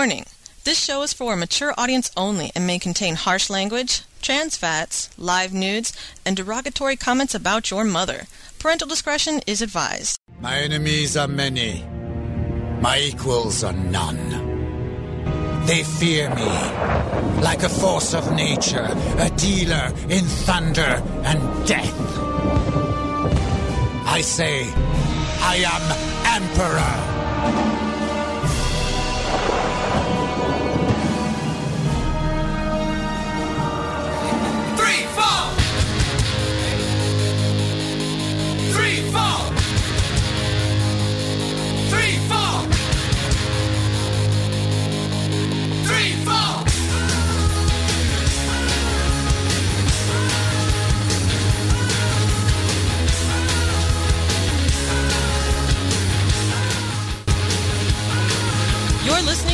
Warning. This show is for a mature audience only and may contain harsh language, trans fats, live nudes, and derogatory comments about your mother. Parental discretion is advised. My enemies are many. My equals are none. They fear me like a force of nature, a dealer in thunder and death. I say, I am Emperor.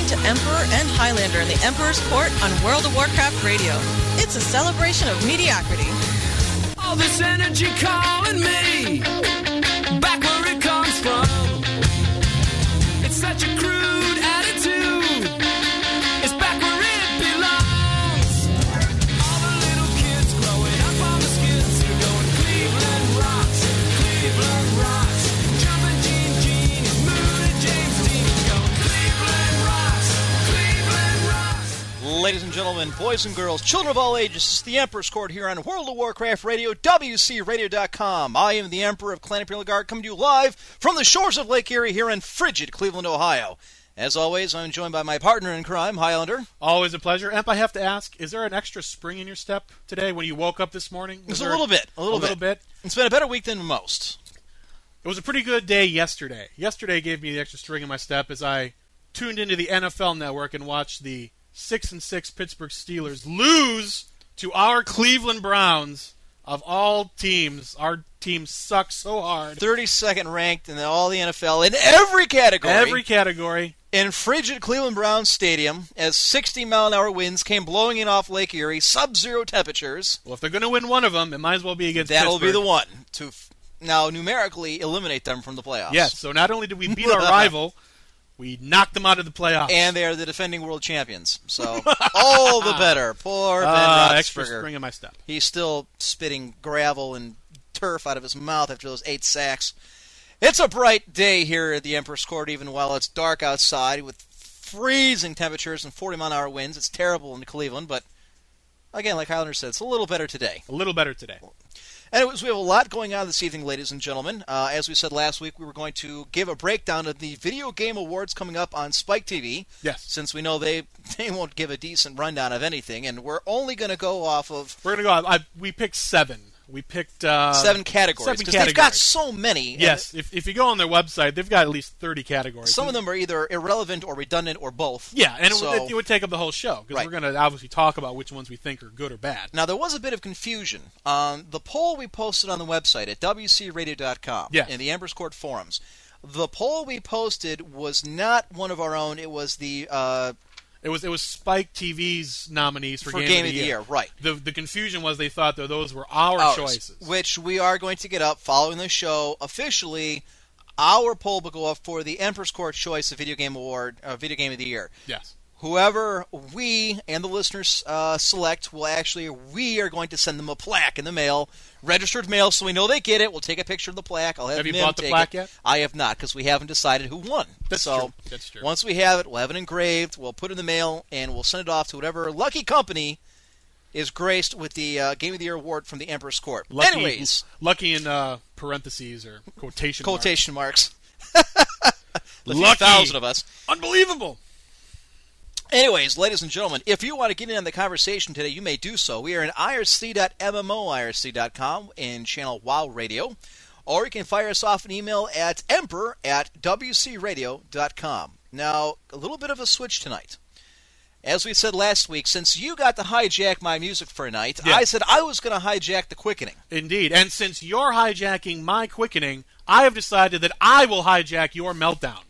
To Emperor and Highlander in the Emperor's Court on World of Warcraft Radio. It's a celebration of mediocrity. All this energy calling me gentlemen, boys and girls, children of all ages, this is the Emperor's Court here on World of Warcraft Radio, WCRadio.com. I am the Emperor of Clan Imperial Guard, coming to you live from the shores of Lake Erie here in frigid Cleveland, Ohio. As always, I'm joined by my partner in crime, Highlander. Always a pleasure. Emp, I have to ask, is there an extra spring in your step today when you woke up this morning? Was a little bit, a little, a little bit. It's been a better week than most. It was a pretty good day yesterday. Yesterday gave me the extra string in my step as I tuned into the NFL network and watched the 6 and 6 Pittsburgh Steelers lose to our Cleveland Browns of all teams. Our team sucks so hard. 32nd ranked in all the NFL in every category. Every category. in frigid Cleveland Browns Stadium as 60 mile an hour winds came blowing in off Lake Erie, sub zero temperatures. Well, if they're going to win one of them, it might as well be against the That'll be the one to f- now numerically eliminate them from the playoffs. Yes, so not only did we beat our rival, we knocked them out of the playoffs. And they are the defending world champions. So all the better. Poor Ben uh, extra Roethlisberger. in my step. He's still spitting gravel and turf out of his mouth after those eight sacks. It's a bright day here at the Emperor's Court, even while it's dark outside with freezing temperatures and 40 mile an hour winds. It's terrible in Cleveland, but again, like Highlander said, it's a little better today. A little better today. Anyways, we have a lot going on this evening, ladies and gentlemen. Uh, as we said last week, we were going to give a breakdown of the Video Game Awards coming up on Spike TV. Yes. Since we know they they won't give a decent rundown of anything, and we're only going to go off of We're gonna go. I, we picked seven. We picked uh, seven categories seven because they've got so many. Yes, if, if you go on their website, they've got at least thirty categories. Some of them are either irrelevant or redundant or both. yeah, and it, would, it would take up the whole show because Right. we're going to obviously talk about which ones we think are good or bad. Now there was a bit of confusion. Um, the poll we posted on the website at wcradio.com Yes. in the Emperor's Court forums. The poll we posted was not one of our own. It was the uh, It was it was Spike TV's nominees for, for Game, of the Year, right? The the confusion was they thought that those were our Ours, choices. which we are going to get up following the show officially. Our poll will go up for the Emperor's Court Choice of Video Game Award, uh, Video Game of the Year. yes. Whoever we and the listeners uh, select will actually, we are going to send them a plaque in the mail, registered mail, so we know they get it. We'll take a picture of the plaque. I'll have, Have you bought the plaque it. yet? I have not because we haven't decided who won. That's so true. That's true. once we have it, we'll have it engraved. We'll put it in the mail and we'll send it off to whatever lucky company is graced with the uh, Game of the Year award from the Emperor's Court. Lucky, Anyways, lucky in uh, parentheses or quotation. marks. quotation marks. few Lucky. thousand of us. Unbelievable. Anyways, ladies and gentlemen, if you want to get in on the conversation today, you may do so. We are in irc.mmo.irc.com in channel WOW Radio, or you can fire us off an email at emperor at wcradio.com. Now, a little bit of a switch tonight. As we said last week, since you got to hijack my music for a night, Yeah. I said I was going to hijack the quickening. Indeed. And since you're hijacking my quickening, I have decided that I will hijack your meltdown.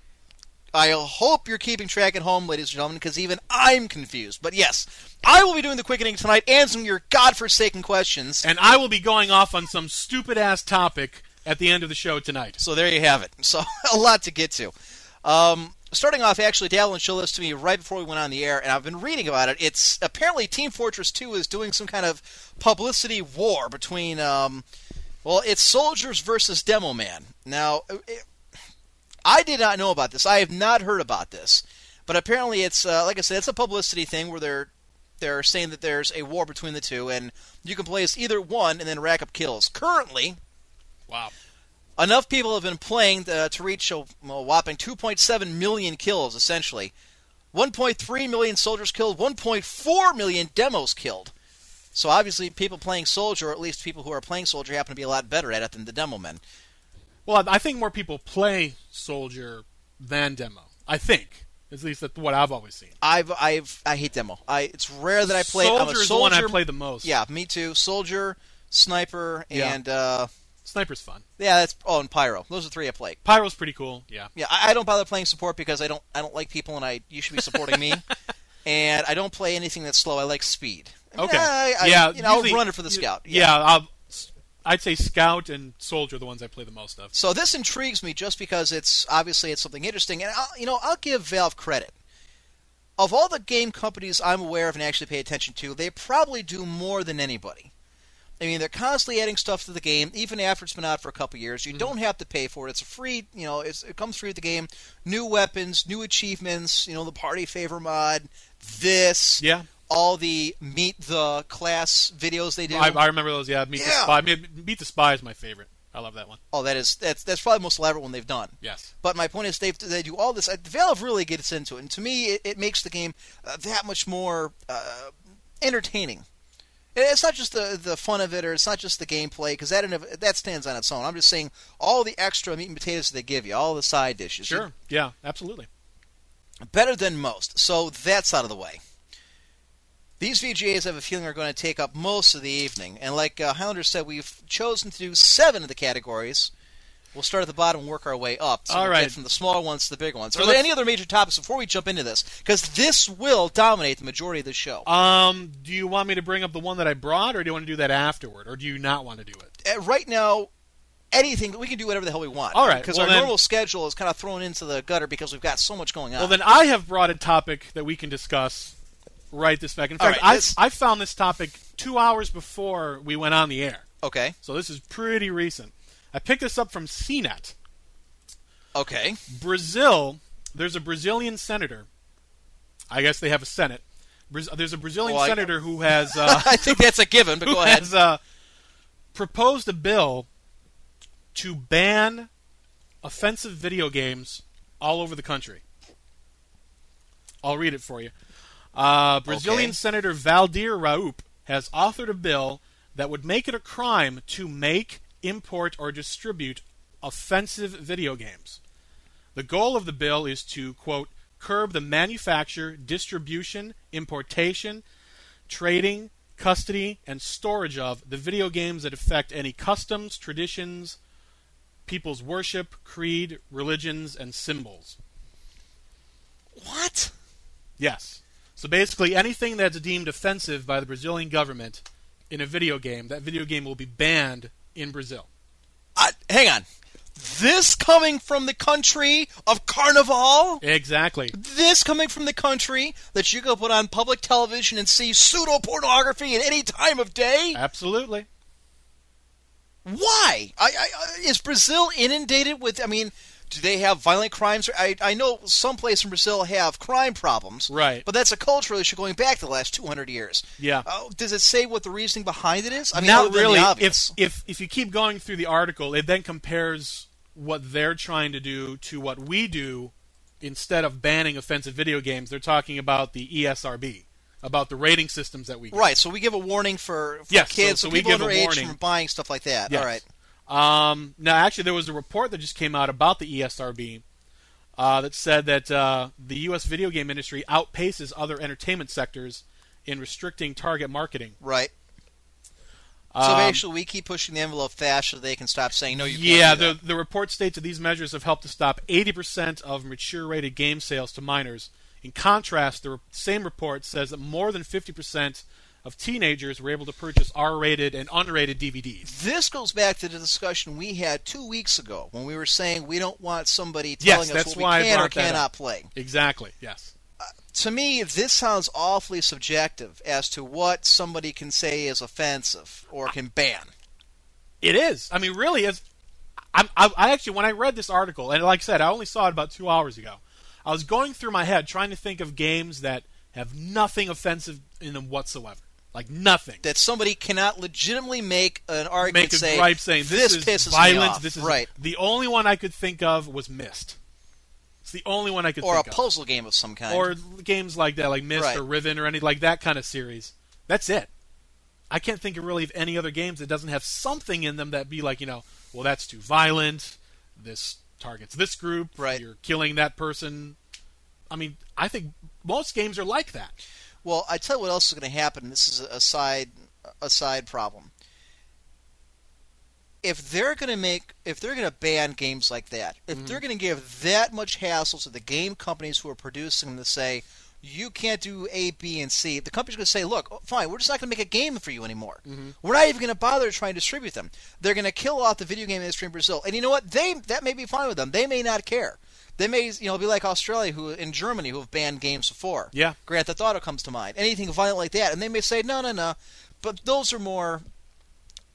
I hope you're keeping track at home, ladies and gentlemen, because even I'm confused. But yes, I will be doing the quickening tonight, answering your godforsaken questions. And I will be going off on some stupid ass topic at the end of the show tonight. So there you have it. So a lot to get to. Um, starting off, actually, Dallin showed this to me right before we went on the air, and I've been reading about it. It's apparently Team Fortress 2 is doing some kind of publicity war between, um, well, it's soldiers versus Demo Man. Now, it, I did not know about this. I have not heard about this, but apparently, it's uh, like I said, it's a publicity thing where they're they're saying that there's a war between the two, and you can play as either one and then rack up kills. Currently, Wow. enough people have been playing uh, to reach a, a whopping 2.7 million kills, essentially. 1.3 million soldiers killed, 1.4 million demos killed. So obviously, people playing soldier, or at least people who are playing soldier, happen to be a lot better at it than the demo men. Well, I think more people play Soldier than Demo. I think. At least that's what I've always seen. I've, I've, I hate demo. I, it's rare that I play. I'm a Soldier is the one I play the most. Yeah, me too. Soldier, sniper, Yeah. and uh, Sniper's fun. yeah, that's oh, and pyro. Those are three I play. Pyro's pretty cool. Yeah. Yeah, I, I don't bother playing support because I don't I don't like people and I you should be supporting me. and I don't play anything that's slow. I like speed. Okay. I, I, yeah. you know, I'll run it for the scout. Yeah. I'll, I'd say Scout and Soldier are the ones I play the most of. So this intrigues me just because it's obviously it's something interesting, and I'll, you know I'll give Valve credit. Of all the game companies I'm aware of and actually pay attention to, they probably do more than anybody. I mean, they're constantly adding stuff to the game, even after it's been out for a couple years. You mm-hmm. don't have to pay for it; it's a free. You know, it's, it comes free with the game. New weapons, new achievements. You know, the party favor mod. This, Yeah. All the meet the class videos they do. I, I remember those. Yeah. Meet the Yeah. Spy. Meet, Meet the Spy is my favorite. I love that one. oh, that is that's that's probably the most elaborate one they've done. Yes. But my point is, they they do all this. uh, Valve really gets into it, and to me, it, it makes the game uh, that much more uh, entertaining. It's not just the the fun of it, or it's not just the gameplay, because that of- that stands on its own. I'm just saying all the extra meat and potatoes they give you, all the side dishes, Sure. Yeah. Absolutely. better than most. So that's out of the way. These VGAs, I have a feeling, are going to take up most of the evening. And like uh, Highlander said, we've chosen to do seven of the categories. We'll start at the bottom and work our way up. So All we'll right. get from the smaller ones to the bigger ones. So are there any other major topics before we jump into this? Because this will dominate the majority of the show. Um, do you want me to bring up the one that I brought, or do you want to do that afterward, or do you not want to do it? Uh, right now, anything we can do whatever the hell we want. All right, Because well our then- normal schedule is kind of thrown into the gutter because we've got so much going on. Well, then I have brought a topic that we can discuss right this second. In fact, right, I, I found this topic two hours before we went on the air, okay. so this is pretty recent. I picked this up from CNET. Okay. Brazil, there's a Brazilian senator. I guess they have a Senate. There's a Brazilian Well, I- senator who has uh, I think that's a given, but go ahead. has uh, proposed a bill to ban offensive video games all over the country. I'll read it for you. Uh, Brazilian Okay. Senator Valdir Raupp has authored a bill that would make it a crime to make, import, or distribute offensive video games. The goal of the bill is to, quote, curb the manufacture, distribution, importation, trading, custody, and storage of the video games that affect any customs, traditions, people's worship, creed, religions, and symbols. What? Yes. So basically, anything that's deemed offensive by the Brazilian government in a video game, that video game will be banned in Brazil. I, hang on. This coming from the country of Carnival? Exactly. This coming from the country that you can put on public television and see pseudo pornography at any time of day? Absolutely. Why? I, I, I- is Brazil inundated with? I mean, do they have violent crimes? I, I know some places in Brazil have crime problems, Right. But that's a cultural issue going back to the last two hundred years. Yeah. Oh, does it say what the reasoning behind it is? I mean, Not other than the really. If if if you keep going through the article, it then compares what they're trying to do to what we do. Instead of banning offensive video games, they're talking about the ESRB, about the rating systems that we get. Right, so we give a warning for, for Yes, kids, so so we people give a underage warning. from buying stuff like that. Yes. All right. Um, now, actually, there was a report that just came out about the ESRB uh, that said that uh, the U.S. video game industry outpaces other entertainment sectors in restricting target marketing. Right. So Um, basically, we keep pushing the envelope fast so they can stop saying no. You yeah, the, the report states that these measures have helped to stop 80% of mature rated game sales to minors. In contrast, the re- same report says that more than 50% of teenagers were able to purchase R-rated and unrated DVDs. This goes back to the discussion we had two weeks ago when we were saying we don't want somebody telling Yes, us what why we can or cannot up. play. Exactly. Yes. Uh, to me, this sounds awfully subjective as to what somebody can say is offensive or can ban. It is. I mean, really, is. I'm, I, I actually, when I read this article, and like I said, I only saw it about two hours ago. I was going through my head trying to think of games that have nothing offensive in them whatsoever, like nothing. That somebody cannot legitimately make an argument Make a say gripe saying this, this, pisses is violent. me off. This is right, The only one I could think of was Myst. It's the only one I could think of. or a of. puzzle game of some kind. or games like that, like Myst Right. or Riven or any like that kind of series. That's it. I can't think of really of any other games that doesn't have something in them that be like, you know, well that's too violent. This targets this group. Right. You're killing that person. I mean, I think most games are like that. Well, I tell you what else is going to happen. This is a side a side problem. If they're going to make if they're going to ban games like that, if Mm-hmm. they're going to give that much hassle to the game companies who are producing them to say you can't do A, B, and C, the company's going to say, "Look, fine, we're just not going to make a game for you anymore. Mm-hmm. We're not even going to bother trying to distribute them. They're going to kill off the video game industry in Brazil, and you know what? They that may be fine with them. They may not care. They may, you know, be like Australia, who in Germany, who have banned games before. Yeah. Grand Theft Auto comes to mind. Anything violent like that, and they may say, no, no, no. But those are more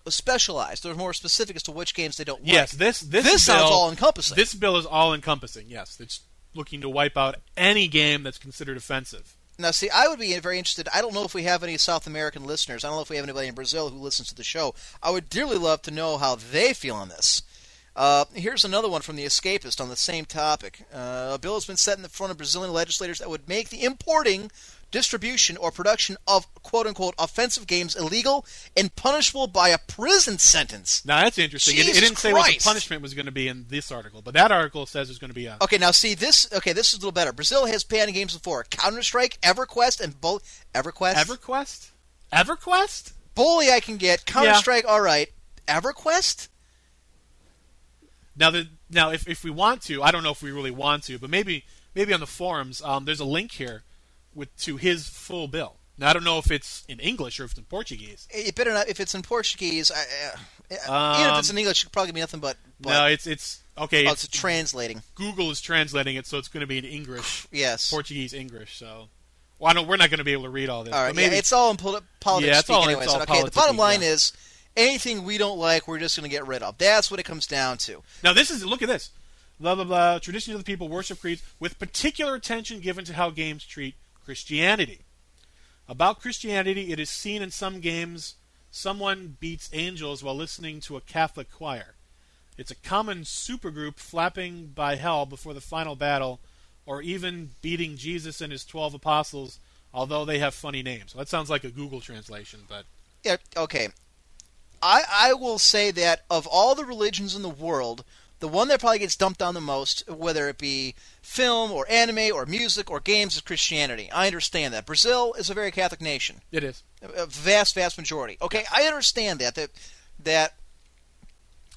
specialized. They're more specific as to which games they don't Yes, like. this this This bill, sounds all-encompassing. This bill is all encompassing. Yes, it's looking to wipe out any game that's considered offensive. Now, see, I would be very interested. I don't know if we have any South American listeners. I don't know if we have anybody in Brazil who listens to the show. I would dearly love to know how they feel on this. Uh, here's another one from The Escapist on the same topic. Uh, a bill has been set in the front of Brazilian legislators that would make the importing, distribution, or production of quote unquote offensive games illegal and punishable by a prison sentence. Now that's interesting. It, it didn't say what the punishment was going to be in this article, but that article says it's going to be a. Okay, now see this. Okay, this is a little better. Brazil has banned games before: Counter Strike, EverQuest, and both EverQuest. EverQuest? EverQuest? Bully, I can get Counter Strike. All right, EverQuest. Now, the, now, if, if we want to, I don't know if we really want to, but maybe maybe on the forums, um, there's a link here with to his full bill. Now, I don't know if it's in English or if it's in Portuguese. It better not. If it's in Portuguese, I, uh, even if it's in English, it could probably be nothing but. but Um, no, it's it's okay. oh, it's, it's translating. Google is translating it, so it's going to be in English, Yes. Portuguese, English. So, well, I know we're not going to be able to read all this. all right. but maybe yeah, it's all in poli- politics Yeah, it's speak all- anyways. it's all okay. The bottom line yeah. is anything we don't like, we're just going to get rid of. That's what it comes down to. Now this is look at this. Blah blah blah. Traditions of the people worship creeds with particular attention given to how games treat Christianity. About Christianity, it is seen in some games someone beats angels while listening to a Catholic choir. It's a common supergroup flapping by hell before the final battle, or even beating Jesus and his twelve apostles, although they have funny names. Well, that sounds like a Google translation, but Yeah. Okay. I I will say that of all the religions in the world, the one that probably gets dumped on the most, whether it be film or anime or music or games, is Christianity. I understand that. Brazil is a very Catholic nation. it is. a vast, vast majority. Okay, I understand that that that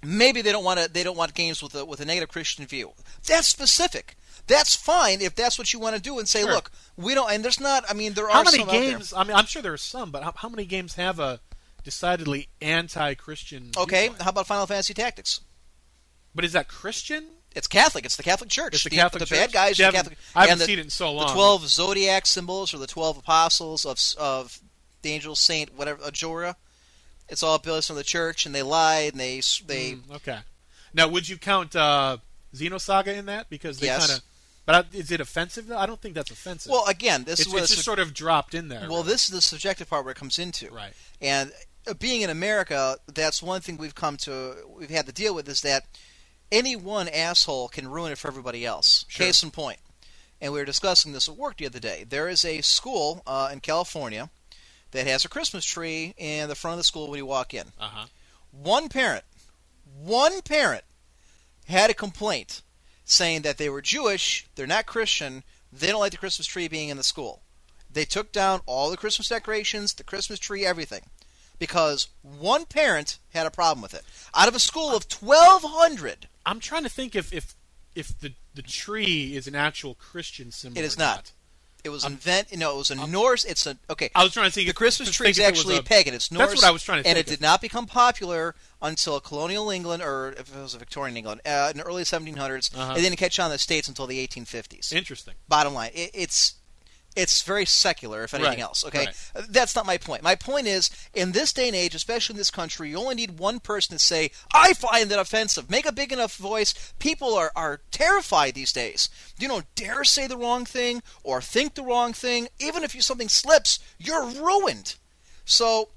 maybe they don't want to they don't want games with a with a negative Christian view. That's specific. That's fine if that's what you want to do and say, Sure. look, we don't. And there's not. I mean, there How are many some out there. games? I mean, I'm sure there are some, but how, how many games have a decidedly anti-Christian? Okay, viewpoint? how about Final Fantasy Tactics? but is that Christian? It's Catholic. It's the Catholic Church. It's the the, Catholic the Church? bad guys. The haven't- Catholic. I haven't and the, seen it in so long. The twelve zodiac symbols or the twelve apostles of of the angel saint whatever Ajora. It's all built from the church, and they lie and they they Mm, okay. Now, would you count uh, Xenosaga in that? Because they Yes. kind of. But is it offensive? though? I don't think that's offensive. Well, again, this it's, is it's just sub- sort of dropped in there. well, right? this is the subjective part where it comes into. Right. And being in America, that's one thing we've come to we've had to deal with is that any one asshole can ruin it for everybody else. Sure. Case in point. And we were discussing this at work the other day. There is a school uh, in California that has a Christmas tree in the front of the school when you walk in. Uh huh. One parent, one parent had a complaint saying that they were Jewish, they're not Christian, they don't like the Christmas tree being in the school. They took down all the Christmas decorations, the Christmas tree, everything. Because one parent had a problem with it. Out of a school of 1,200, I'm trying to think if if if the the tree is an actual Christian symbol. It is or not. It was invent. You know, it was a Norse. It's a okay. I was trying to think the if- Christmas tree is think if it was actually a- pagan. It's Norse. That's what I was trying to And it of. did not become popular until colonial England, or if it was a Victorian England, uh, in the early 1700s. Uh-huh. It didn't catch on in the states until the 1850s. Interesting. Bottom line, it, it's it's very secular, if anything Right, else. Okay, right. That's not my point. My point is, in this day and age, especially in this country, you only need one person to say, "I find that offensive." Make a big enough voice. People are are terrified these days. You don't dare say the wrong thing or think the wrong thing. Even if you something slips, you're ruined. So.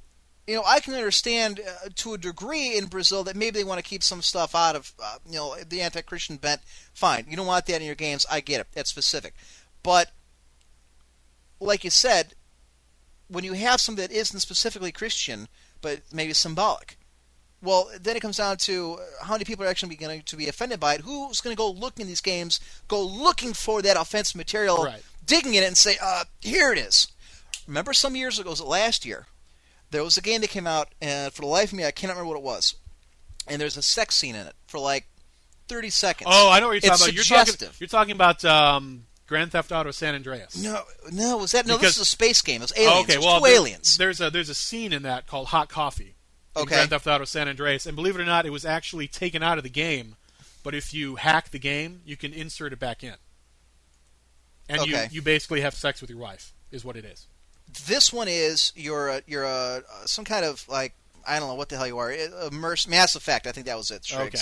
You know, I can understand uh, to a degree in Brazil that maybe they want to keep some stuff out of, uh, you know, the anti-Christian bent. Fine, you don't want that in your games. I get it. That's specific. But like you said, when you have something that isn't specifically Christian, but maybe symbolic, well, then it comes down to uh, how many people are actually going to be offended by it. Who's going to go looking in these games, go looking for that offensive material, Right. digging in it, and say, uh, "Here it is." Remember, some years ago, was it last year? There was a game that came out, and for the life of me, I cannot remember what it was. And there's a sex scene in it for like 30 seconds. Oh, I know what you're It's talking about. You're talking. You're talking about um, Grand Theft Auto San Andreas. No, no, was that no? Because- this is a space game. It was Oh, aliens. okay, was well, there- aliens. There's a there's a scene in that called Hot Coffee. in Okay. Grand Theft Auto San Andreas, and believe it or not, it was actually taken out of the game. But if you hack the game, you can insert it back in, and Okay. you you basically have sex with your wife. Is what it is. This one is you're a, you're a some kind of like I don't know what the hell you are. Immerse Mass Effect. I think that was it. Okay.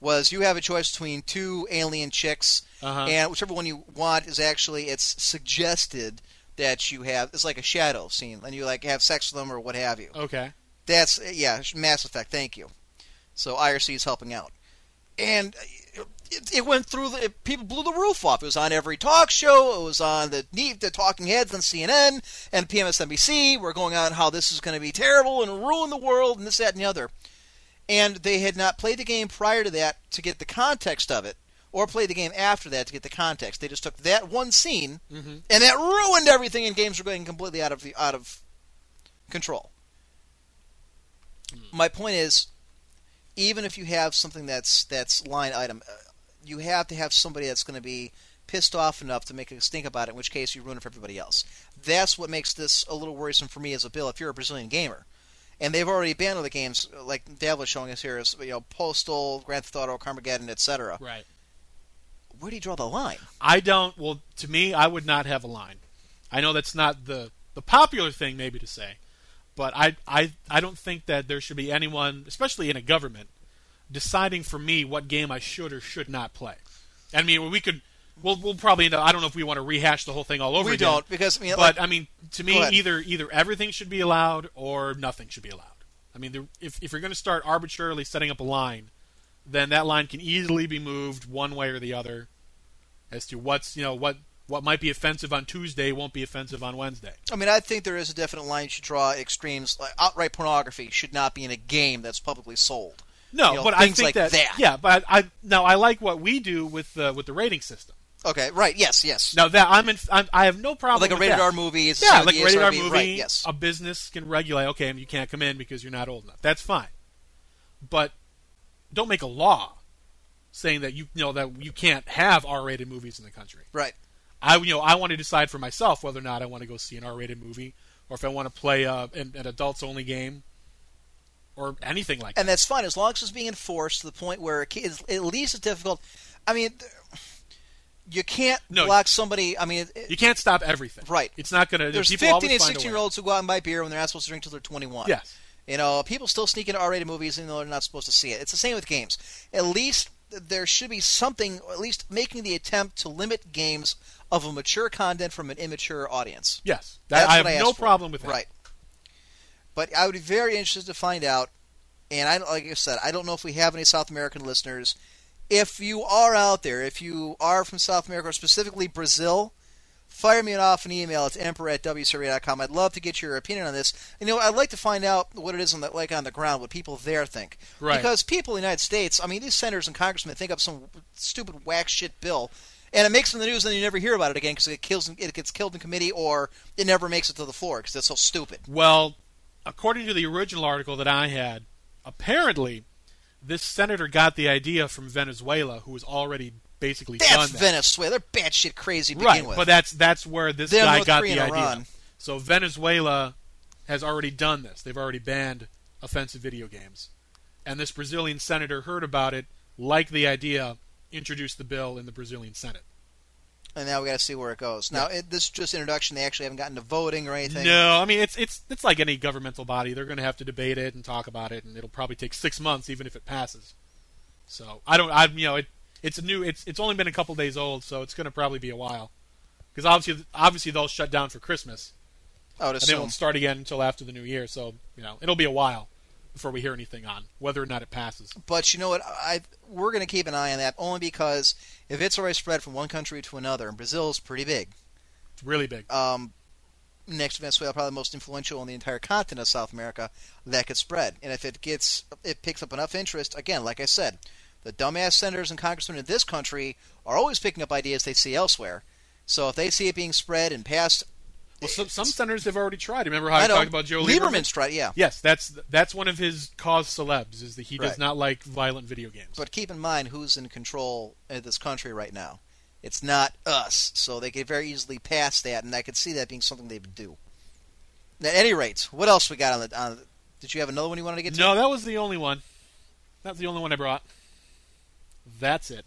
Was you have a choice between two alien chicks, Uh-huh. and whichever one you want is actually it's suggested that you have it's like a shadow scene, and you like have sex with them or what have you. Okay. That's yeah, Mass Effect. Thank you. So IRC is helping out, and it, it went through. The, people blew the roof off. It was on every talk show. It was on the the talking heads on CNN and PMSNBC. We're going on how this is going to be terrible and ruin the world and this, that, and the other. And they had not played the game prior to that to get the context of it, or played the game after that to get the context. They just took that one scene, and that ruined everything. And games were going completely out of the out of control. My point is, even if you have something that's that's line item, uh, you have to have somebody that's going to be pissed off enough to make a stink about it. In which case, you ruin it for everybody else. That's what makes this a little worrisome for me as a bill. If you're a Brazilian gamer, and they've already banned all the games, like Dave was showing us here, is you know Postal, Grand Theft Auto, Carmageddon, etc. Right. Where do you draw the line? I don't. Well, to me, I would not have a line. I know that's not the the popular thing, maybe to say, but I I I don't think that there should be anyone, especially in a government, deciding for me what game I should or should not play. I mean, we could. We'll, we'll probably. End up, I don't know if we want to rehash the whole thing all over we again. don't because I mean, But like, I mean, to me, either either everything should be allowed or nothing should be allowed. I mean, if if you're going to start arbitrarily setting up a line, then that line can easily be moved one way or the other, as to what's you know what what might be offensive on Tuesday won't be offensive on Wednesday. I mean, I think there is a definite line you should draw. Extremes, like outright pornography, should not be in a game that's publicly sold. No, You know, but I think like that, that. yeah, but I now I like what we do with the with the rating system. Okay, right? Yes, yes. Now that I'm in, I'm, I have no problem like a with rated. R movie. It's Yeah, like a rated R movie. Right, yes. A business can regulate. Okay, you can't come in because you're not old enough. That's fine, but don't make a law saying that you, you know that you can't have R-rated movies in the country. Right. I you know I want to decide for myself whether or not I want to go see an R-rated movie or if I want to play uh, an, an adults-only game or anything like And that. And that's fine as long as it's being enforced to the point where it is at least it's difficult. I mean, you can't No. block somebody. I mean, it- You can't stop everything. Right. It's not going to. there's 15 and 16 year olds who go out and buy beer when they're not supposed to drink till they're 21. Yes. You know, people still sneak into R-rated movies even though they're not supposed to see it. It's the same with games. At least there should be something, at least making the attempt to limit games of a mature content from an immature audience. Yes. That's I what have I no for. problem with that. Right. But I would be very interested to find out, and I like I said, I don't know if we have any South American listeners. If you are out there, if you are from South America, or specifically Brazil, fire me off an email. It's emperor at wsurvey.com. I'd love to get your opinion on this. You know, I'd like to find out what it is on the, like on the ground, what people there think. Right. Because people in the United States, I mean, these senators and congressmen think up some stupid whack shit bill, and it makes it in the news, and then you never hear about it again because it kills, it gets killed in committee, or it never makes it to the floor because it's so stupid. Well, according to the original article that I had, apparently this senator got the idea from Venezuela, who was already basically That's done that. Venezuela. They're batshit crazy to begin right, with. but that's that's where this They're guy North got Korea the idea. Iran. So Venezuela has already done this. They've already banned offensive video games, and this Brazilian senator heard about it, liked the idea, introduced the bill in the Brazilian Senate. And now we got to see where it goes. Now, it, this is just introduction. They actually haven't gotten to voting or anything. No, I mean it's it's it's like any governmental body. They're going to have to debate it and talk about it, and it'll probably take six months, even if it passes. So I don't, I you know, it it's a new, it's it's only been a couple days old, so it's going to probably be a while. Because obviously, obviously they'll shut down for Christmas, I would and they won't start again until after the new year. So you know, it'll be a while before we hear anything on whether or not it passes. But you know what? I we're going to keep an eye on that only because if it's already spread from one country to another, and Brazil is pretty big. It's really big. Um, next to Venezuela, probably the most influential in the entire continent of South America, that could spread. And if it gets, it picks up enough interest. Again, like I said, the dumbass senators and congressmen in this country are always picking up ideas they see elsewhere. So if they see it being spread and passed, Well, some, some senators have already tried. Remember how I, I talked about Joe Lieberman? Lieberman's tried, yeah. Yes, that's that's one of his cause celebs is that he does Right. not like violent video games. But keep in mind who's in control of this country right now. It's not us, so they could very easily pass that, and I could see that being something they would do. At any rate, what else we got on the? On the did you have another one you wanted to get to? No, that was the only one. That's the only one I brought. That's it.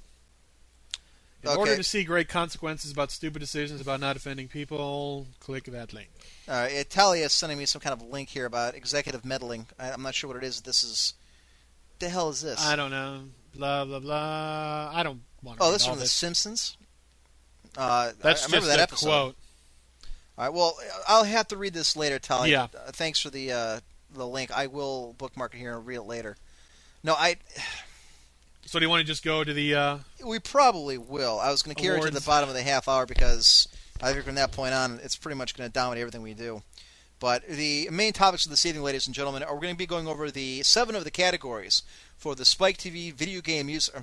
In Okay. order to see great consequences about stupid decisions about not offending people, click that link. All right, Italia is sending me some kind of link here about executive meddling. I, I'm not sure what it is. This is. The hell is this? I don't know. Blah blah blah. I don't want to. oh, this from The. Simpsons. Uh, That's I, I remember just that a episode. quote. All right, well, I'll have to read this later, Talia. Yeah. Uh, thanks for the uh, the link. I will bookmark it here and read it later. No, I So do you want to just go to the? Uh, we probably will. I was going to carry it to the bottom of the half hour because I think from that point on, it's pretty much going to dominate everything we do. But the main topics of this evening, ladies and gentlemen, are we're going to be going over the seven of the categories for the Spike TV Video Game Music,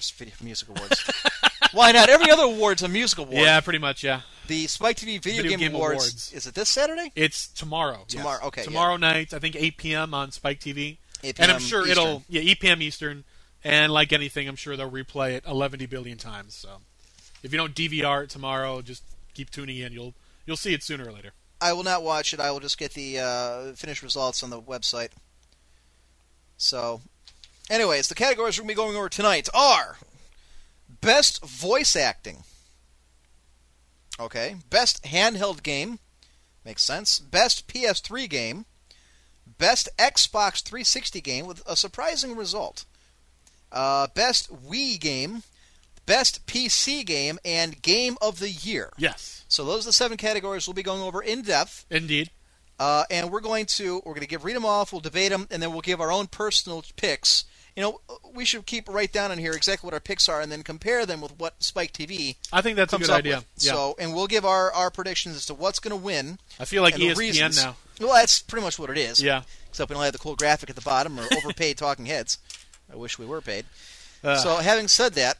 Music Awards. Why not? Every other award's a music award. yeah, pretty much. Yeah, The Spike TV Video, Video Game, Game Awards, Awards. Is it this Saturday? it's tomorrow. yes. Tomorrow, okay, yeah. Tomorrow night, I think 8 p.m. on Spike TV. 8 p.m. and I'm sure Eastern. it'll yeah 8 p.m. Eastern, and like anything, I'm sure they'll replay it 11 billion times. So if you don't DVR it tomorrow, just keep tuning in. You'll you'll see it sooner or later. I will not watch it. I will just get the uh, finished results on the website. So, anyways, the categories we're going to be going over tonight are Best Voice Acting. Okay. Best Handheld Game. Makes sense. Best PS3 Game. Best Xbox 360 Game with a surprising result. Uh, best Wii Game. Best PC Game. And Game of the Year. Yes, So those are the seven categories we'll be going over in depth. indeed. Uh, and we're going to we're going to give read them off. We'll debate them, and then we'll give our own personal picks. You know, we should keep right down in here exactly what our picks are, and then compare them with what Spike TV I think that's a good idea. Yeah, So, and we'll give our, our predictions as to what's going to win. I feel like the ESPN reasons. now. Well, that's pretty much what it is. Yeah, Except we don't have the cool graphic at the bottom or overpaid talking heads. I wish we were paid. Uh, So, having said that,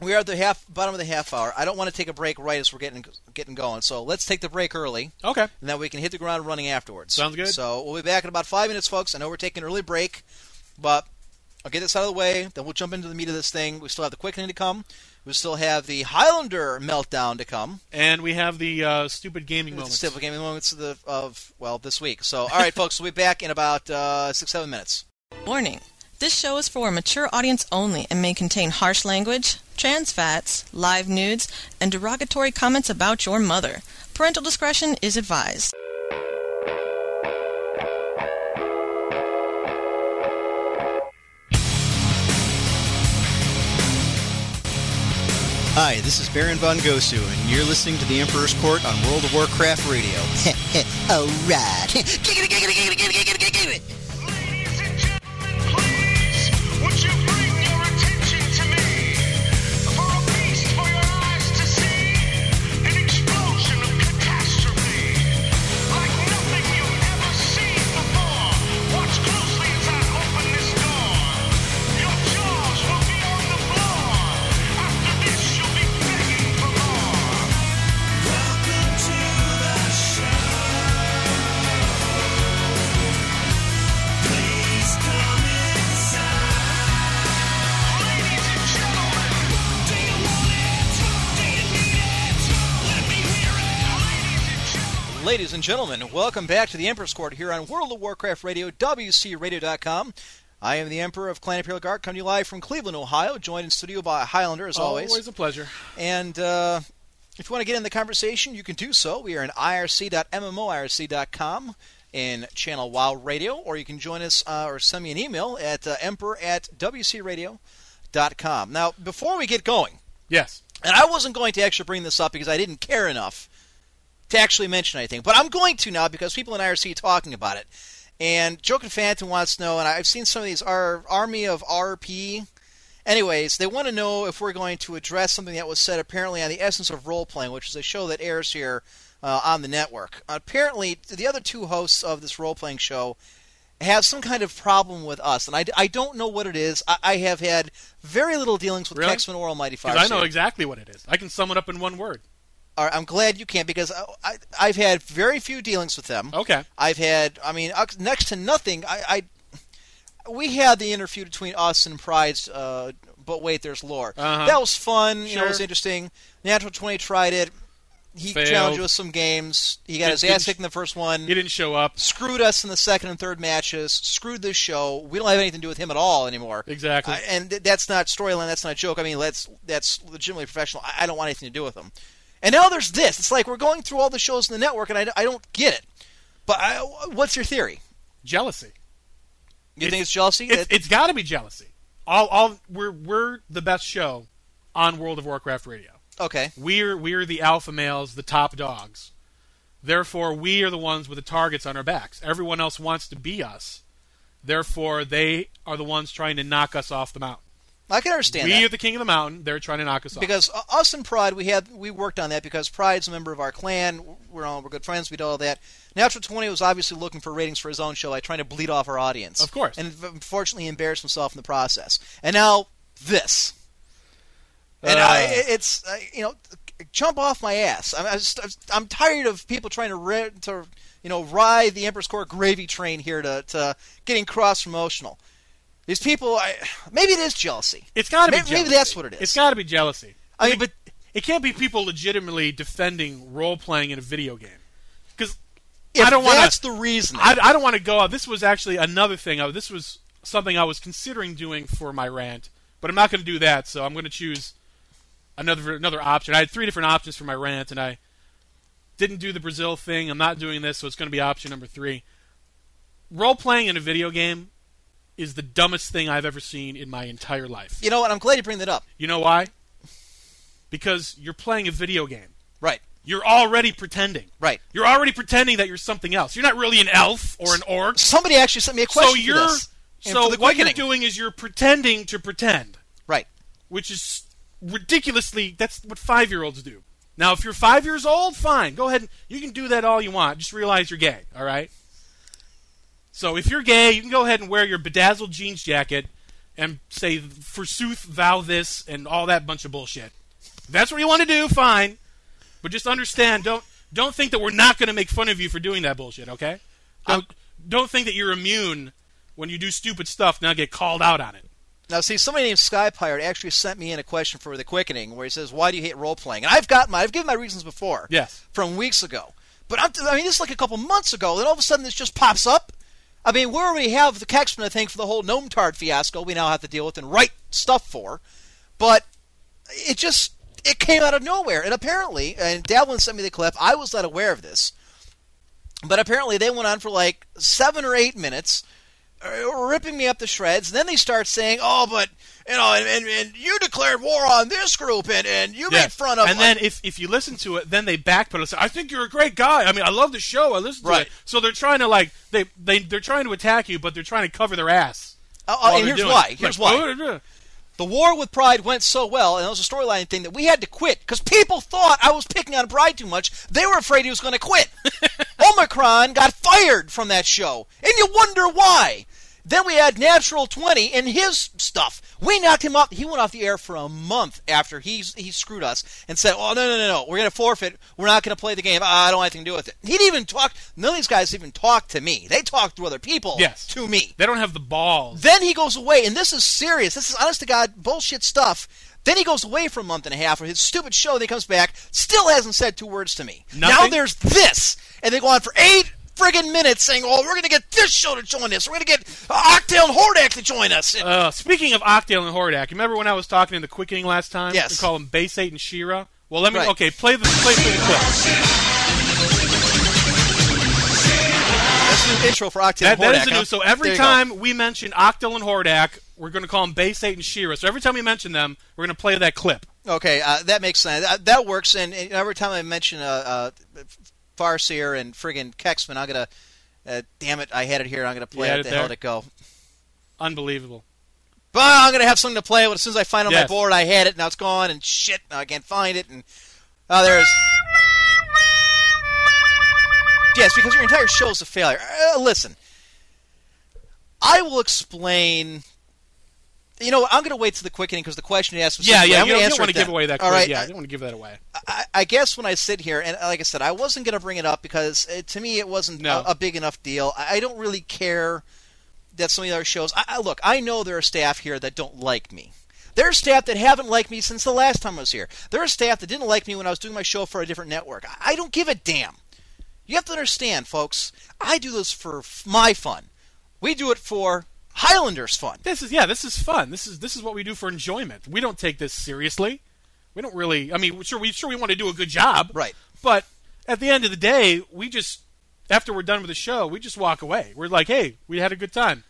we are at the half bottom of the half hour. I don't want to take a break right as we're getting getting going. So let's take the break early. okay. and then we can hit the ground running afterwards. Sounds good. So we'll be back in about five minutes, folks. I know we're taking an early break, but I'll get this out of the way. Then we'll jump into the meat of this thing. We still have the quickening to come. We still have the Highlander meltdown to come. And we have the uh, stupid gaming The moments. Still gaming moments of, the, of well this week. So all right, folks, we'll be back in about uh, six seven minutes. Warning. This show is for a mature audience only and may contain harsh language, trans fats, live nudes, and derogatory comments about your mother. Parental discretion is advised. Hi, this is Baron Von Gosu, and you're listening to the Emperor's Court on World of Warcraft Radio. Alright. Giggity, please, Ladies and gentlemen, welcome back to the Emperor's Court here on World of Warcraft Radio, WCRadio.com. I am the Emperor of Clan Imperial Guard, coming to you live from Cleveland, Ohio, joined in studio by Highlander, as always. Always a pleasure. And uh, if you want to get in the conversation, you can do so. We are in irc.mmoirc.com in channel WoW Radio, or you can join us uh, or send me an email at uh, emperor at wcradio.com. Now, before we get going, Yes. and I wasn't going to actually bring this up because I didn't care enough to actually mention anything, but I'm going to now because people in IRC are talking about it. And and Phantom wants to know, and I've seen some of these our army of RP. Anyways, they want to know if we're going to address something that was said apparently on the Essence of Role Playing, which is a show that airs here uh, on the network. apparently, the other two hosts of this role playing show have some kind of problem with us, and I, I don't know what it is. I, I have had very little dealings with Really? Kexman or Almighty Because I know exactly what it is. I can sum it up in one word. Right, I'm glad you can't because I, I, I've had very few dealings with them. Okay. I've had, I mean, uh, next to nothing. I, I we had the interview between us and Pride's, uh, but wait, there's lore. Uh-huh. That was fun. You know, it was interesting. Natural Twenty tried it. He Failed. challenged us some games. He got his ass kicked in the first one. He didn't show up. Screwed us in the second and third matches. Screwed this show. We don't have anything to do with him at all anymore. Exactly. I- and th- that's not storyline. That's not a joke. I mean, that's that's legitimately professional. I, I don't want anything to do with him. And now there's this. It's like we're going through all the shows in the network, and I, I don't get it. But I, what's your theory? Jealousy. You think it's jealousy? It's, it's got to be jealousy. All, all we're we're the best show on World of Warcraft radio. okay. We're we're the alpha males, the top dogs. Therefore, we are the ones with the targets on our backs. Everyone else wants to be us. Therefore, they are the ones trying to knock us off the mountain. I can understand we that. are the king of the mountain. They're trying to knock us off. because uh, us and Pride, we had we worked on that because Pride's a member of our clan. We're all we're good friends. We did all that. Natural Twenty was obviously looking for ratings for his own show, like trying to bleed off our audience. Of course. and unfortunately, he embarrassed himself in the process. And now this, and Uh. I, it's uh, you know, jump off my ass. I'm I just, I'm tired of people trying to ri- to you know ride the Emperor's Court gravy train here to to getting cross promotional. These people, I, maybe it is jealousy. it's got to be. maybe, maybe that's what it is. It's got to be jealousy. I mean, It- but it can't be people legitimately defending role playing in a video game. Because I don't wanna- that's the reason. I, I don't want to go. This was actually another thing. I, this was something I was considering doing for my rant, but I'm not going to do that. So I'm going to choose another another option. I had three different options for my rant, and I didn't do the Brazil thing. I'm not doing this, so it's going to be option number three. Role playing in a video game is the dumbest thing I've ever seen in my entire life. You know what? I'm glad you bring that up. You know why? Because you're playing a video game. Right. You're already pretending. Right. You're already pretending that you're something else. You're not really an elf or an orc. Somebody actually sent me a question So you're. So what you're doing is you're pretending to pretend, Right. which is ridiculously. That's what five year olds do. Now, if you're five years old, fine, go ahead. And, you can do that all you want. Just realize you're gay. All right. So if you're gay, you can go ahead and wear your bedazzled jeans jacket and say "forsooth thou this" and all that bunch of bullshit. If that's what you want to do, fine. But just understand, don't don't think that we're not going to make fun of you for doing that bullshit. Okay? Uh, don't don't think that you're immune when you do stupid stuff and not get called out on it. Now, see, somebody named Sky Pirate actually sent me in a question for the quickening where he says, "Why do you hate role playing?" And I've got my, I've given my reasons before. Yes. From weeks ago, but I'm, I mean, this is like a couple months ago. and all of a sudden, this just pops up. I mean, we already have the Kexman, I think, for the whole Gnome Tard fiasco. We now have to deal with and write stuff for, but it just it came out of nowhere. And apparently, and Davlin sent me the clip. I was not aware of this, but apparently they went on for like seven or eight minutes, uh, ripping me up to shreds. And then they start saying, "Oh, but you know, and, and, and you declared war on this group, and, and you made Yes. fun of." and then if, if you listen to it, then they backpedal say, "I think you're a great guy. I mean, I love the show. I listen to Right. it." So they're trying to like they they they're trying to attack you, but they're trying to cover their ass. Oh, oh, and here's why. Here's Like, why. "Oh, The war with Pride went so well, and it was a storyline thing that we had to quit because people thought I was picking on Pride too much. They were afraid he was going to quit. Omicron got fired from that show, and you wonder why. Then we had Natural 20 and his stuff. We knocked him off. He went off the air for a month after he he screwed us and said, "Oh no no no no, we're going to forfeit. We're not going to play the game. I don't want anything to do with it." He didn't even talk. None of these guys even talked to me. They talked to other people. Yes. to me. They don't have the balls. Then he goes away, and this is serious. This is honest to God bullshit stuff. Then he goes away for a month and a half for his stupid show. Then he comes back, still hasn't said two words to me. Now there's this, and they go on for eight friggin' minutes saying, "Oh, we're to get this show to join us. We're to get Octale and Hordak to join us." And- Uh, speaking of Octale and Hordak, remember when I was talking in the quickening last time? Yes. We call them Base 8 and Shira. Well, let me. Right. Okay, play the play, play the clip. That's new intro for Octale That, and that Hordak. is the huh? So every you go. time we mention Octale and Hordak, we're going to call them Base 8 and Shira. So every time we mention them, we're going to play that clip. Okay, uh, that makes sense. Uh, that works. And, and every time I mention uh, uh, Farseer and friggin' Kexman, I'm gonna. Uh, damn it! I had it here. I'm gonna play it. The hell did it go? Unbelievable. But I'm gonna have something to play with. As soon as I find it on my board, I had it. Now it's gone. And shit, now I can't find it. And oh, there's. Yes, because your entire show is a failure. Uh, listen, I will explain. You know, I'm going to wait to the quickening because the question you asked was Yeah, yeah. I'm You gonna don't, want to give away that All right, yeah, I- don't want to give that away. I, I guess when I sit here, and like I said, I wasn't going to bring it up because uh to me it wasn't No. a, a big enough deal. I, I don't really care that some of the other shows. I, I, look, I know there are staff here that don't like me. There are staff that haven't liked me since the last time I was here. There are staff that didn't like me when I was doing my show for a different network. I, I don't give a damn. You have to understand, folks. I do this for f- my fun. We do it for Highlanders fun. This is yeah. This is fun. This is this is what we do for enjoyment. We don't take this seriously. We don't really. I mean, sure we sure we want to do a good job, Right. But at the end of the day, we just after we're done with the show, we just walk away. We're like, hey, we had a good time.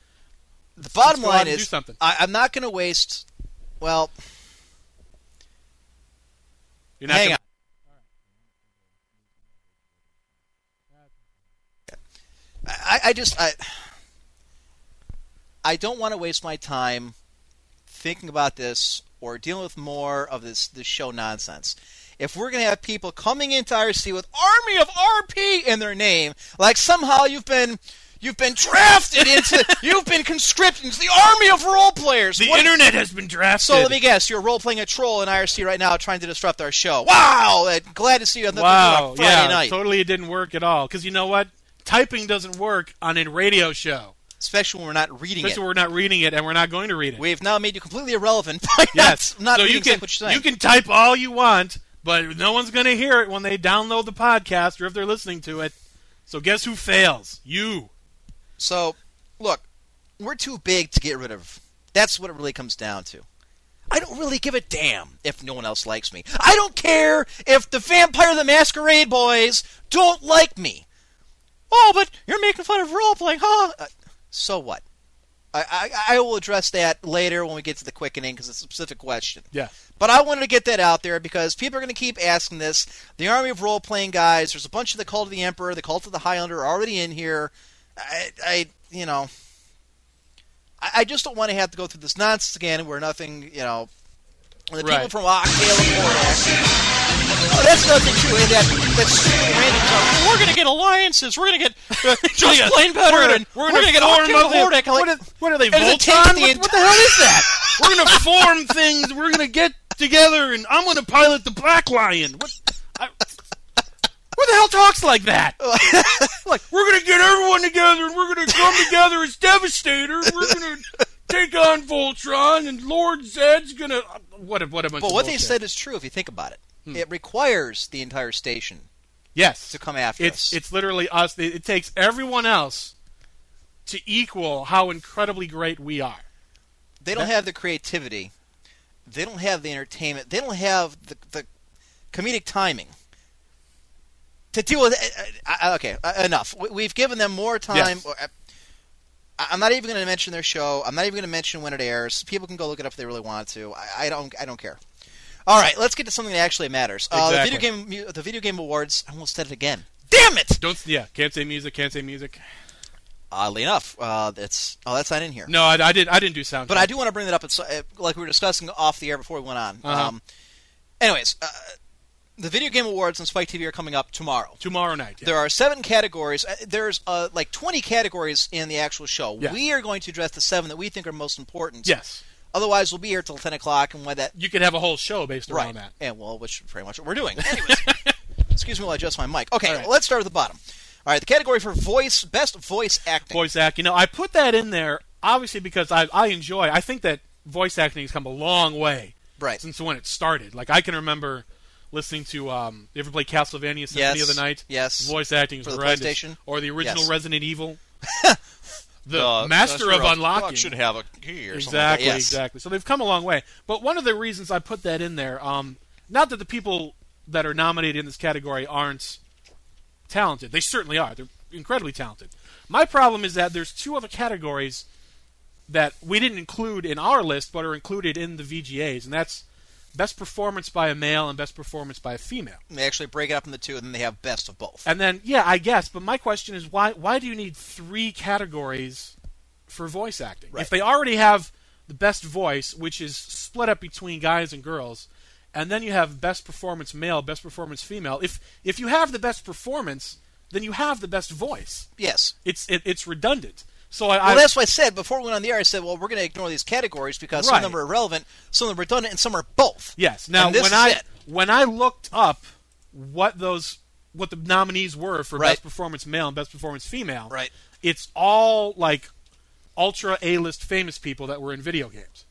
The bottom line is, do something. I, I'm not going to waste. Well, You're not hang gonna- on. I, I just I I don't want to waste my time thinking about this or dealing with more of this this show nonsense. If we're going to have people coming into IRC with Army of RP in their name, like somehow you've been you've been drafted into you've been conscripted into the army of role players. The What- internet has been drafted. so let me guess, you're role playing a troll in IRC right now, trying to disrupt our show. Wow! Uh, Glad to see you on the wow, Friday yeah, night, totally, it didn't work at all. Because you know what? Typing doesn't work on a radio show, especially when we're not reading especially it. when we're not reading it and we're not going to read it. We've now made you completely irrelevant by yes, not, not so reading you can what you're saying. you can type all you want, but no one's going to hear it when they download the podcast or if they're listening to it. So guess who fails? You. So, look, we're too big to get rid of. That's what it really comes down to. I don't really give a damn if no one else likes me. I don't care if the Vampire the Masquerade boys don't like me. Oh, but you're making fun of role playing, huh? So what? I, I, I will address that later when we get to the quickening because it's a specific question. Yeah. But I wanted to get that out there because people are going to keep asking this. The army of role playing guys, there's a bunch of the cult of the emperor, the cult of the Highlander are already in here. I, I you know, I, I just don't want to have to go through this nonsense again where nothing, you know, the people from and Hordak. Oh, that's another thing too. And eh, that that stupid random. We're going to get alliances. We're going to get just plain better. We're gonna, and we're going gonna get form of and the- Hordak. I'm What are, what are they? and it takes Voltron? the What, what the hell is that? we're gonna form things. We're gonna get together, and I'm gonna pilot the Black Lion. What? I, who the hell talks like that? like we're gonna get everyone together, and we're gonna come together as Devastator. We're gonna take on Voltron, and Lord Zed's gonna. What a what a bunch But what they said is true if you think about it. Hmm. It requires the entire station yes to come after it's us. it's literally us. It, it takes everyone else to equal how incredibly great we are. they don't have the creativity. They don't have the entertainment. They don't have the, the comedic timing to deal with. it. Uh, uh, okay, uh, enough. We, we've given them more time. Yes. Or, uh, I'm not even going to mention their show. I'm not even going to mention when it airs. People can go look it up if they really want to. I, I don't. I don't care. All right, let's get to something that actually matters. Uh, the video game, the video game awards. I almost said it again. Damn it! Don't yeah. Can't say music. Can't say music. Oddly enough, uh, that's oh, that's not in here. No, I, I didn't. I didn't do sound. But I do want to bring that up. It's uh, like we were discussing off the air before we went on. Uh-huh. Um, anyways, uh, The Video Game Awards on Spike TV are coming up tomorrow. Tomorrow night. yeah. There are seven categories. Uh, There's uh, like 20 categories in the actual show. Yeah. We are going to address the seven that we think are most important. Yes. Otherwise, we'll be here till 10 o'clock, and when that You could have a whole show based right, around that. and well, which is pretty much what we're doing. Anyways, excuse me while I adjust my mic. Okay, right. let's start at the bottom. All right, the category for voice, best voice acting. Voice act. You know, I put that in there obviously because I I enjoy. I think that voice acting has come a long way Right. since when it started. Like I can remember listening to um, you ever play Castlevania Symphony Yes. of the Night? Yes. Voice acting is For the horrendous. PlayStation? Or the original Yes. Resident Evil. the master of unlocking. should have a key or something. Exactly, Yes. exactly. So they've come a long way. But one of the reasons I put that in there, um, not that the people that are nominated in this category aren't talented. They certainly are. They're incredibly talented. My problem is that there's two other categories that we didn't include in our list, but are included in the VGAs, and that's best performance by a male and best performance by a female. They actually break it up into two, and then they have best of both. And then, yeah, I guess. But my question is, why why do you need three categories for voice acting? Right. If they already have the best voice, which is split up between guys and girls, and then you have best performance male, best performance female. If if you have the best performance, then you have the best voice. yes. It's it, it's redundant. So I, Well, I that's what I said before we went on the air. I said, well, we're going to ignore these categories because some of them are irrelevant, some of them are redundant, and some are both. Yes. Now, when is I it. when I looked up what those what the nominees were for Right. best performance male and best performance female, Right. It's all like ultra A-list famous people that were in video games,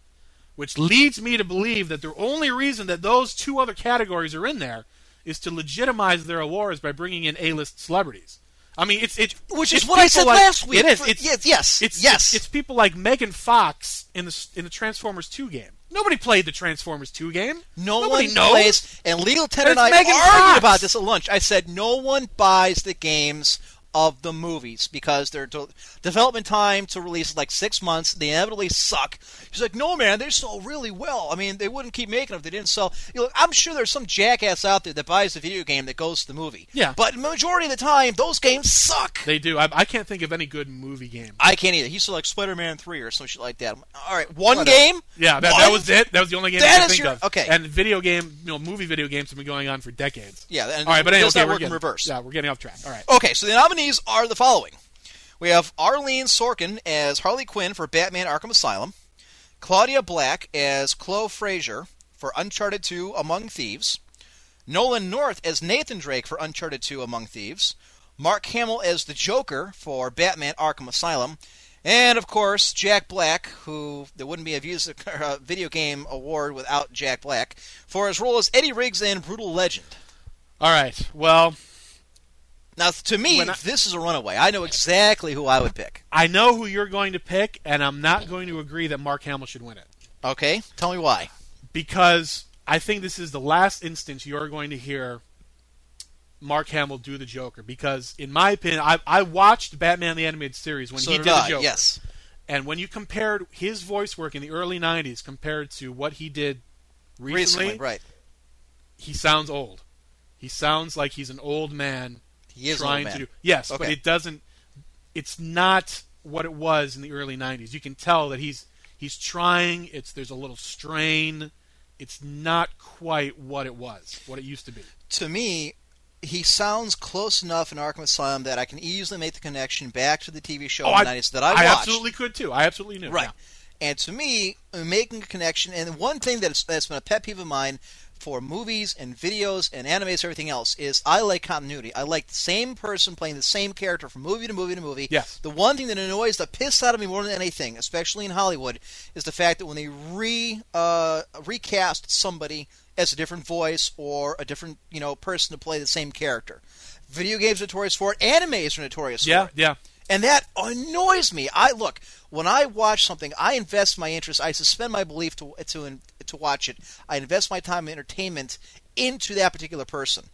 which leads me to believe that the only reason that those two other categories are in there is to legitimize their awards by bringing in A-list celebrities. I mean, it's it, Which it's is what I said like- last week. It is. For- It's, yes, yes, it's yes. It's, it's people like Megan Fox in the in the Transformers 2 game. Nobody played the Transformers 2 game. No Nobody one knows. plays, and Legal Ted and And I Megan argued Fox. about this at lunch. I said no one buys the games of the movies because their de- development time to release is like six months. They inevitably suck. He's like, no, man, they sell really well. I mean, they wouldn't keep making them if they didn't sell. You know, I'm sure there's some jackass out there that buys the video game that goes to the movie. Yeah. but majority of the time, those games suck. They do. I, I can't think of any good movie game. I can't either. He's like Spider-Man Three or some shit like that. Like, All right, one game. Yeah, that, that was it. That was the only game That I could think your- of. okay. And video game, you know, movie video games have been going on for decades. Yeah, and All right, but anyway, okay, we're work in getting- reverse. Yeah, we're getting off track. All right. Okay, so the nominees are the following. We have Arlene Sorkin as Harley Quinn for Batman Arkham Asylum, Claudia Black as Chloe Frazer for Uncharted 2 Among Thieves, Nolan North as Nathan Drake for Uncharted 2 Among Thieves, Mark Hamill as the Joker for Batman Arkham Asylum, and of course Jack Black, who there wouldn't be a video game award without Jack Black, for his role as Eddie Riggs in Brutal Legend. All right. Well, Now, to me, I- this is a runaway. I know exactly who I would pick. I know who you're going to pick, and I'm not going to agree that Mark Hamill should win it Okay, tell me why. because I think this is the last instance you're going to hear Mark Hamill do the Joker. Because, in my opinion, I, I watched Batman the Animated Series when so he did did I, the Joker. Yes, And when you compared his voice work in the early '90s compared to what he did recently, recently, right? he sounds old. He sounds like he's an old man He is trying to do. Yes, but it doesn't. It's not what it was in the early '90s. You can tell that he's he's trying. It's there's a little strain. It's not quite what it was, what it used to be. To me, he sounds close enough in Arkham Asylum that I can easily make the connection back to the TV show oh, in the 90s that I watched. absolutely could too. I absolutely knew. Right. yeah. And to me, making a connection, and one thing that's, that's been a pet peeve of mine for movies and videos and animes, everything else, is I like continuity. I like the same person playing the same character from movie to movie to movie. Yes. The one thing that annoys the piss out of me more than anything, especially in Hollywood, is the fact that when they re uh, recast somebody as a different voice or a different you know person to play the same character. Video games are notorious for it. Animes are notorious Yeah. for it. Yeah, Yeah. And that annoys me. I look when I watch something, I invest my interest. I suspend my belief to to to watch it. I invest my time and entertainment into that particular person.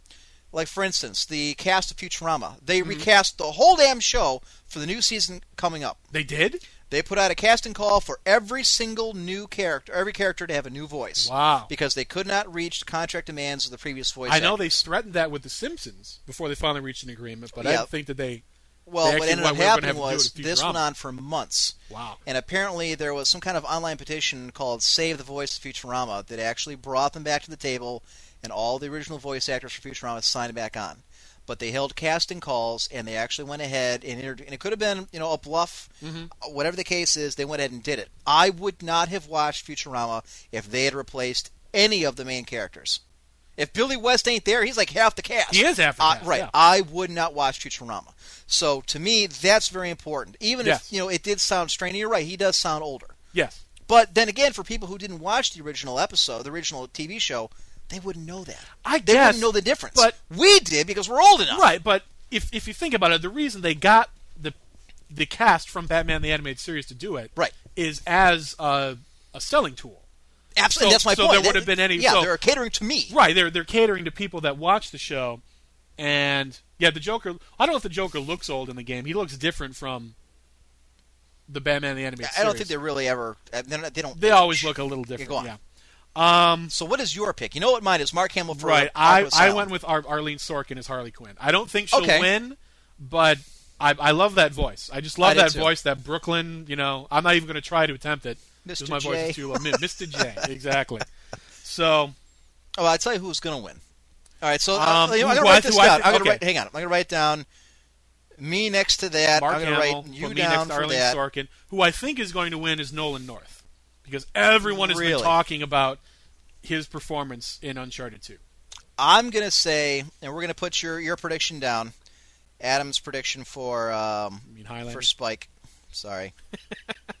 Like for instance, the cast of Futurama. They Mm-hmm. recast the whole damn show for the new season coming up. They did. They put out a casting call for every single new character, every character to have a new voice. Wow. Because they could not reach contract demands of the previous voice. I know they threatened that with the Simpsons before they finally reached an agreement, but I Yeah. don't think that they. Well, what ended up happening have to do was this went on for months. Wow. And apparently there was some kind of online petition called Save the Voice of Futurama that actually brought them back to the table and all the original voice actors for Futurama signed back on. But they held casting calls, and they actually went ahead and, inter- and it could have been, you know, a bluff. Uh, Whatever the case is, they went ahead and did it. I would not have watched Futurama if they had replaced any of the main characters. If Billy West ain't there, he's like half the cast. He is half the Uh, right. yeah. I would not watch Futurama. So to me, that's very important. Even Yes. if you know it did sound strange. You're right. He does sound older. Yes. But then again, for people who didn't watch the original episode, the original TV show, they wouldn't know that. I They guess, wouldn't know the difference. but- we did because we're old enough. Right, but if if you think about it, the reason they got the the cast from Batman the Animated Series to do it Right. is as a, a selling tool. Absolutely. So- that's my so point. there would have been any- Yeah, so- they're catering to me. Right, they're they're catering to people that watch the show, and yeah, the Joker. I don't know if the Joker looks old in the game. He looks different from the Batman the Animated I don't Series. think they really ever. uh, They're not, they don't. They always look a little different. on. Yeah. Um, So what is your pick? You know what mine is? Mark Hamill for right. I, I went with Ar- Arlene Sorkin as Harley Quinn. I don't think she'll Okay. win, but I, I love that voice. I just love I that voice, that Brooklyn. You know, I'm not even going to try to attempt it Mr. my voice is too low. Mr. J. Exactly. So Oh, I'll tell you who's going to win. All right, so Um, uh, you know, I'm going to write this down. I'm going to write. Hang on. I'm going to write down me next to that. Mark I'm going to Hamill, write you put down next to for Arlene that. Sorkin, who I think is going to win is Nolan North because everyone has Really? been talking about his performance in Uncharted 2. I'm going to say, and we're going to put your your prediction down. Adam's prediction for um, mean, for Spike. Sorry,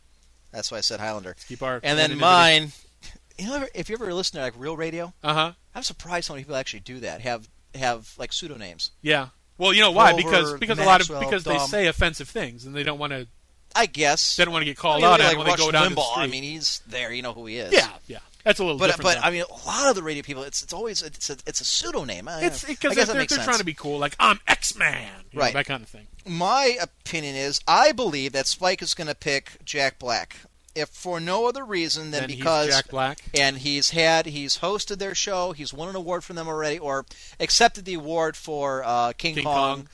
that's why I said Highlander. Keep our And then mine. You know, if you ever listen to like real radio, Uh huh. I'm surprised how many people actually do that. Have have like pseudonames. Yeah. Well, you know why? Because because a lot of Maxwell, because they say offensive things and they don't want to I guess. they don't want to get called I mean, out like at when they go down to the street. I mean, he's there. You know who he is. yeah, yeah. That's a little But different. but though. I mean, a lot of the radio people, it's it's always it's a it's a pseudonym. I- it's because guess they're, they're trying to be cool, like I'm X Man, Right. That kind of thing. My opinion is, I believe that Spike is going to pick Jack Black, if for no other reason than And because Jack Black. and he's had he's hosted their show, he's won an award from them already, or accepted the award for uh, King, King Kong. Kong.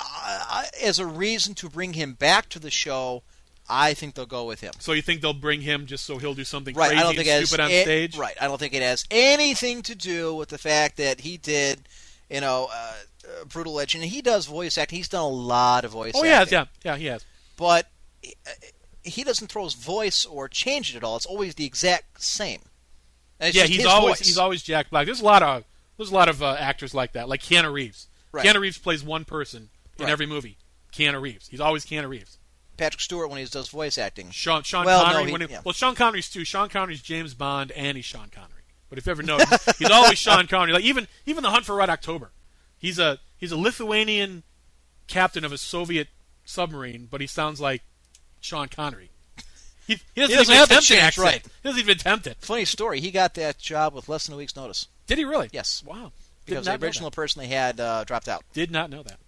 Uh, as a reason to bring him back to the show, I think they'll go with him. So you think they'll bring him just so he'll do something Right, crazy I don't think and has stupid on stage? Right, I don't think it has anything to do with the fact that he did, you know, uh, uh, brutal legend. He does voice acting. He's done a lot of voice Oh, acting. has, yeah, yeah, he has. but he- uh, he doesn't throw his voice or change it at all. It's always the exact same. Yeah, he's always voice. he's always Jack Black. There's a lot of there's a lot of uh, actors like that, like Keanu Reeves. Right. Keanu Reeves plays one person in Right. every movie. Keanu Reeves. He's always Keanu Reeves. Patrick Stewart when he does voice acting. Sean Sean Well, no, Connery. he- when he- yeah. Well, Sean Connery's too. Sean Connery's James Bond and he's Sean Connery. But if you ever know, he's always Sean Connery. Like even even the Hunt for Red October, he's a he's a Lithuanian captain of a Soviet submarine, but he sounds like Sean Connery. He, he doesn't, doesn't even have attempt accent. right. He doesn't even attempt it. Funny story. He got that job with less than a week's notice Did he really? Yes. Wow. because the original person they had uh, dropped out. Did not know that.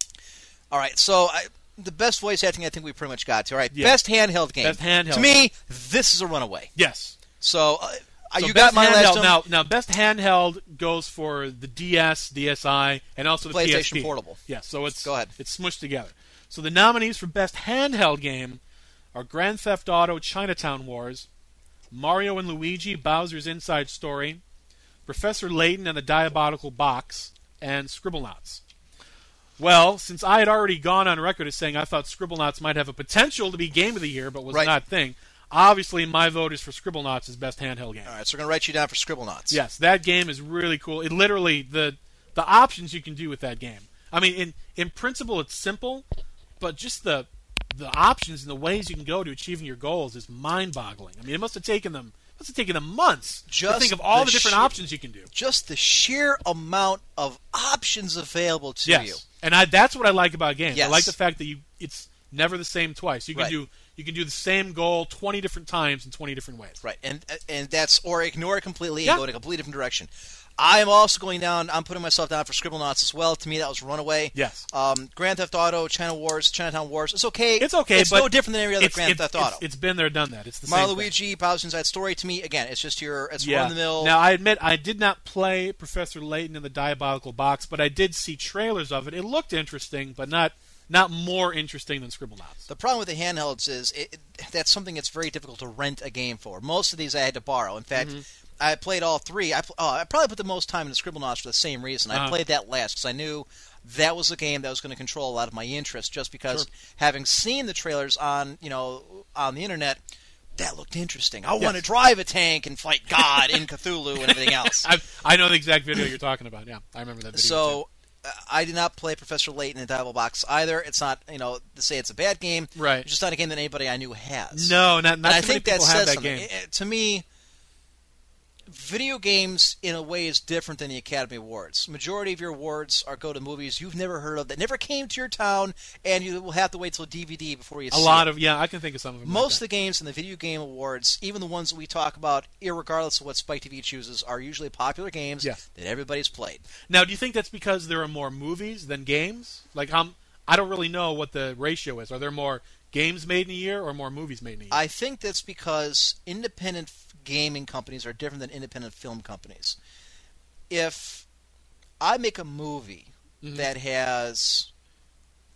All right, so I, the best voice acting I think we pretty much got to. All right, Yeah. best handheld game. Best handheld. To me, this is a runaway. Yes. So, uh, So you got my last handheld. one. Now, now, best handheld goes for the DS, DSi, and also the PlayStation PSP. Portable. Yeah, so it's Go ahead. It's smushed together. So the nominees for best handheld game are Grand Theft Auto: Chinatown Wars, Mario and Luigi: Bowser's Inside Story, Professor Layton and the Diabolical Box, and Scribblenauts. Well, since I had already gone on record as saying I thought Scribblenauts might have a potential to be Game of the Year, but was Right. not thing, obviously my vote is for Scribblenauts as best handheld game. All right, so we're gonna write you down for Scribblenauts. Yes, that game is really cool. It literally the the options you can do with that game. I mean, in in principle, it's simple, but just the the options and the ways you can go to achieving your goals is mind-boggling. I mean, it must have taken them must have taken them months to Just think of all the the, different sheer- options you can do. Just the sheer amount of options available to yes, you. and I, that's what I like about games. Yes. I like the fact that you it's never the same twice. You can Right. do you can do the same goal twenty different times in twenty different ways. Right, and and that's or ignore it completely Yeah. and go in a completely different direction. I am also going down. I'm putting myself down for Scribblenauts as well. To me, that was Runaway. Yes. Um, Grand Theft Auto, China Wars, Chinatown Wars. It's okay. It's okay, It's no different than any other Grand Theft Auto. It's, it's been there, done that. It's the Mario same. Luigi, Bowser's Inside Story. To me, again, it's just your it's Yeah. run the mill. Now I admit I did not play Professor Layton in the Diabolical Box, but I did see trailers of it. It looked interesting, but not not more interesting than Scribblenauts. The problem with the handhelds is it, it- that's something that's very difficult to rent a game for. Most of these I had to borrow. In fact, Mm-hmm. I played all three. I oh, I probably put the most time into Scribblenauts for the same reason. I Uh-huh. played that last because I knew that was a game that was going to control a lot of my interest. Just because having seen the trailers on you know on the internet, that looked interesting. I want to drive a tank and fight God in Cthulhu and everything else. I, I know the exact video you're talking about. Yeah, I remember that video. So uh, I did not play Professor Layton in Devil Box either. It's not you know to say it's a bad game. Right. It's just not a game that anybody I knew has. no, not, not and I too think that says that something. it- to me, video games in a way is different than the Academy Awards. Majority of your awards are go to movies you've never heard of that never came to your town, and you will have to wait till DVD before you see. A lot it. of yeah, I can think of some of them. Most of the games in the video game awards, even the ones that we talk about, irregardless of what Spike TV chooses, are usually popular games Yeah. that everybody's played. Now, do you think that's because there are more movies than games? Like, um, I don't really know what the ratio is. Are there more games made in a year or more movies made in a year? I think that's because independent gaming companies are different than independent film companies. If I make a movie Mhm. that has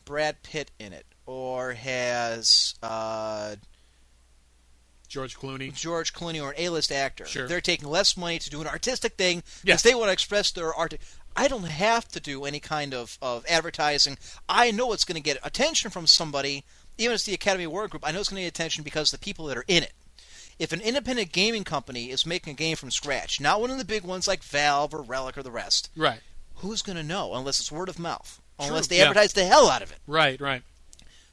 Brad Pitt in it, or has uh, George Clooney. George Clooney or an A-list actor, Sure. they're taking less money to do an artistic thing because they want to express their art. I don't have to do any kind of, of advertising. I know it's going to get attention from somebody, even if it's the Academy Award Group. I know it's going to get attention because the people that are in it. If an independent gaming company is making a game from scratch, not one of the big ones like Valve or Relic or the rest, Right, who's going to know unless it's word of mouth? True, Unless they yeah. advertise the hell out of it. right, right.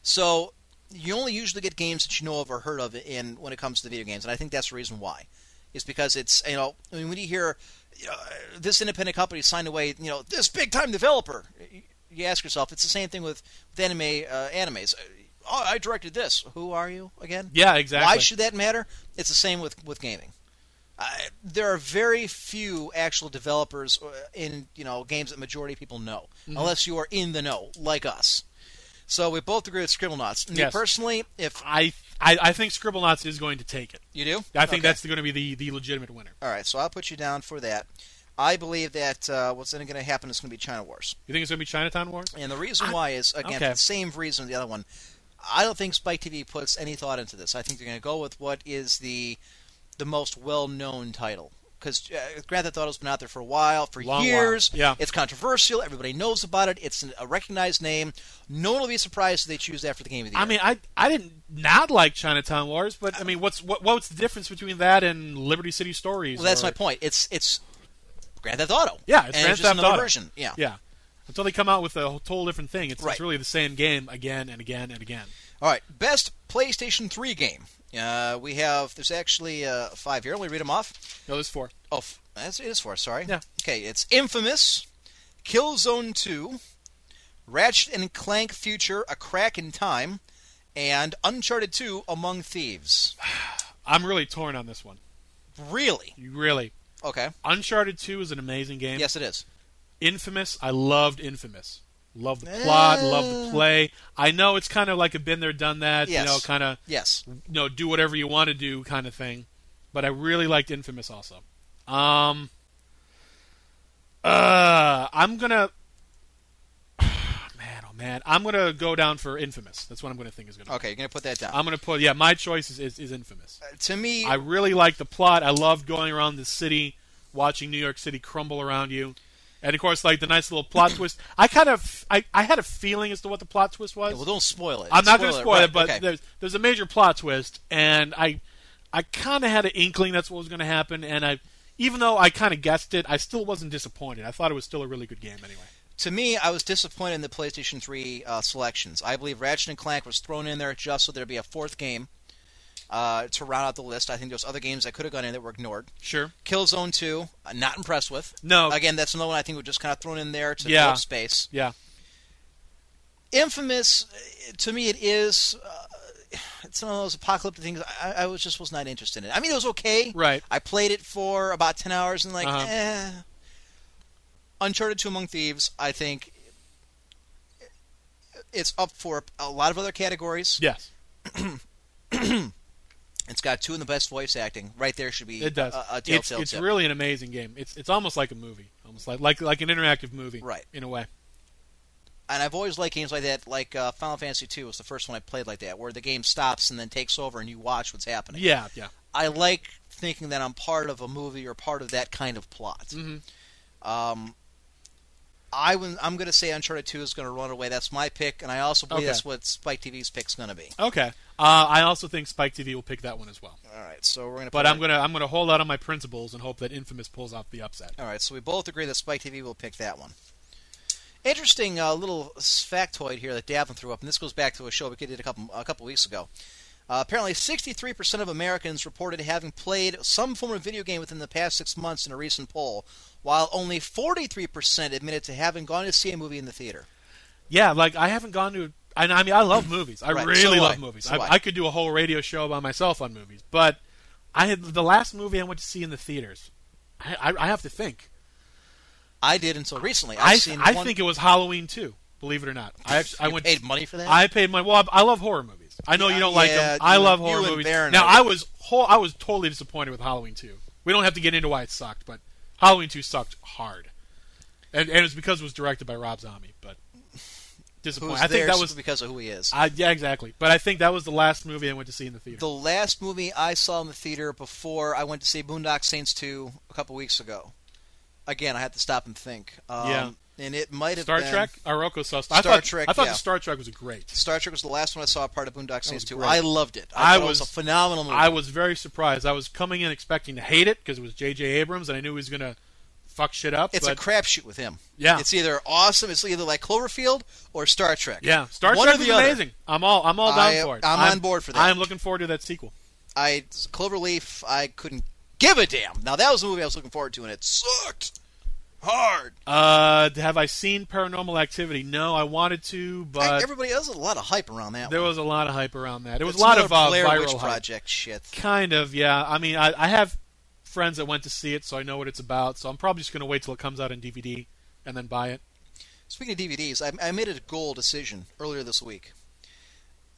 So you only usually get games that you know of or heard of in when it comes to video games, and I think that's the reason why. Is because it's you know I mean, when you hear you know, this independent company signed away you know this big time developer, you- you ask yourself it's the same thing with, with anime uh, animes. Oh, I directed this. Who are you again? Yeah, exactly. Why should that matter? It's the same with with gaming. Uh, there are very few actual developers uh, in you know games that majority of people know, Mm-hmm. unless you are in the know like us. So we both agree with Scribblenauts. Me Yes. personally, if I, I I think Scribblenauts is going to take it. you do, I think Okay. that's going to be the, the legitimate winner. all right. So I'll put you down for that. I believe that uh, what's going to happen is going to be China Wars, You think it's going to be Chinatown Wars? and the reason why is again okay. the same reason as the other one. I don't think Spike TV puts any thought into this. I think they're going to go with what is the the most well-known title. Because uh, Grand Theft Auto's been out there for a while, for Long while. years. Yeah. It's controversial. Everybody knows about it. It's an- a recognized name. No one will be surprised if they choose after the game of the year. I mean, I I didn't not like Chinatown Wars, but I mean, what's what what's the difference between that and Liberty City Stories? well, that's or- my point. It's it's Grand Theft Auto. Yeah, it's and Grand it's just Theft another Auto. version. Yeah. Yeah, until they come out with a total different thing, it's, Right. it's really the same game again and again and again. All right, best PlayStation 3 game. Uh, we have there's actually uh, five here. Let me read them off. No, there's four. Oh, f- that's it is four. Sorry. Yeah. Okay, it's Infamous, Killzone 2, Ratchet and Clank Future: A Crack in Time, and Uncharted 2: Among Thieves. I'm really torn on this one. Really? Really. Okay. Uncharted 2 is an amazing game. Yes, it is. Infamous, I loved Infamous. Loved the plot, loved the play. I know it's kind of like a been there, done that, Yes. you know, kind of, Yes. you know, do whatever you want to do kind of thing. But I really liked Infamous also. Um, uh, I'm gonna, man, oh man, I'm gonna go down for Infamous. That's what I'm gonna think is gonna. Okay, you're gonna put that down. I'm gonna put, yeah, my choice is, is, is Infamous. to me, I really like the plot. I loved going around the city, watching New York City crumble around you, and of course, like the nice little plot twist. I kind of, I, I had a feeling as to what the plot twist was. well, don't spoil it. I'm not going to spoil right, it, but okay. there's there's a major plot twist, and I, I kind of had an inkling that's what was going to happen, and I, even though I kind of guessed it, I still wasn't disappointed. I thought it was still a really good game anyway. to me, I was disappointed in the PlayStation 3 uh, selections. I believe Ratchet and Clank was thrown in there just so there'd be a fourth game uh, to round out the list. I think there was other games that could have gone in that were ignored. Sure. Killzone 2, uh, not impressed with. No. Again, that's another one I think was just kind of thrown in there to Yeah. fill up space. Yeah. Infamous, uh, to me, it is. Uh, it's one of those apocalyptic things. I, I was just was not interested in. it. I mean, it was okay. Right. I played it for about ten hours and like, Uh-huh. eh. Uncharted 2 Among Thieves, I think it's up for a lot of other categories. Yes. It's got two of the best voice acting. Right there should be It does. a, a it's it's tip. really an amazing game. It's it's almost like a movie, almost like like like an interactive movie, Right. In a way. and I've always liked games like that. Like uh, Final Fantasy II was the first one I played like that, where the game stops and then takes over and you watch what's happening. Yeah, yeah. I like thinking that I'm part of a movie or part of that kind of plot. Mhm. Um, I w- I'm going to say Uncharted 2 is going to run away. That's my pick, and I also believe Okay. that's what Spike TV's pick's going to be. Okay. Uh, I also think Spike TV will pick that one as well. All right, so we're going to. But I'm gonna I'm gonna hold out on my principles and hope that Infamous pulls off the upset. All right, so we both agree that Spike TV will pick that one. Interesting uh, little factoid here that Davin threw up, and this goes back to a show we did a couple a couple weeks ago. Uh, apparently, 63% of Americans reported having played some form of video game within the past six months in a recent poll, while only 43% admitted to having gone to see a movie in the theater. Yeah, like I haven't gone to. I, I mean, I love movies. I Right, really so love I. movies. So I, I. I could do a whole radio show by myself on movies. But I had the last movie I went to see in the theaters. I, I, have to think. I did until recently. I've I, seen I one, think it was Halloween too. Believe it or not, I actually I went. paid money for that. I paid my well. I love horror movies. I know Yeah, you don't like them. I love horror movies. Baron now I was whole, I was totally disappointed with Halloween two. We don't have to get into why it sucked, but Halloween two sucked hard, and, and it was because it was directed by Rob Zombie. But disappointing. I think that was because of who he is. I, yeah, exactly. But I think that was the last movie I went to see in the theater. The last movie I saw in the theater before I went to see Boondock Saints 2 a couple weeks ago. Again, I had to stop and think. Um, Yeah. And it might have Star been Trek. Aroko saw. I Star thought, Trek, I thought yeah. the Star Trek was great. Star Trek was the last one I saw part of Boondock Saints 2. I loved it. I I, thought it was, was- a phenomenal movie. I was very surprised. I was coming in expecting to hate it because it was J.J. Abrams, and I knew he was going to fuck shit up. it's but a crapshoot with him. Yeah. It's either awesome, it's either like Cloverfield or Star Trek. yeah, Star One Trek was the other. I'm all I'm all down I- for it. I'm on board for that. I'm looking forward to that sequel. I Cloverleaf, I couldn't give a damn. Now that was a movie I was looking forward to, and it sucked hard. Uh, have I seen Paranormal Activity? No, I wanted to, but Everybody has a lot of hype around that. there one. was a lot of hype around that. It was It's a lot of uh, Blair viral Witch hype. Project shit. Kind of, yeah. I mean, I, I have friends that went to see it, so I know what it's about. So I'm probably just going to wait till it comes out on DVD and then buy it. Speaking of DVDs, I, I made a goal decision earlier this week,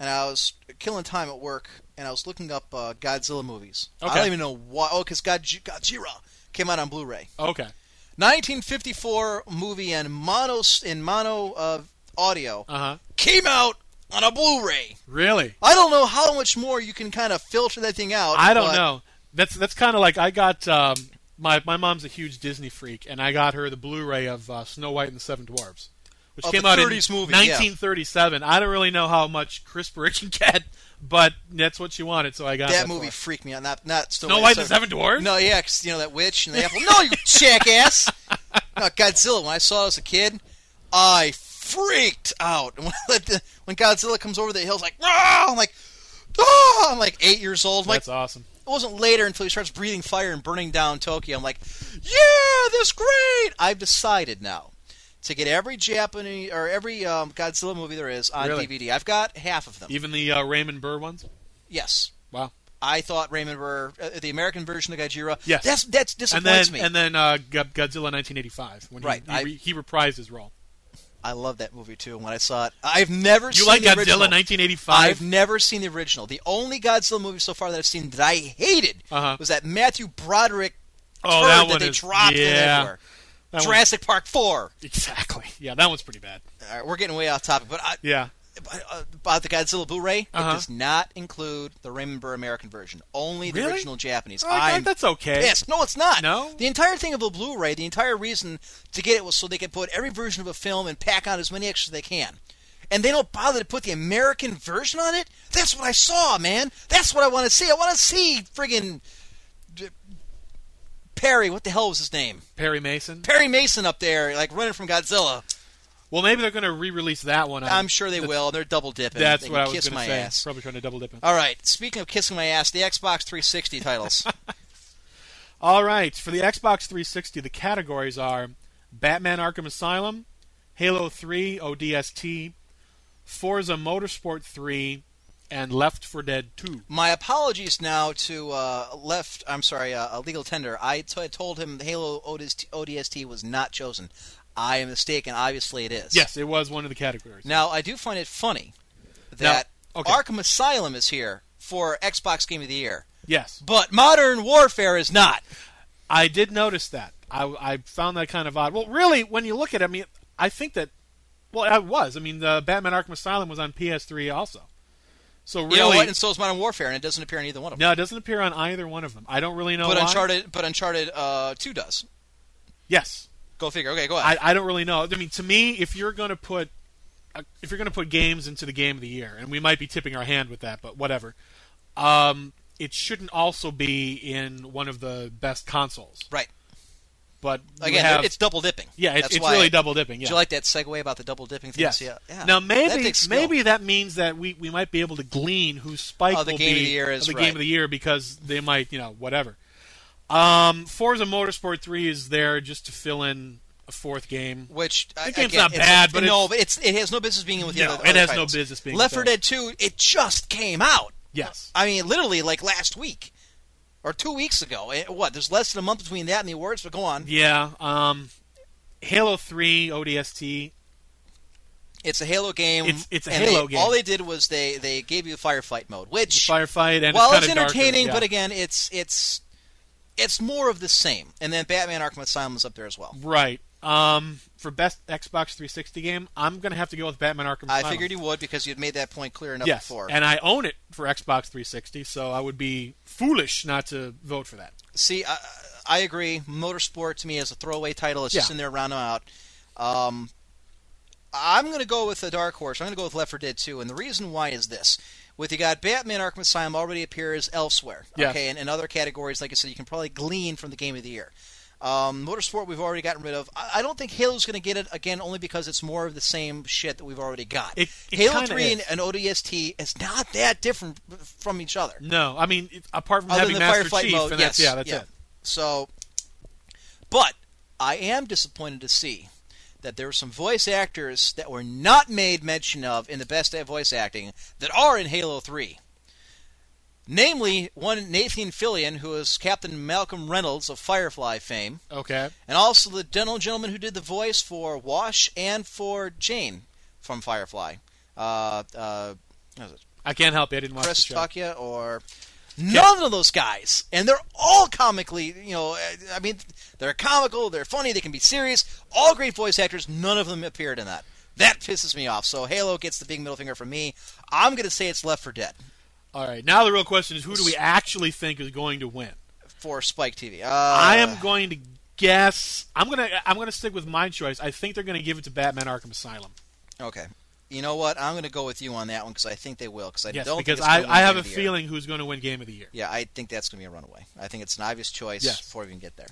and I was killing time at work, and I was looking up uh, Godzilla movies. I don't even know why. Oh, because God, Godzilla came out on Blu-ray. Okay. 1954 movie in mono in mono uh, audio Uh huh. came out on a Blu-ray. Really? I don't know how much more you can kind of filter that thing out. I don't know. That's that's kind of like I got um, my my mom's a huge Disney freak, and I got her the Blu-ray of uh, Snow White and the Seven Dwarfs, which Of came out in 30s movie, yeah. 1937. I don't really know how much crisper it can get, but that's what she wanted, so I got That that movie freaked me out. Not not Snow White and the Seven Dwarfs. No, yeah, 'cause, you know that witch and the apple. No, you jackass! No, Godzilla. When I saw it as a kid, I freaked out. When, when Godzilla comes over the hills, like, "Rah!" I'm like, ah! I'm like eight years old. I'm like, That's awesome. It wasn't later until he starts breathing fire and burning down Tokyo. I'm like, yeah, this is great. I've decided now to get every Japanese or every um, Godzilla movie there is on Really? DVD. I've got half of them. Even the uh, Raymond Burr ones. Yes. Wow. I thought Raymond Burr, uh, the American version of Gojira. Yes. That's that's And disappoints then me. and then uh, Godzilla 1985 when he, Right, he, I- he reprised his role. I love that movie too. When I saw it, I've never You seen like Godzilla original. 1985? I've never seen the original. The only Godzilla movie so far that I've seen that I hated Uh-huh. was that Matthew Broderick oh, that that they is dropped in yeah. everywhere. That one- Jurassic Park Four. exactly. Yeah, that one's pretty bad. All right, we're getting way off topic, but I, Yeah. Uh, about the Godzilla Blu-ray, Uh-huh. it does not include the Raymond Burr American version. Only the Really? original Japanese. Oh, I- I'm that's okay. pissed. No, it's not. No? The entire thing of a Blu-ray, the entire reason to get it was so they could put every version of a film and pack on as many extras as they can. And they don't bother to put the American version on it. That's what I saw, man. That's what I want to see. I want to see friggin' Perry. What the hell was his name? Perry Mason. Perry Mason up there, like running from Godzilla. Well, maybe they're going to re-release that one. on- I'm sure they that's- will. They're double dipping. That's they what I was going to say. ass. Probably trying to double dip it. All right. Speaking of kissing my ass, the Xbox 360 titles. All right, for the Xbox 360, the categories are Batman: Arkham Asylum, Halo 3 ODST, Forza Motorsport 3, and Left 4 Dead 2. my apologies now to uh, Left. I'm sorry, uh, a legal tender. I t- I told him Halo ODST, ODST was not chosen. I am mistaken. Obviously, it is. Yes, it was one of the categories. Now I do find it funny that Now, okay. Arkham Asylum is here for Xbox Game of the Year, Yes, but Modern Warfare is not. I did notice that. I, I found that kind of odd. Well, really, when you look at it, I mean, I think that Well, it was. I mean, the Batman Arkham Asylum was on PS3 also. So really, You know what? And so is Modern Warfare, and it doesn't appear on either one of them. no, it doesn't appear on either one of them. I don't really know but why. Uncharted, but Uncharted uh, Two does. Yes, Go figure. Okay, go ahead. I, I don't really know. I mean, to me, if you're going to put uh, if you're going to put games into the game of the year, and we might be tipping our hand with that, but whatever. Um, it shouldn't also be in one of the best consoles. right. But Again, have- it's double dipping. yeah, it's, That's it's really I- double dipping. Yeah. Did you like that segue about the double dipping things? Yes. Yeah. yeah. Now maybe skill. maybe that means that we, we might be able to glean who Spike Oh, the will game of be the year is the right. game of the year because they might you know whatever. Um, Forza Motorsport Three is there just to fill in a fourth game. Which The I- game's again, not bad, but no, but it's it has no business being in with the No, other. it has no business being Left with 4. Dead 2. It just came out. Yes. I mean, literally like last week or two weeks ago. Eh, What? There's less than a month between that and the awards. But go on. Yeah. Um, Halo Three ODST. It's a Halo game. It's- it's a Halo they- game. All they did was they they gave you a firefight mode, which Firefight and well, it's, it's kinda darker, entertaining, yeah. but again, it's it's it's more of the same. And then Batman Arkham Asylum is up there as well. right. Um, for best Xbox 360 game, I'm gonna have to go with Batman Arkham Asylum. I figured you would because you'd made that point clear enough yes, before. and I own it for Xbox 360, so I would be foolish not to vote for that. See, I, I agree. Motorsport to me is a throwaway title. It's just in there round them out. Um, I'm going to go with the dark horse. I'm going to go with Left 4 Dead 2, and the reason why is this: with you got Batman Arkham Asylum already appears elsewhere. Yes. Okay, and in other categories, like I said, you can probably glean from the game of the year. Um, Motorsport we've already gotten rid of. I, I don't think Halo's going to get it again, only because it's more of the same shit that we've already got. It- it Halo 3 and, and ODST is not that different from each other. No, I mean apart from Other having than the Master firefight Chief, mode, and that's yes, yeah, that's yeah. it. So, but I am disappointed to see that there were some voice actors that were not made mention of in the best voice acting that are in Halo 3. Namely, one Nathan Fillion, who is Captain Malcolm Reynolds of Firefly fame, Okay. and also the dental gentleman who did the voice for Wash and for Jayne from Firefly. Uh, uh, what is it? I can't help it. I didn't watch Chris the show. Takia or none of those guys, and they're all comically, you know, I mean, they're comical, they're funny, they can be serious, all great voice actors. None of them appeared in that. That pisses me off. So Halo gets the big middle finger from me. I'm going to say it's Left for Dead All right. Now the real question is, who do we actually think is going to win? for Spike TV. Uh, I am going to guess. I'm gonna. I'm gonna stick with my choice. I think they're going to give it to Batman Arkham Asylum. okay. You know what? I'm going to go with you on that one because I think they will. Because I Yes, don't because think it's I, I have a of the Year. feeling who's going to win Game of the Year. Yeah, I think that's going to be a runaway. I think it's an obvious choice Yes. before we even get there.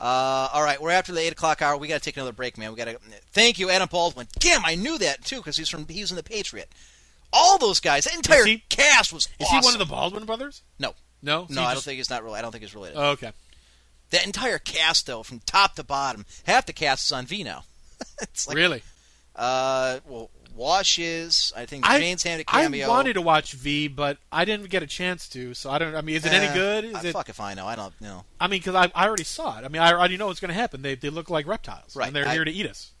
Uh, all right, we're after the eight o'clock hour. We got to take another break, man. We got to. Thank you, Adam Baldwin. Damn, I knew that too because he's from he's in the Patriot. All those guys, that entire he- cast was. Is awesome. he one of the Baldwin brothers? No, No. So no, I don't think he's not really. I don't think he's related. Oh, okay. that entire cast, though, from top to bottom, half the cast is on V now. it's like, really? uh, well, Wash is. I think I, Jayne's had a I cameo. I wanted to watch V, but I didn't get a chance to. So I don't. I mean, is it any Uh, good? Is uh, it? Fuck if I know. I don't know. I mean, because I, I already saw it. I mean, I already know what's going to happen. They they look like reptiles, Right, and they're I- here to eat us.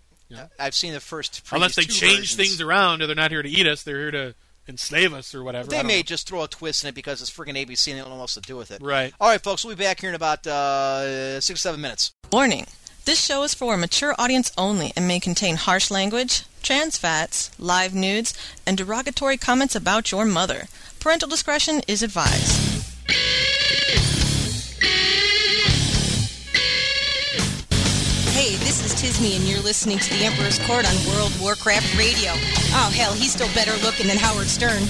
I've seen the first. Unless they two change versions. things around, or they're not here to eat us. They're here to enslave us or whatever. They may know. just throw a twist in it because it's freaking ABC and they don't know what else to do with it. Right. All right, folks. We'll be back here in about uh, six or seven minutes. Warning. This show is for a mature audience only and may contain harsh language, trans fats, live nudes, and derogatory comments about your mother. Parental discretion is advised. Hey, this is Tisme, and you're listening to the Emperor's Court on World Warcraft Radio. Oh, hell, he's still better looking than Howard Stern.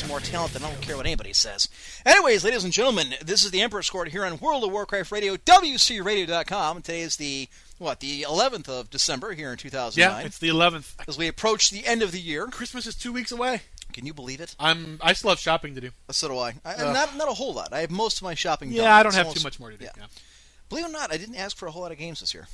Also more talented. I don't care what anybody says. Anyways, ladies and gentlemen, this is the Emperor's Court here on World of Warcraft Radio, WCRadio.com. Today is the, what, the 11th of December here in 2009. Yeah, it's the 11th. as we approach the end of the year. Christmas is two weeks away. Can you believe it? I'm. I still have shopping to do. So do I. I Ugh. not not a whole lot. I have most of my shopping Yeah, done. I don't It's have almost- too much more to do. yeah. yeah. Believe it or not, I didn't ask for a whole lot of games this year.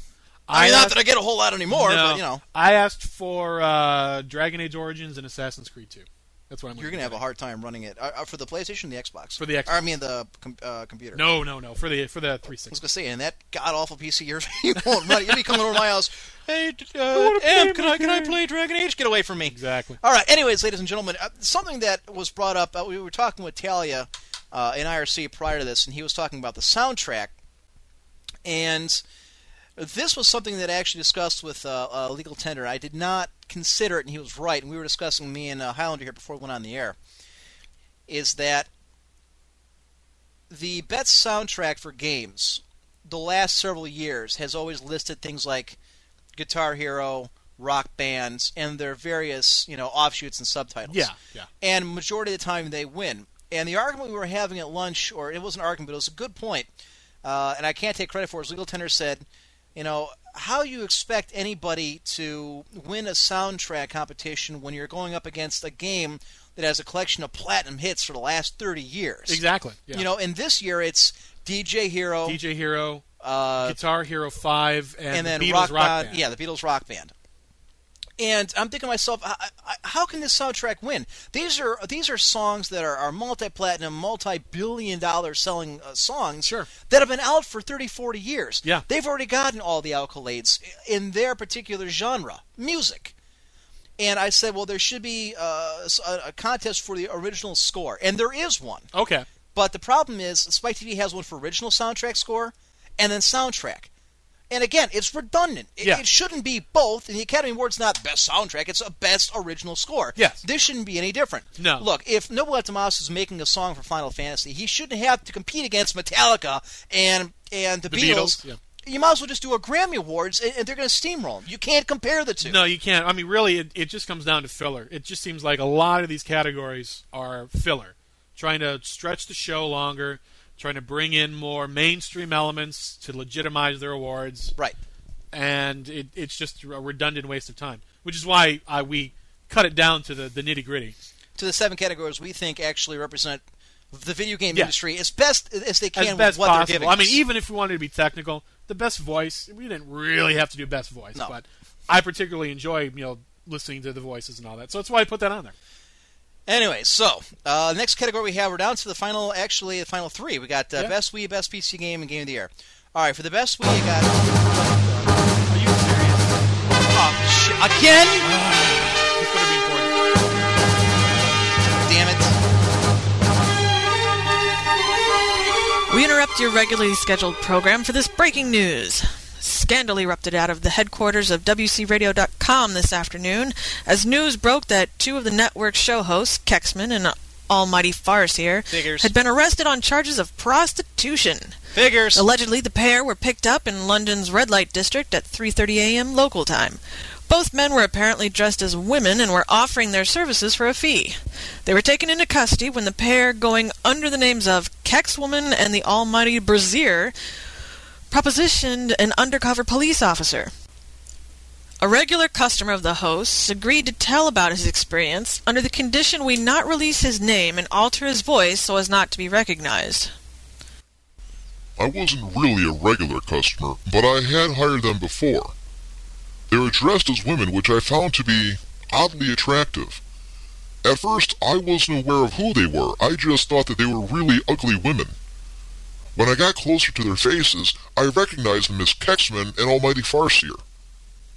I mean, not that I get a whole lot anymore, no, but you know. I asked for uh, Dragon Age Origins and Assassin's Creed 2. That's what I'm. You're gonna have a hard time running it uh, uh, for the PlayStation, or the Xbox, For the Xbox. Or, I mean the com- uh, computer. No, no, no. For the for the 360. I was gonna say, and that god awful PC of yours, you won't run it. You'll be coming over to my house. Hey, uh, Em, can I can I play Dragon Age? Get away from me. Exactly. All right. Anyways, ladies and gentlemen, uh, something that was brought up. Uh, we were talking with Talia uh, in IRC prior to this, and he was talking about the soundtrack. And this was something that I actually discussed with uh, uh, Legal Tender. I did not consider it, and he was right. And we were discussing me and uh, Highlander here before we went on the air. Is that the best soundtrack for games the last several years has always listed things like Guitar Hero, Rock Bands, and their various you know offshoots and subtitles. Yeah, yeah. And majority of the time they win. And the argument we were having at lunch, or it wasn't an argument, but it was a good point, uh, and I can't take credit for it. As Legal Tender said, you know, how you expect anybody to win a soundtrack competition when you're going up against a game that has a collection of platinum hits for the last 30 years? Exactly. Yeah. You know, and this year it's DJ Hero, DJ Hero, uh, Guitar Hero 5, and, and then the Beatles rock, Rock, band, Band. yeah, the Beatles rock band. And I'm thinking to myself, I- I- how can this soundtrack win? These are these are songs that are, are multi-platinum, multi-billion-dollar selling uh, songs Sure. that have been out for 30, 40 years. Yeah. they've already gotten all the accolades in their particular genre, music. And I said, well, there should be uh, a, a contest for the original score, and there is one. Okay. But the problem is, Spike TV has one for original soundtrack score and then soundtrack. And again, it's redundant. It, Yeah. it shouldn't be both. And the Academy Award's not best soundtrack; it's a best original score. Yes. this shouldn't be any different. No. Look, if Nobuo Tomas is making a song for Final Fantasy, he shouldn't have to compete against Metallica and and the, The Beatles, yeah. You might as well just do a Grammy Awards, and, they're going to steamroll. You can't compare the two. No, you can't. I mean, really, it, it just comes down to filler. It just seems like a lot of these categories are filler, trying to stretch the show longer, trying to bring in more mainstream elements to legitimize their awards, Right. and it, it's just a redundant waste of time. Which is why I, we cut it down to the, the nitty gritty. To the seven categories we think actually represent the video game Yeah. industry as best as they can As with best what they're possible. giving I mean, even if we wanted to be technical, the best voice. We didn't really have to do best voice, No. but I particularly enjoy you know listening to the voices and all that. So that's why I put that on there. Anyway, so uh, next category we have, we're down to the final, actually, the final three. We got uh, Yeah. best Wii, best PC game, and game of the year. All right, for the best Wii, you got. Are you serious? Oh, shit. Again? This better be important. Damn it. We interrupt your regularly scheduled program for this breaking news. Scandal erupted out of the headquarters of WCRadio.com this afternoon as news broke that two of the network's show hosts, Kexman and Almighty Farseer, Figures. had been arrested on charges of prostitution. Figures. Allegedly, the pair were picked up in London's red light district at 3:30 a.m. local time. Both men were apparently dressed as women and were offering their services for a fee. They were taken into custody when the pair, going under the names of Kexwoman and the Almighty Brazier, propositioned an undercover police officer. A regular customer of the host's agreed to tell about his experience under the condition we not release his name and alter his voice so as not to be recognized. I wasn't really a regular customer, but I had hired them before. They were dressed as women, which I found to be oddly attractive. At first, I wasn't aware of who they were, I just thought that they were really ugly women. When I got closer to their faces, I recognized them as Kexman and Almighty Farseer.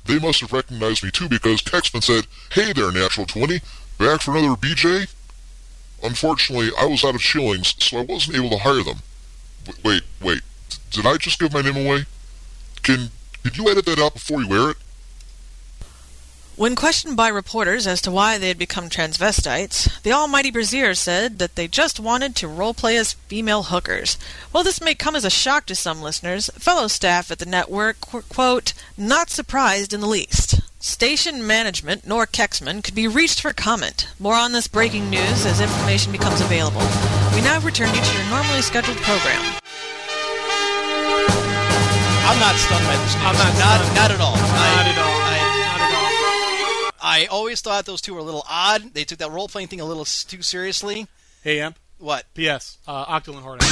They must have recognized me too because Kexman said, Hey there, Natural 20, back for another BJ? Unfortunately, I was out of shillings, so I wasn't able to hire them. Wait, wait. Did I just give my name away? Can did you edit that out before you air it? When questioned by reporters as to why they had become transvestites, the almighty Brazier said that they just wanted to roleplay as female hookers. While this may come as a shock to some listeners, fellow staff at the network were, quote, not surprised in the least. Station management nor Kexman could be reached for comment. More on this breaking news as information becomes available. We now return you to your normally scheduled program. I'm not stunned by this news. I'm not Not, not at all. Not I, at all. I always thought those two were a little odd. They took that role playing thing a little too seriously. Hey, Amp. What? P.S. Uh, Octolan Horde. Two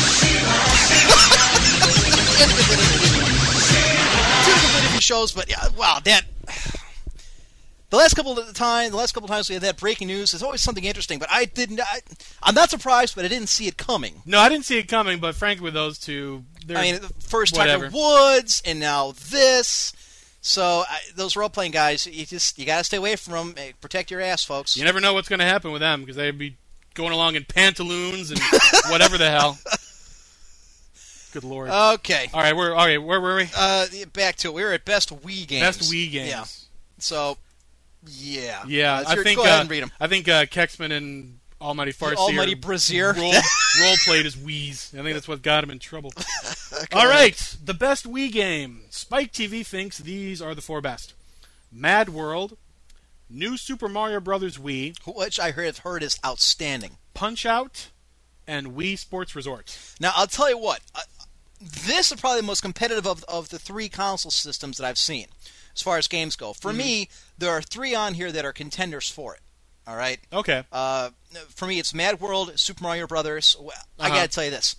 completely different shows, but yeah, wow, that. The last couple of time, the last couple of times we had that breaking news, there's always something interesting. But I didn't. I, I'm not surprised, but I didn't see it coming. No, I didn't see it coming, but frankly, with those two, they're, I mean, first. Tiger Woods, and now this. So I, those role playing guys, you just you gotta stay away from them. Protect your ass, folks. you never know what's going to happen with them because they'd be going along in pantaloons and whatever the hell. Good lord. Okay. all right, we're all right. Where were we? Uh, back to it. We were at best Wii games. Best Wii games. Yeah. So, yeah. Yeah, Uh, I sure, think go ahead uh, and read them. I think uh, Kexman and Almighty Farseer Almighty Brazier. role, role played as Wii's. I think that's what got him in trouble. All right, the best Wii game. Spike TV thinks these are the four best: Mad World, New Super Mario Brothers Wii, Which I heard, have heard is outstanding. Punch Out, and Wii Sports Resort. Now, I'll tell you what. Uh, this is probably the most competitive of, of the three console systems that I've seen, as far as games go. For me, there are three on here that are contenders for it. All right. Okay. Uh, for me, it's Mad World, Super Mario Brothers. I Uh-huh. gotta tell you this: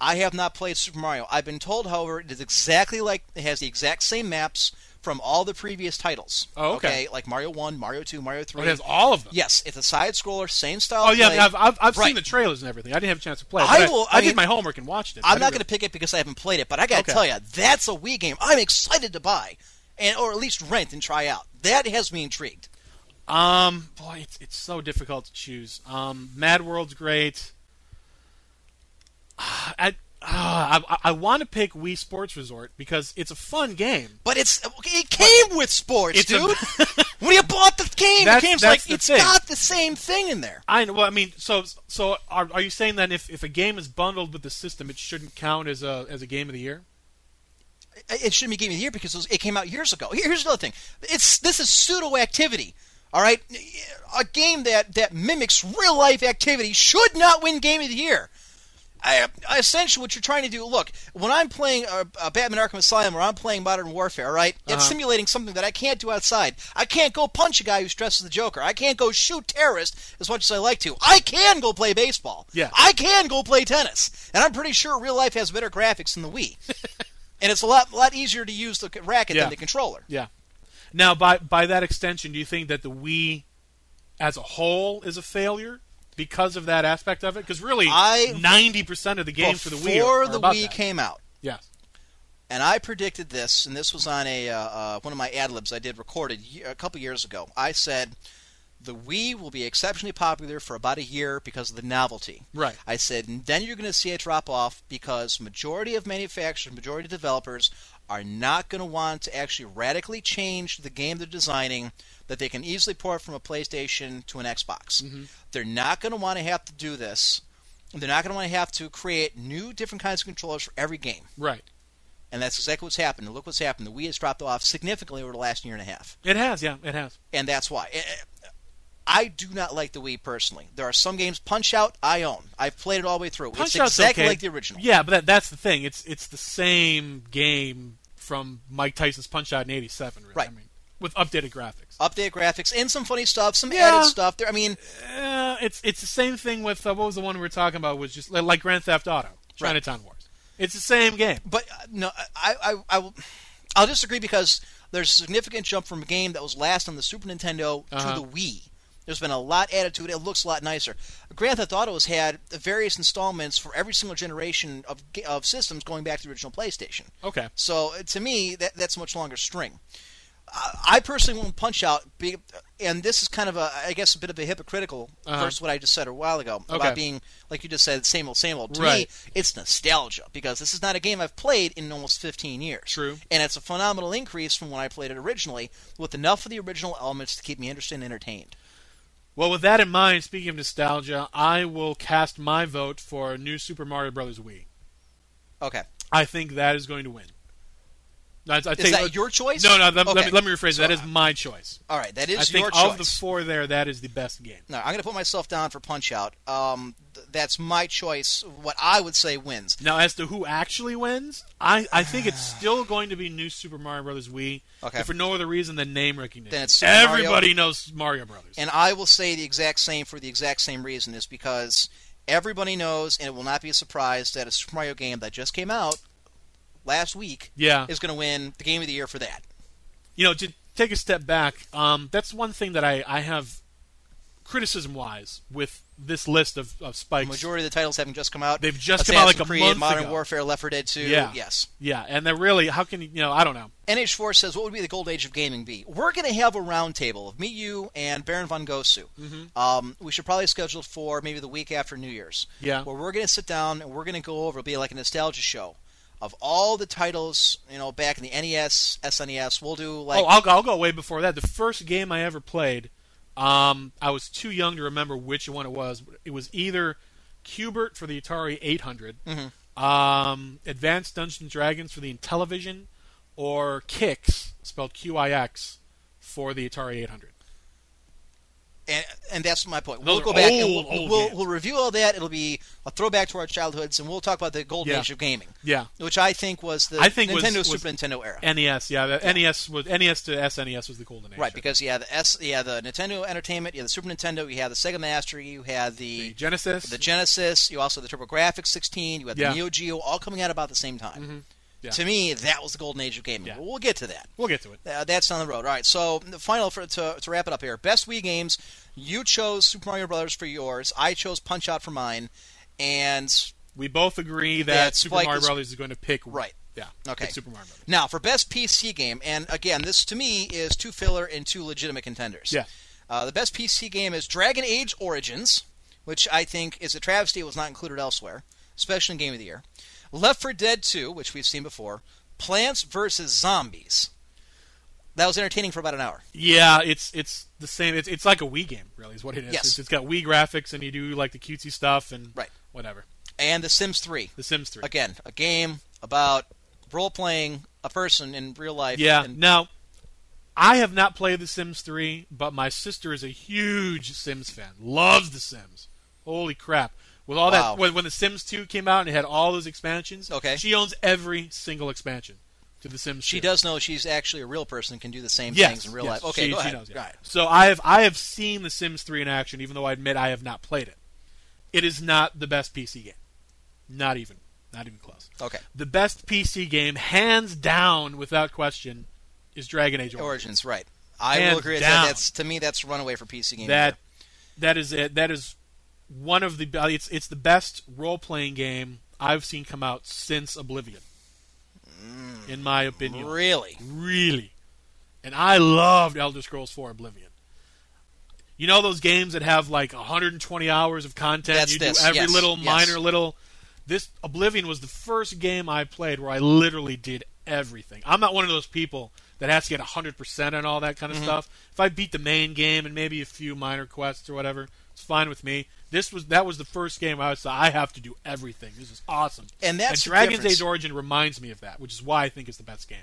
I have not played Super Mario. I've been told, however, it is exactly like it has the exact same maps from all the previous titles. Oh, okay. like Mario One, Mario Two, Mario Three. Oh, it has all of them. Yes, it's a side scroller, same style. Oh yeah, play. I've, I've, I've Right. seen the trailers and everything. I didn't have a chance to play. it, I will- I, I did mean- my homework and watched it. I'm not didn't going to pick it because I haven't played it, but I got to Okay. tell you, that's a Wii game I'm excited to buy, and or at least rent and try out. That has me intrigued. Um, boy, it's it's so difficult to choose. Um, Mad World's great. I ah, I, I want to pick Wii Sports Resort because it's a fun game. But it's it came with sports, It's a- dude. when you bought the game, the game's like the it's thing. got the same thing in there. I know. Well, I mean, so so are, are you saying that if, if a game is bundled with the system, it shouldn't count as a as a game of the year? It shouldn't be game of the year because it, was, it came out years ago. Here- Here's another thing: it's this is pseudo activity. All right, a game that that mimics real life activity should not win game of the year. I, I- essentially, what you're trying to do, look, when I'm playing uh, uh, Batman Arkham Asylum or I'm playing Modern Warfare, right, Uh-huh. it's simulating something that I can't do outside. I can't go punch a guy who's dressed as the Joker. I can't go shoot terrorists as much as I like to. I can go play baseball. Yeah. I can go play tennis. And I'm pretty sure real life has better graphics than the Wii. and it's a lot lot easier to use the racket Yeah. than the controller. Yeah. Now, by by that extension, do you think that the Wii, as a whole, is a failure because of that aspect of it? Because really, ninety percent of the games for the Wii Before are, are the Wii that. came out, Yes. and I predicted this, and this was on a uh, uh, one of my ad libs I did recorded a couple years ago. I said the Wii will be exceptionally popular for about a year because of the novelty. Right. I said and then you're going to see a drop off because majority of manufacturers, majority of developers are not going to want to actually radically change the game they're designing that they can easily port from a PlayStation to an Xbox. They're not going to want to have to do this. They're not going to want to have to create new different kinds of controllers for every game. Right. And that's exactly what's happened. And look what's happened. The Wii has dropped off significantly over the last year and a half. It has. Yeah, it has. And that's why. Eh, eh, I do not like the Wii personally. There are some games, Punch Out, I own. I've played it all the way through. Punch it's Out's exactly okay. like the original. Yeah, but that, that's the thing. It's it's the same game from Mike Tyson's Punch Out in '87. Really. Right. I mean, with updated graphics. Updated graphics and some funny stuff, some Yeah. added stuff. There, I mean, Uh, it's it's the same thing with uh, what was the one we were talking about? Was just like, Grand Theft Auto, Chinatown Wars. It's the same game. but uh, no, I, I, I will. I'll disagree because there's a significant jump from a game that was last on the Super Nintendo Uh-huh. to the Wii. There's been a lot added to it. It looks a lot nicer. Grand Theft Auto has had various installments for every single generation of of systems going back to the original PlayStation. Okay. So uh, to me, that that's a much longer string. I I personally won't punch out, be, and this is kind of a, I guess, a bit of a hypocritical Uh-huh. versus what I just said a while ago Okay. about being, like you just said, same old, same old. To Right. me, it's nostalgia because this is not a game I've played in almost 15 years. True. And it's a phenomenal increase from when I played it originally, with enough of the original elements to keep me interested and entertained. Well, with that in mind, speaking of nostalgia, I will cast my vote for New Super Mario Brothers Wii. Okay. I think that is going to win. I, I Is that your choice? No, no. Let, let me, let me rephrase. So, that is my choice. All right, that is I think your of the four there, that is the best game. No, I'm going to put myself down for Punch Out. Um, th- that's my choice. What I would say wins. Now, as to who actually wins, I, I think it's still going to be New Super Mario Brothers Wii. Okay. for no other reason than name recognition. Then it's Super Mario. Everybody knows Mario Brothers. And I will say the exact same for the exact same reason is because everybody knows, and it will not be a surprise, that a Super Mario game that just came out last week yeah. is going to win the game of the year for that. you know, to take a step back, um, that's one thing that I, I have criticism wise with this list of, of The spikes. majority of the titles having just come out. They've just come out like a Assassin's Creed, month Modern ago. Warfare, Left 4 Dead 2. Yeah. Yes. Yeah, and they're really how can you you know I don't know. NH4 says, what would be the gold age of gaming be? We're going to have a roundtable of me, you, and Baron von Gosu. Mm-hmm. Um, we should probably schedule for maybe the week after New Year's. Yeah. Where we're going to sit down and we're going to go over, it'll be like a nostalgia show of all the titles, you know, back in the NES, SNES. We'll do like. oh, I'll go, I'll go way before that. The first game I ever played, um, I was too young to remember which one it was. It was either Q*bert for the Atari 800, Mm-hmm. um, Advanced Dungeons and Dragons for the Intellivision, or Qix, spelled Q-I-X, for the Atari 800. And, and that's my point. Those we'll go back and we'll, old we'll, we'll review all that. It'll be a throwback to our childhoods, and we'll talk about the golden Yeah. age of gaming, Yeah. which I think was the I think was- Nintendo was- Super Nintendo era. NES, yeah, the NES was NES to SNES was the golden age. Right, because you had the S, you had the Nintendo Entertainment, you had the Super Nintendo, you had the Sega Master, you had the the Genesis, the Genesis, you also had the TurboGrafx 16, you had the Yeah. Neo Geo, all coming out about the same time. Mm-hmm. Yeah. To me, that was the golden age of gaming. Yeah. We'll get to that. we'll get to it. Uh, that's down the road. All right. So the final for to, to wrap it up here. Best Wii games. You chose Super Mario Brothers for yours. I chose Punch Out for mine. And We both agree that, That Super Spike Mario is- Brothers is going to pick Right. Yeah. Okay. Super Mario Brothers. now for best PC game, and again, this to me is two filler and two legitimate contenders. Yeah. Uh, the best PC game is Dragon Age Origins, which I think is a travesty. It was not included elsewhere, especially in Game of the Year. Left 4 Dead 2, which we've seen before. Plants vs Zombies. That was entertaining for about an hour. Yeah, it's it's the same. It's it's like a Wii game, really, is what it is. Yes. It's, it's got Wii graphics, and you do like the cutesy stuff and Right. whatever. And The Sims 3. The Sims 3. Again, a game about role playing a person in real life. Yeah. and- Now, I have not played The Sims 3, but my sister is a huge Sims fan. Loves The Sims. Holy crap! With all Wow. that, when, when The Sims 2 came out and it had all those expansions, Okay. she owns every single expansion to The Sims. she does know she's actually a real person and can do the same yes, things in real yes, life. Okay, she, go ahead. knows, yeah. Right. So I have I have seen The Sims 3 in action, even though I admit I have not played it. It is not the best PC game. Not even. Not even close. Okay. The best PC game, hands down, without question, is Dragon Age Origins. Origins, right. I Hands will agree down. that. That's to me that's runaway for PC game. That that is it. That is one of the it's it's the best role playing game I've seen come out since Oblivion. In my opinion, really. really. And I loved Elder Scrolls 4 Oblivion. You know those games that have like 120 hours of content. That's you this, do every yes, little yes. minor little. This Oblivion was the first game I played where I literally did everything. I'm not one of those people that has to get 100% on all that kind Mm-hmm. of stuff. If I beat the main game and maybe a few minor quests or whatever, it's fine with me. This was that was the first game I was I have to do everything. This is awesome. And that's the Dragon's. Age Origin reminds me of that, which is why I think it's the best game.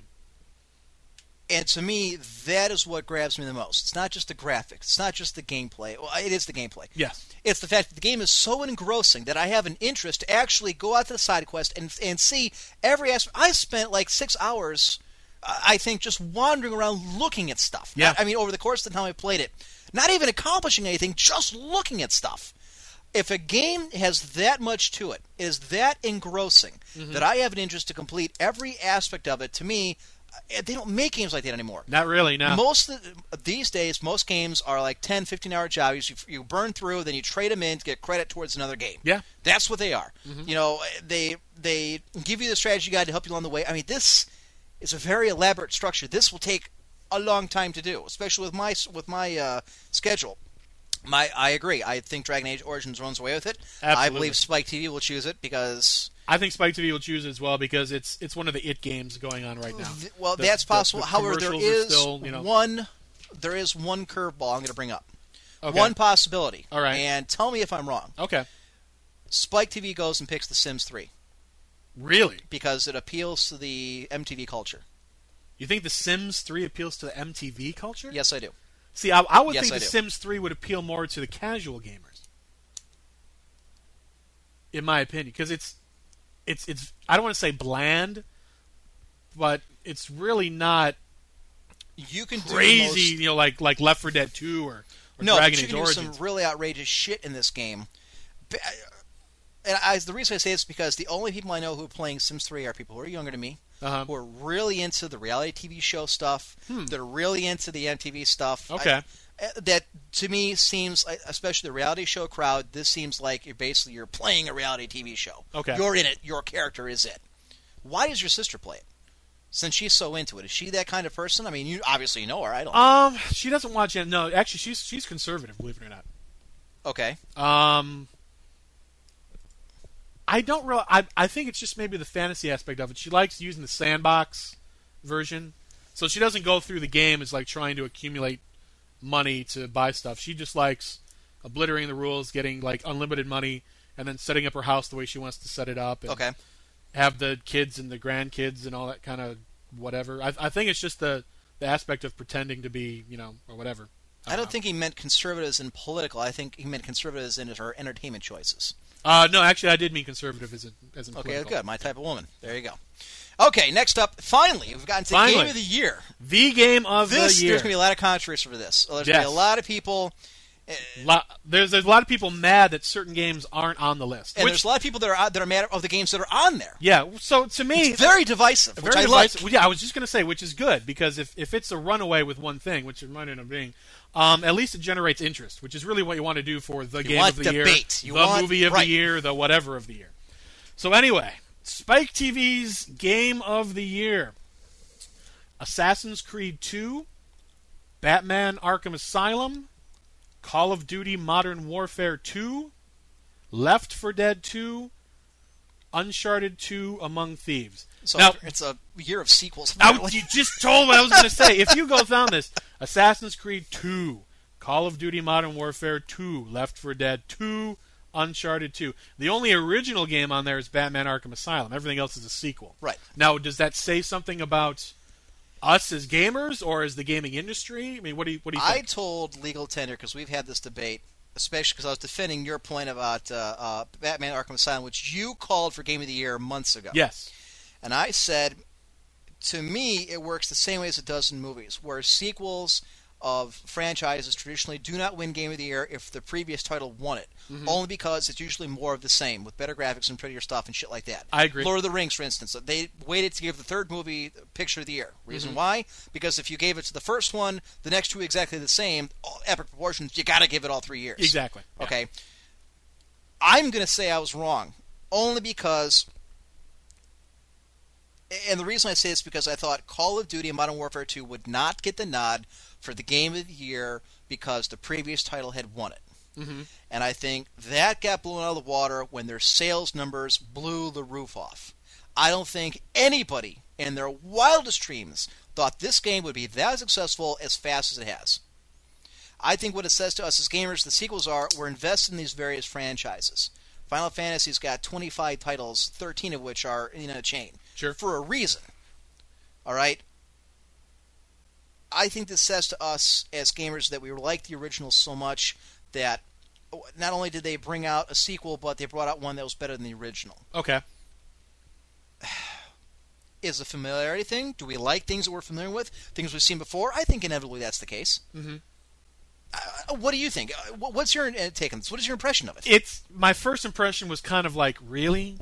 And to me, that is what grabs me the most. It's not just the graphics. It's not just the gameplay. Well, it is the gameplay. Yes. It's the fact that the game is so engrossing that I have an interest to actually go out to the side quest and and see every aspect. I spent like six hours, I think, just wandering around looking at stuff. Yeah. I, I mean, over the course of the time I played it, not even accomplishing anything, just looking at stuff. If a game has that much to it, is that engrossing, Mm-hmm. that I have an interest to complete every aspect of it, to me, uh, they don't make games like that anymore. Not really, no. Most of the, these days, most games are like 10, 15 hour jobs. You, you burn through, then you trade them in to get credit towards another game. Yeah. That's what they are. You know, they they give you the strategy guide to help you along the way. I mean, this is a very elaborate structure. This will take a long time to do, especially with my with my uh, schedule. My, I agree. I think Dragon Age Origins runs away with it. I believe Spike TV will choose it because I think Spike TV will choose it as well because it's it's one of the it games going on right now. Th- Well, The- that's possible. the However, there is still, you know, one. There is one curveball I'm going to bring up. okay. One possibility. All right. And tell me if I'm wrong. Okay. Spike TV goes and picks The Sims 3 Really? because it appeals to the MTV culture. You think The Sims 3 appeals to the MTV culture? Yes, I do. See, I, I would Yes, think I The do. Sims 3 would appeal more to the casual gamers. In my opinion, because it's it's it's I don't want to say bland, but it's really not You can do crazy, most- you know, like like Left 4 Dead 2 or, or no, Dragon but you Age can do Origins. some really outrageous shit in this game. And I, the reason I say this is because the only people I know who are playing Sims 3 are people who are younger than me, Uh-huh. who are really into the reality TV show stuff, that are really into the MTV stuff. Hmm. Okay. uh, that to me seems, uh, especially the reality show crowd, this seems like you're basically you're playing a reality TV show. Okay. You're in it. Your character is it. Why does your sister play it? Since she's so into it, is she that kind of person? I mean, you obviously know her. I don't. Um, she doesn't watch it. No, actually, she's she's conservative. Believe it or not. okay. Um, I don't really. I I think it's just maybe the fantasy aspect of it. She likes using the sandbox version, so she doesn't go through the game as like trying to accumulate money to buy stuff. She just likes obliterating the rules, getting like unlimited money, and then setting up her house the way she wants to set it up. And Okay. Have the kids and the grandkids and all that kind of whatever. I I think it's just the the aspect of pretending to be you know or whatever. I don't know. think he meant conservatives in political. I think he meant conservatives in her entertainment choices. Uh, no, actually, I did mean conservative as in as in Okay, political. good. My type of woman. There you go. Okay, next up, finally, we've gotten to Finally. game of the year. The game of This the year. there's going to be a lot of controversy for this. There's going to be a lot of people, Lo- there's there's a lot of people mad that certain games aren't on the list. and which, there's a lot of people that are that are mad of the games that are on there. yeah, so to me, It's very divisive, very I like. divisive- Yeah, I was just going to say, which is good because if if it's a runaway with one thing, which it might end up being, um, at least it generates interest, which is really what you want to do for the game of the year. You the want- movie of right. the year, the whatever of the year. So anyway, Spike TV's game of the year: Assassin's Creed 2, Batman: Arkham Asylum, Call of Duty Modern Warfare 2, Left 4 Dead 2, Uncharted 2 Among Thieves. So now, it's a year of sequels. I, you just told me I was going to say. If you go down this, Assassin's Creed 2, Call of Duty Modern Warfare 2, Left 4 Dead 2, Uncharted 2. The only original game on there is Batman Arkham Asylum. Everything else is a sequel. Right. Now, does that say something about us as gamers or as the gaming industry? I mean, what do you what do you I told Legal Tender because we've had this debate, especially because I was defending your point about uh, uh, Batman: Arkham Asylum, which you called for Game of the Year months ago. yes. And I said, to me, it works the same way as it does in movies, where sequels of franchises traditionally do not win Game of the Year if the previous title won it, Mm-hmm. only because it's usually more of the same, with better graphics and prettier stuff and shit like that. I agree. Lord of the Rings, for instance, they waited to give the third movie Picture of the Year. Reason why? Because if you gave it to the first one, the next two exactly the same, all epic proportions, you got to give it all three years. Exactly. Yeah. Okay. I'm going to say I was wrong, only because, and the reason I say this is because I thought Call of Duty and Modern Warfare 2 would not get the nod for the Game of the Year because the previous title had won it. Mm-hmm. And I think that got blown out of the water when their sales numbers blew the roof off. I don't think anybody in their wildest dreams thought this game would be that successful as fast as it has. I think what it says to us as gamers, the sequels are we're invested in these various franchises. Final Fantasy's got 25 titles, 13 of which are in a chain. Sure. For a reason. All right? I think this says to us as gamers that we like the original so much that not only did they bring out a sequel, but they brought out one that was better than the original. Okay. Is a familiarity thing? Do we like things that we're familiar with? Things we've seen before? I think inevitably that's the case. Mhm. Uh, what do you think? Uh, What's your uh, take on this? What is your impression of it? It's my first impression was kind of like really,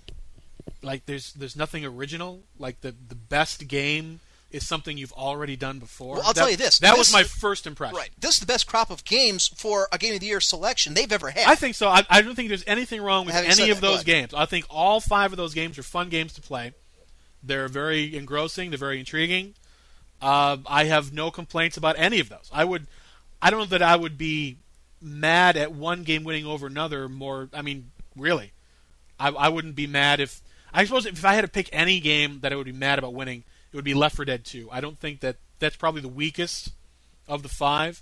like there's there's nothing original. Like the the best game is something you've already done before. Well, I'll That- tell you this. That This- was my first impression. Right. This is the best crop of games for a Game of the Year selection they've ever had. I think so. I, I don't think there's anything wrong with Having any of that, those games. I think all five of those games are fun games to play. They're very engrossing. They're very intriguing. Uh, I have no complaints about any of those. I would, I don't know that I would be mad at one game winning over another. More, I mean, really, I, I wouldn't be mad if I suppose if I had to pick any game that I would be mad about winning, it would be Left 4 Dead 2. I don't think that that's probably the weakest of the five,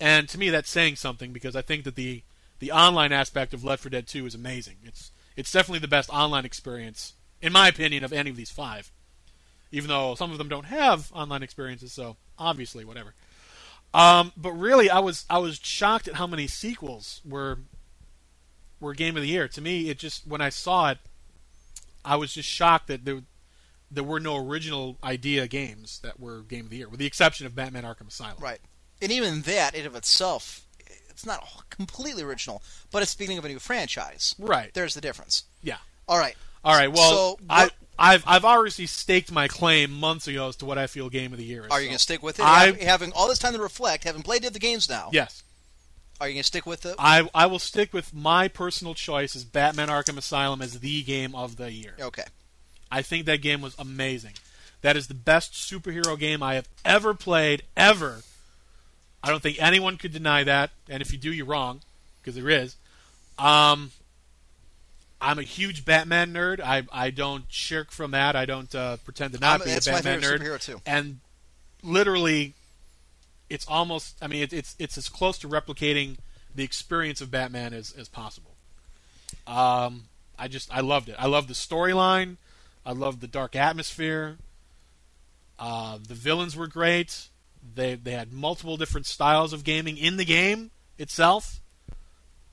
and to me that's saying something because I think that the the online aspect of Left 4 Dead 2 is amazing. It's it's definitely the best online experience in my opinion of any of these five. Even though some of them don't have online experiences, so obviously whatever. Um, but really, I was I was shocked at how many sequels were were Game of the Year. To me, it just when I saw it, I was just shocked that there there were no original idea games that were Game of the Year, with the exception of Batman: Arkham Asylum. Right. And even that, in of itself, it's not completely original, but it's the beginning of a new franchise. Right. There's the difference. Yeah. All right. All right. Well, So, I, I've I've already staked my claim months ago as to what I feel game of the year is. Are you so- going to stick with it? I- Hav- having all this time to reflect, having played the games now. Yes. Are you going to stick with it? I I will stick with my personal choice as Batman Arkham Asylum as the game of the year. Okay. I think that game was amazing. That is the best superhero game I have ever played, ever. I don't think anyone could deny that, and if you do, you're wrong, because there is. Um, I'm a huge Batman nerd. I I don't shirk from that. I don't uh, pretend to not I'm- be a Batman nerd. superhero, too. And literally, it's almost. I mean, it, it's it's as close to replicating the experience of Batman as as possible. Um, I just I loved it. I loved the storyline. I loved the dark atmosphere. Uh, the villains were great. They they had multiple different styles of gaming in the game itself.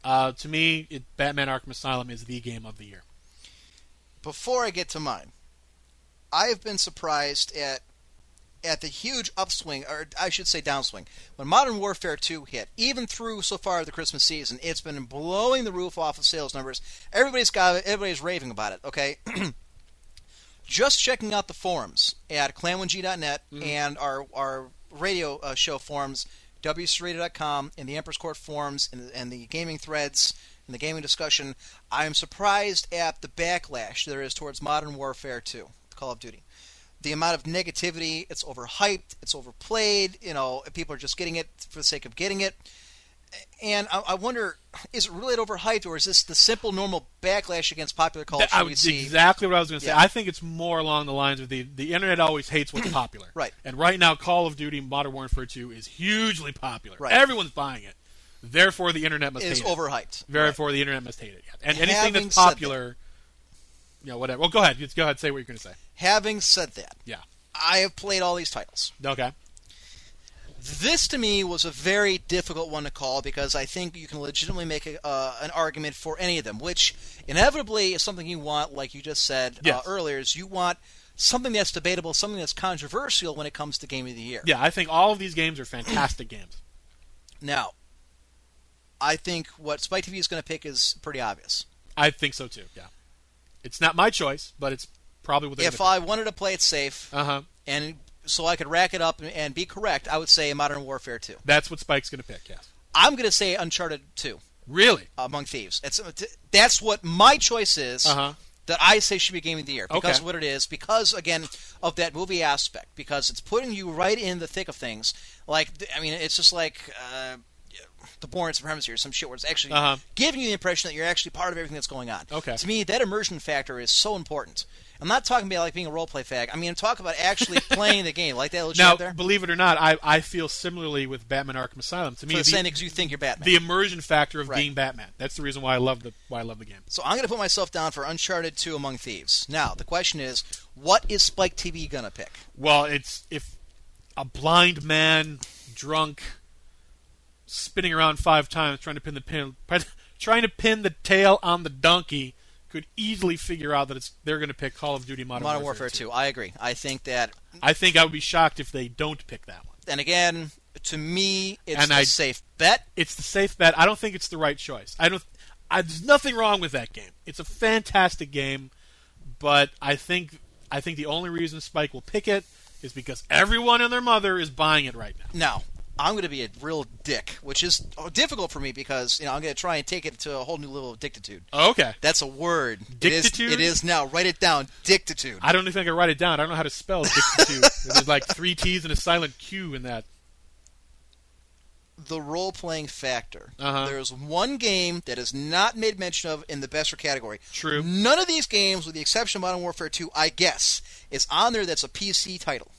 Uh, to me, it, Batman Arkham Asylum is the game of the year. Before I get to mine, I have been surprised at at the huge upswing, or I should say downswing, when Modern Warfare 2 hit. Even through so far the Christmas season, it's been blowing the roof off of sales numbers. Everybody's got everybody's raving about it. Okay. Just checking out the forums at clan1g.net and our our radio uh, show forums, wcradio.com, and the Emperor's Court forums, and, and the gaming threads, and the gaming discussion, I am surprised at the backlash there is towards Modern Warfare 2, Call of Duty. The amount of negativity, it's overhyped, it's overplayed, you know, people are just getting it for the sake of getting it. And I, I wonder, is it really overhyped, or is this the simple, normal backlash against popular culture That- I we see? exactly what I was going to say. Yeah. I think it's more along the lines of the the internet always hates what's popular. Right. And right now, Call of Duty Modern Warfare 2 is hugely popular. Right. Everyone's buying it. Therefore, the internet must Is hate it. overhyped. Therefore, the internet must hate it. Yeah. And anything Having that's said that- popular, you know, whatever. Well, go ahead. Just go ahead. Say what you're going to say. Having said that, Yeah. I have played all these titles. Okay. This to me was a very difficult one to call because I think you can legitimately make a, uh, an argument for any of them, which inevitably is something you want, like you just said uh, earlier, is you want something that's debatable, something that's controversial when it comes to Game of the Year. Yeah, I think all of these games are fantastic games. Now, I think what Spike TV is going to pick is pretty obvious. I think so too. Yeah. It's not my choice, but it's probably what they're If I wanted to play it safe Uh huh. and so I could rack it up and, be correct, I would say Modern Warfare 2. That's what Spike's going to pick. Yes. I'm going to say Uncharted 2. Really? Among Thieves. It's, that's what my choice is. Uh huh. that I say should be Game of the Year because Okay. of what it is, because again of that movie aspect, because it's putting you right in the thick of things. Like I mean, it's just like uh, the Bourne Supremacy or some shit where it's actually Uh-huh. giving you the impression that you're actually part of everything that's going on. Okay. To me, that immersion factor is so important. I'm not talking about like being a role play fag. I mean, I'm talking about actually playing the game, like that little Now, there. believe it or not, I, I feel similarly with Batman Arkham Asylum. To me, For the the, same because you think you're Batman. the immersion factor of Right. being Batman. That's the reason why I love the why I love the game. So I'm going to put myself down for Uncharted 2 Among Thieves. Now, the question is, what is Spike TV going to pick? Well, it's if a blind man, drunk, spinning around five times trying to pin the pin, trying to pin the tail on the donkey, could easily figure out that it's they're going to pick Call of Duty Modern, Modern Warfare 2. I agree. I think that I think I would be shocked if they don't pick that one. and again, to me, it's And a I- safe bet. It's the safe bet. I don't think it's the right choice. I don't. I, there's nothing wrong with that game. It's a fantastic game, but I think I think the only reason Spike will pick it is because everyone and their mother is buying it right now. Now, I'm going to be a real dick, which is difficult for me because you know I'm going to try and take it to a whole new level of dictitude. Okay. That's a word. It is, Dictitude? it is now. Write it down. Dictitude. I don't even think I can write it down. I don't know how to spell dictitude. There's like three T's and a silent Q in that. the role playing factor. Uh-huh. There's one game that is not made mention of in the best category. True. None of these games, with the exception of Modern Warfare 2, I guess, is on there that's a PC title.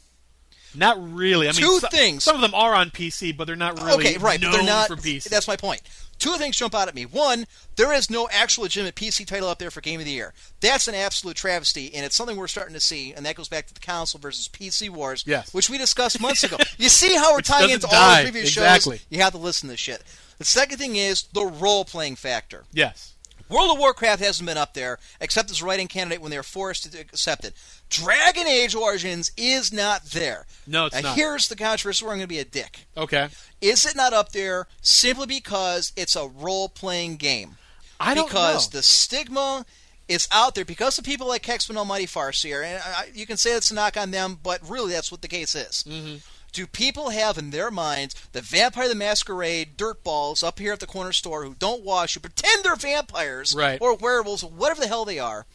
Not really. I mean, Two so- things. Some of them are on PC, but they're not really okay, right, but they're not. for PC. That's my point. Two things jump out at me. One, there is no actual legitimate PC title up there for Game of the Year. That's an absolute travesty, and it's something we're starting to see, and that goes back to the console versus PC wars, Yes. which we discussed months ago. You see how we're tying into all the previous Exactly. shows? You have to listen to this shit. The second thing is the role playing factor. yes. World of Warcraft hasn't been up there except as a writing candidate when they were forced to accept it. Dragon Age Origins is not there. No, it's now, not. Here's the controversy where I'm going to be a dick. Okay. Is it not up there simply because it's a role playing game? I don't because know. the stigma is out there because of people like Kexman Almighty Farseer, and I, you can say it's a knock on them, but really that's what the case is. Mm-hmm. Do people have in their minds the Vampire the Masquerade dirtballs up here at the corner store who don't wash, who pretend they're vampires Right. or werewolves, whatever the hell they are?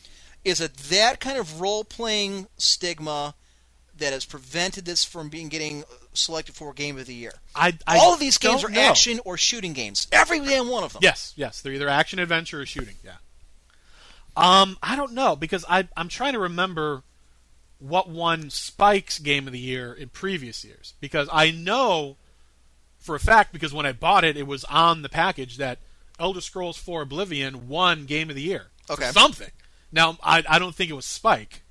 Is it that kind of role playing stigma that has prevented this from being getting selected for Game of the Year? I, I All of these games are know. action or shooting games. Every damn one of them. Yes, yes, they're either action adventure or shooting. Yeah. Um, I don't know because I I'm trying to remember what won Spike's game of the year in previous years because I know for a fact because when I bought it it was on the package that Elder Scrolls 4 Oblivion won game of the year. Okay. something. Now I I don't think it was Spike.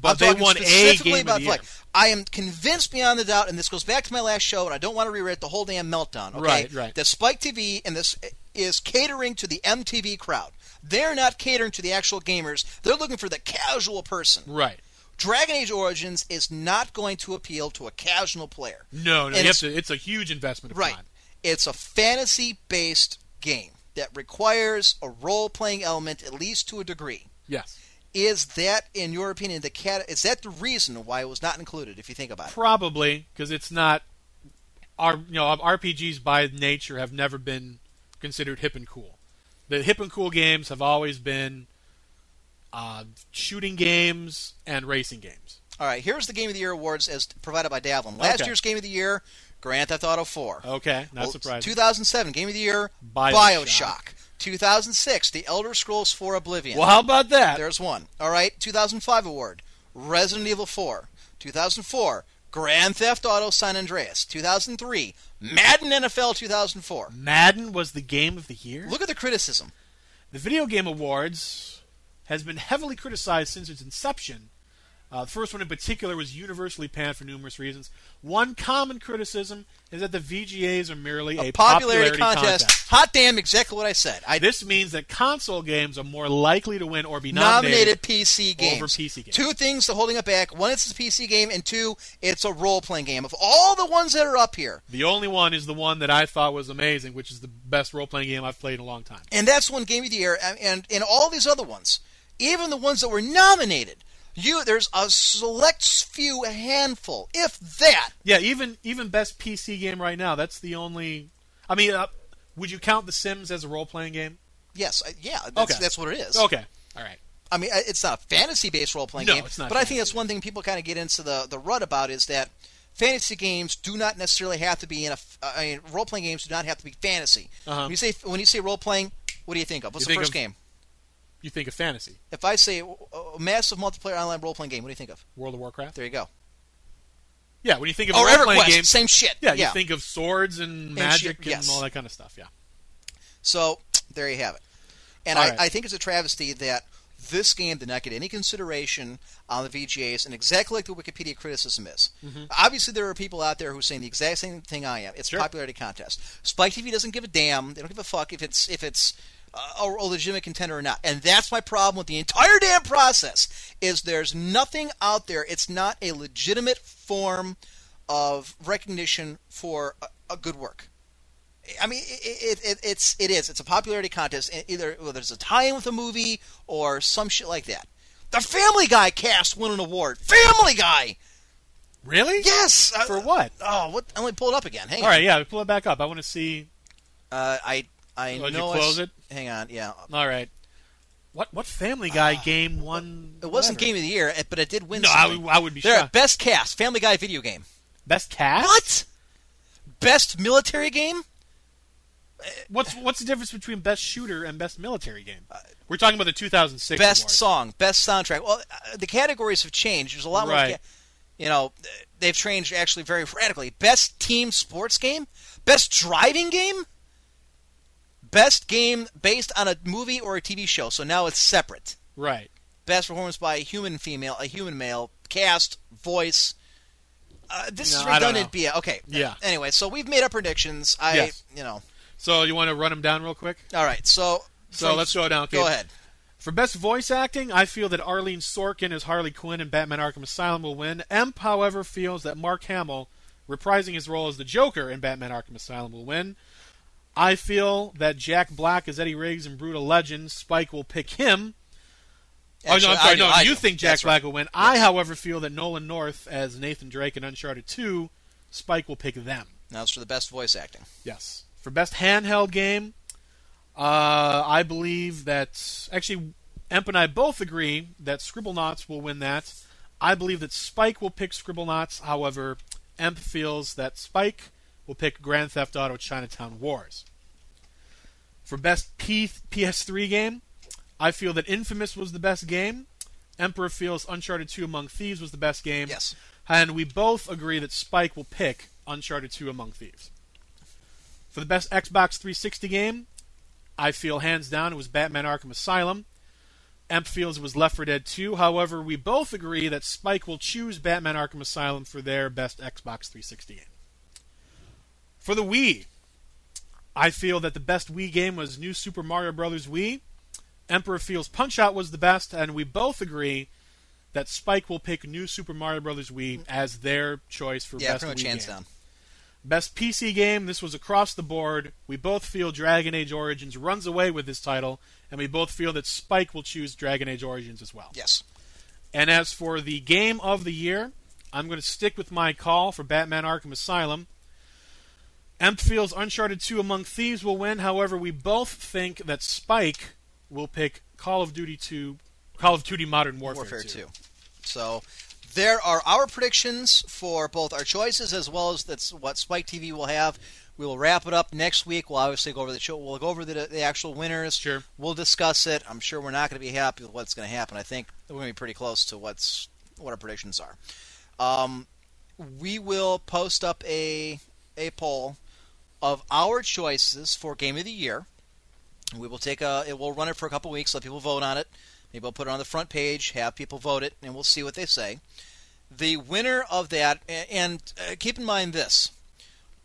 But they won a game about of the year. I am convinced beyond the doubt, and this goes back to my last show, and I don't want to rewrite the whole damn meltdown. Okay? Right, right. That Spike TV and this is catering to the MTV crowd. They're not catering to the actual gamers. They're looking for the casual person. Right. Dragon Age Origins is not going to appeal to a casual player. No, no, And you have it's- to, it's a huge investment of Right. time. It's a fantasy-based game that requires a role-playing element, at least to a degree. Yes. Is that, in your opinion, the cat? Is that the reason why it was not included? If you think about it. Probably because it's not. Our you know RPGs by nature have never been considered hip and cool. The hip and cool games have always been uh, shooting games and racing games. All right, here's the Game of the Year awards as provided by Davlin. Last Okay. year's Game of the Year, Grand Theft Auto 4. Okay, not Well, surprising. 2007 Game of the Year, Bioshock. Bioshock. 2006, The Elder Scrolls 4 Oblivion. Well, how about that? There's one. All right, 2005 award, Resident Evil 4. 2004, Grand Theft Auto San Andreas. 2003, Madden NFL 2004. Madden was the game of the year. Look at the criticism. The Video Game Awards has been heavily criticized since its inception. Uh, the first one in particular was universally panned for numerous reasons. One common criticism is that the VGAs are merely a, A popularity, contest. Hot damn, exactly what I said. I This means that console games are more likely to win or be nominated nominated, PC games. over PC games. Two things to holding it back. One, it's a PC game, and two, it's a role playing game. Of all the ones that are up here, The only one is the one that I thought was amazing, which is the best role playing game I've played in a long time. and that's one game of the year, and, and in all these other ones, even the ones that were nominated, you there's a select few, a handful, if that. Yeah, even even best PC game right now. That's the only. I mean, uh, would you count The Sims as a role playing game? Yes, I- yeah, that's, Okay. that's what it is. Okay, all right. I mean, it's not a fantasy-based role-playing No, game, it's not but I think that's one thing people kind of get into the the rut about is that fantasy games do not necessarily have to be in a. uh, I mean, role-playing games do not have to be fantasy. Uh-huh. When you say when you say role-playing, what do you think of? What's You the first game? You think of fantasy, If I say a massive multiplayer online role-playing game, what do you think of? World of Warcraft. There you go. Yeah, when you think of oh, a role playing game, same shit. yeah, yeah. you think of swords and magic and, yes. all that kind of stuff. Yeah. So there you have it. And I, right. I think it's a travesty that this game did not get any consideration on the VGAs, and exactly like the Wikipedia criticism is. Mm-hmm. Obviously, there are people out there who are saying the exact same thing I am. It's Sure. a popularity contest. Spike TV doesn't give a damn. They don't give a fuck if it's if it's a, a legitimate contender or not. And that's my problem with the entire damn process. Is there's nothing out there. It's not a legitimate form of recognition for a, a good work. I mean, it, it, it, it's it is. It's a popularity contest. Either whether there's a tie-in with a movie or some shit like that. The Family Guy cast won an award. Family Guy. Really? Yes. uh, For what? Oh, what? Let me pull it up again. Hang All on. right, yeah, pull it back up. I want to see. Uh, I I Oh, did you know. close it's- it? Hang on. Yeah. All right. What what Family Guy game won? Uh, It wasn't whatever? Game of the Year, eh, but it did win. No, I would, I would be There, shocked. best cast, Family Guy video game. Best cast? What? Best military game? What's what's the difference between best shooter and best military game? We're talking about the 2006 best awards. song, best soundtrack. Well, uh, the categories have changed. There's a lot more. Right. ca- you know, uh, they've changed actually very radically. Best team sports game, best driving game, best game based on a movie or a TV show. So now it's separate. Right. Best performance by a human female, a human male, cast, voice. Uh, this No, is redundant. Yeah. Okay. Yeah. Anyway, so we've made our predictions. I, Yes. you know, So you want to run them down real quick? all right. So So let's go down. Okay. Go ahead. For best voice acting, I feel that Arlene Sorkin as Harley Quinn in Batman Arkham Asylum will win. Emp, however, feels that Mark Hamill, reprising his role as the Joker in Batman Arkham Asylum, will win. I feel that Jack Black as Eddie Riggs in Brütal Legends, Spike will pick him. oh no, I'm I sorry. do, no, I you do. think Jack That's Black right. will win. I, however, feel that Nolan North as Nathan Drake in Uncharted 2, Spike will pick them. Now it's for the best voice acting. Yes. For best handheld game, uh, I believe that actually Emp and I both agree that Scribblenauts will win that. I believe that Spike will pick Scribblenauts. However, Emp feels that Spike will pick Grand Theft Auto Chinatown Wars. For best P- PS3 game, I feel that Infamous was the best game. Emperor feels Uncharted 2 Among Thieves was the best game. Yes. And we both agree that Spike will pick Uncharted 2 Among Thieves. For the best Xbox 360 game, I feel hands down it was Batman Arkham Asylum. Emp feels it was Left 4 Dead 2. However, we both agree that Spike will choose Batman Arkham Asylum for their best Xbox 360 game. For the Wii, I feel that the best Wii game was New Super Mario Bros. Wii. Emperor feels Punch Out was the best, and we both agree that Spike will pick New Super Mario Bros. Wii as their choice for Yeah, best Wii game. down. Best PC game, this was across the board. We both feel Dragon Age Origins runs away with this title, and we both feel that Spike will choose Dragon Age Origins as well. Yes. And as for the game of the year, I'm going to stick with my call for Batman Arkham Asylum. Emp feels Uncharted 2 Among Thieves will win. However, we both think that Spike will pick Call of Duty 2, Call of Duty Modern Warfare, Warfare 2. 2. So there are our predictions for both our choices as well as that's what Spike TV will have. We will wrap it up next week. We'll obviously go over the show. We'll go over the, the actual winners. Sure. We'll discuss it. I'm sure we're not going to be happy with what's going to happen. I think we're going to be pretty close to what's what our predictions are. Um, we will post up a a poll of our choices for game of the year. We will take a. It will run it for a couple weeks. Let people vote on it. Maybe I'll put it on the front page, have people vote it, and we'll see what they say. The winner of that, and uh, keep in mind this: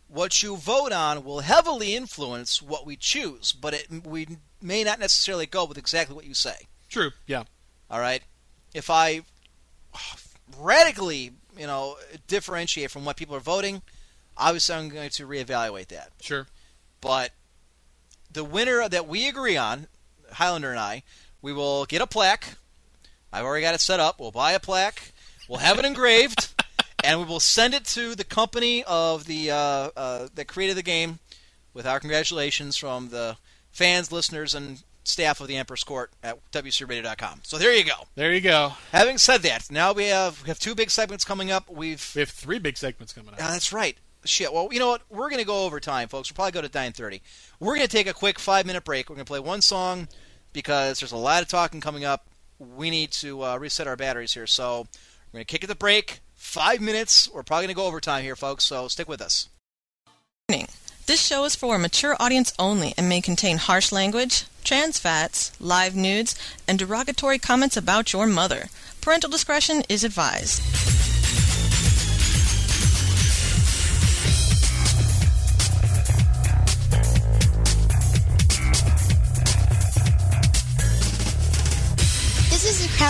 what you vote on will heavily influence what we choose, but it, we may not necessarily go with exactly what you say. True, yeah. All right. If I radically, you know, differentiate from what people are voting, obviously I'm going to reevaluate that. Sure. But the winner that we agree on, Highlander and I, we will get a plaque. I've already got it set up. We'll buy a plaque. We'll have it engraved, and we will send it to the company of the uh, uh, that created the game, with our congratulations from the fans, listeners, and staff of the Emperor's Court at WCRadio.com. So there you go. There you go. Having said that, now we have we have two big segments coming up. We've We have three big segments coming up. Ah, that's right. Shit. Well, you know what? We're going to go over time, folks. We'll probably go to 9:30. We're going to take a quick five minute break. We're going to play one song because there's a lot of talking coming up. We need to uh, reset our batteries here, so we're going to kick at the break. Five minutes. We're probably going to go overtime here, folks. So stick with us. This show is for a mature audience only and may contain harsh language, trans fats, live nudes, and derogatory comments about your mother. Parental discretion is advised.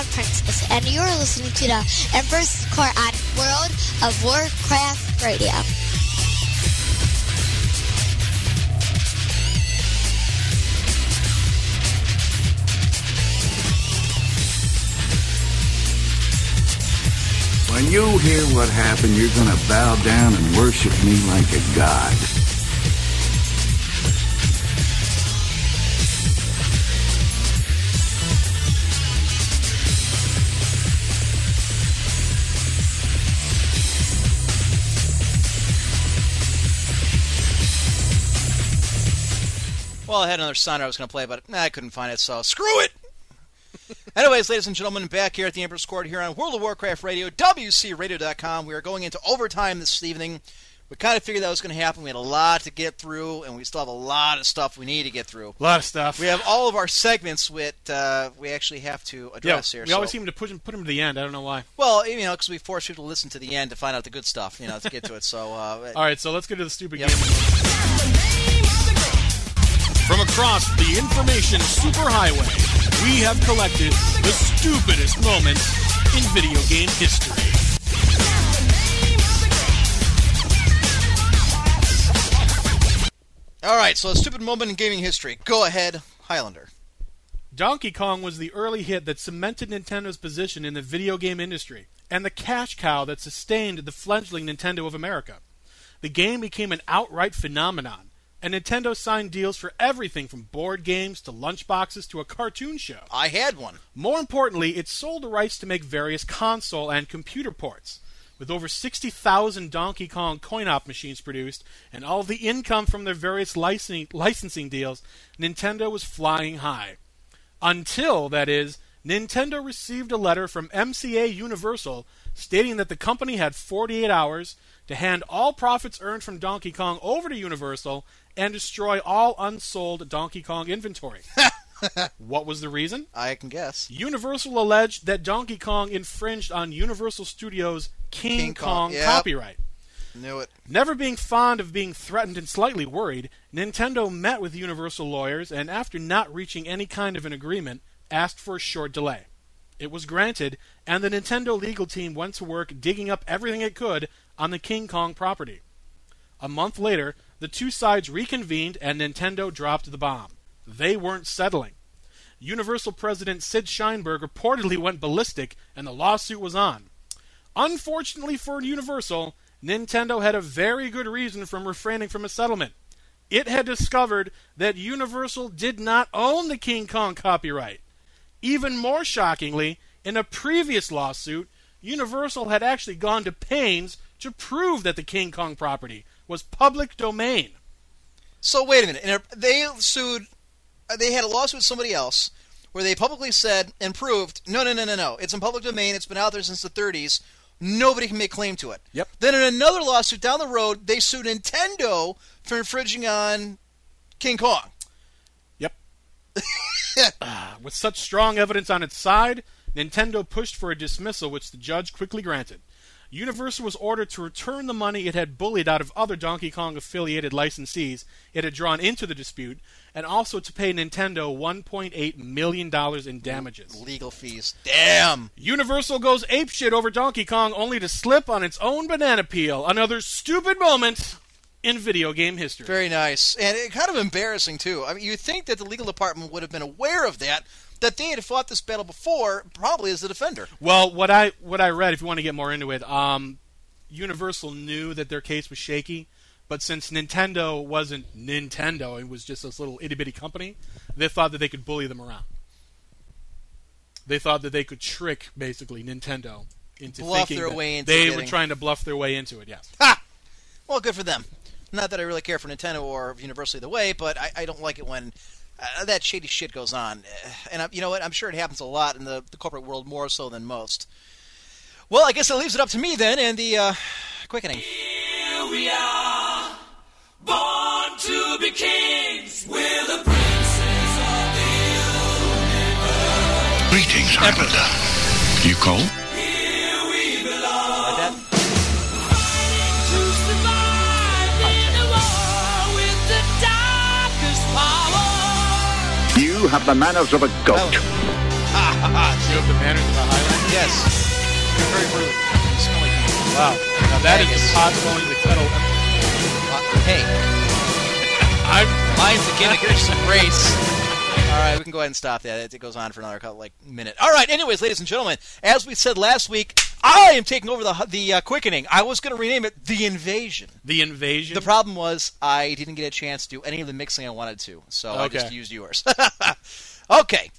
Princess, and you're listening to the Emperor's Court on World of Warcraft Radio. When you hear what happened, you're going to bow down and worship me like a god. Well, I had another song I was going to play, but nah, I couldn't find it, so screw it. Anyways, ladies and gentlemen, back here at the Emperor's Court here on World of Warcraft Radio, WCRadio.com. We are going into overtime this evening. We kind of figured that was going to happen. We had a lot to get through, and we still have a lot of stuff we need to get through. A lot of stuff. We have all of our segments with uh, we actually have to yeah, address here. we always seem to put them, put them to the end. I don't know why. well, you know, because we force people to listen to the end to find out the good stuff, you know, to get to it. So, uh, All right, so let's get to the stupid Yep. game. From across the information superhighway, we have collected the stupidest moments in video game history. All right, so a stupid moment in gaming history. Go ahead, Highlander. Donkey Kong was the early hit that cemented Nintendo's position in the video game industry and the cash cow that sustained the fledgling Nintendo of America. The game became an outright phenomenon, and Nintendo signed deals for everything from board games to lunchboxes to a cartoon show. I had one. More importantly, it sold the rights to make various console and computer ports. With over 60,000 Donkey Kong coin op machines produced and all the income from their various licensing, licensing deals, Nintendo was flying high. Until, that is, Nintendo received a letter from MCA Universal stating that the company had 48 hours to hand all profits earned from Donkey Kong over to Universal and destroy all unsold Donkey Kong inventory. what was the reason? I can guess. Universal alleged that Donkey Kong infringed on Universal Studios' King, King Kong, Kong, yep. copyright. Knew it. Never being fond of being threatened and slightly worried, Nintendo met with Universal lawyers and, after not reaching any kind of an agreement, asked for a short delay. It was granted, and the Nintendo legal team went to work digging up everything it could on the King Kong property. A month later, the two sides reconvened and Nintendo dropped the bomb. They weren't settling. Universal President Sid Sheinberg reportedly went ballistic and the lawsuit was on. Unfortunately for Universal, Nintendo had a very good reason from refraining from a settlement. It had discovered that Universal did not own the King Kong copyright. Even more shockingly, in a previous lawsuit, Universal had actually gone to pains to prove that the King Kong property was public domain. So wait a minute. They sued. uh, They had a lawsuit with somebody else where they publicly said and proved, no, no, no, no, no. It's in public domain. It's been out there since the 30s. Nobody can make claim to it. Yep. Then in another lawsuit down the road, they sued Nintendo for infringing on King Kong. Yep. Ah, With such strong evidence on its side, Nintendo pushed for a dismissal, which the judge quickly granted. Universal was ordered to return the money it had bullied out of other Donkey Kong affiliated licensees it had drawn into the dispute, and also to pay Nintendo $1.8 million in damages. Legal fees. Damn. Universal goes apeshit over Donkey Kong only to slip on its own banana peel. Another stupid moment in video game history. Very nice. And it, kind of embarrassing, too. I mean, you'd think that the legal department would have been aware of that, that they had fought this battle before, probably as the defender. Well, what I what I read, if you want to get more into it, um, Universal knew that their case was shaky, but since Nintendo wasn't Nintendo, it was just this little itty bitty company, they thought that they could bully them around. They thought that they could trick basically Nintendo into Bluff thinking their way into they getting- were trying to bluff their way into it. Yes. Ha! Well, good for them. Not that I really care for Nintendo or Universal either way, but I, I don't like it when uh, that shady shit goes on. Uh, And I, you know what? I'm sure it happens a lot in the, the corporate world, more so than most. Well, I guess that leaves it up to me then, and the uh, quickening. Here we are, born to be kings. We're the princes of the Greetings, Highlander. You cold? You have the manners of a goat. Ha ha ha! You have the manners of a Highlander. Yes. You're very rude. You smell like Wow. Now that is Haggis. the pot calling the kettle. Hey, I'm mine's the gimmick. There's some race. All right, we can go ahead and stop that. It- It goes on for another couple, like minute. All right. Anyways, ladies and gentlemen, as we said last week, I am taking over the the uh, quickening. I was going to rename it the invasion. the invasion. The problem was I didn't get a chance to do any of the mixing I wanted to, so I just used yours. okay.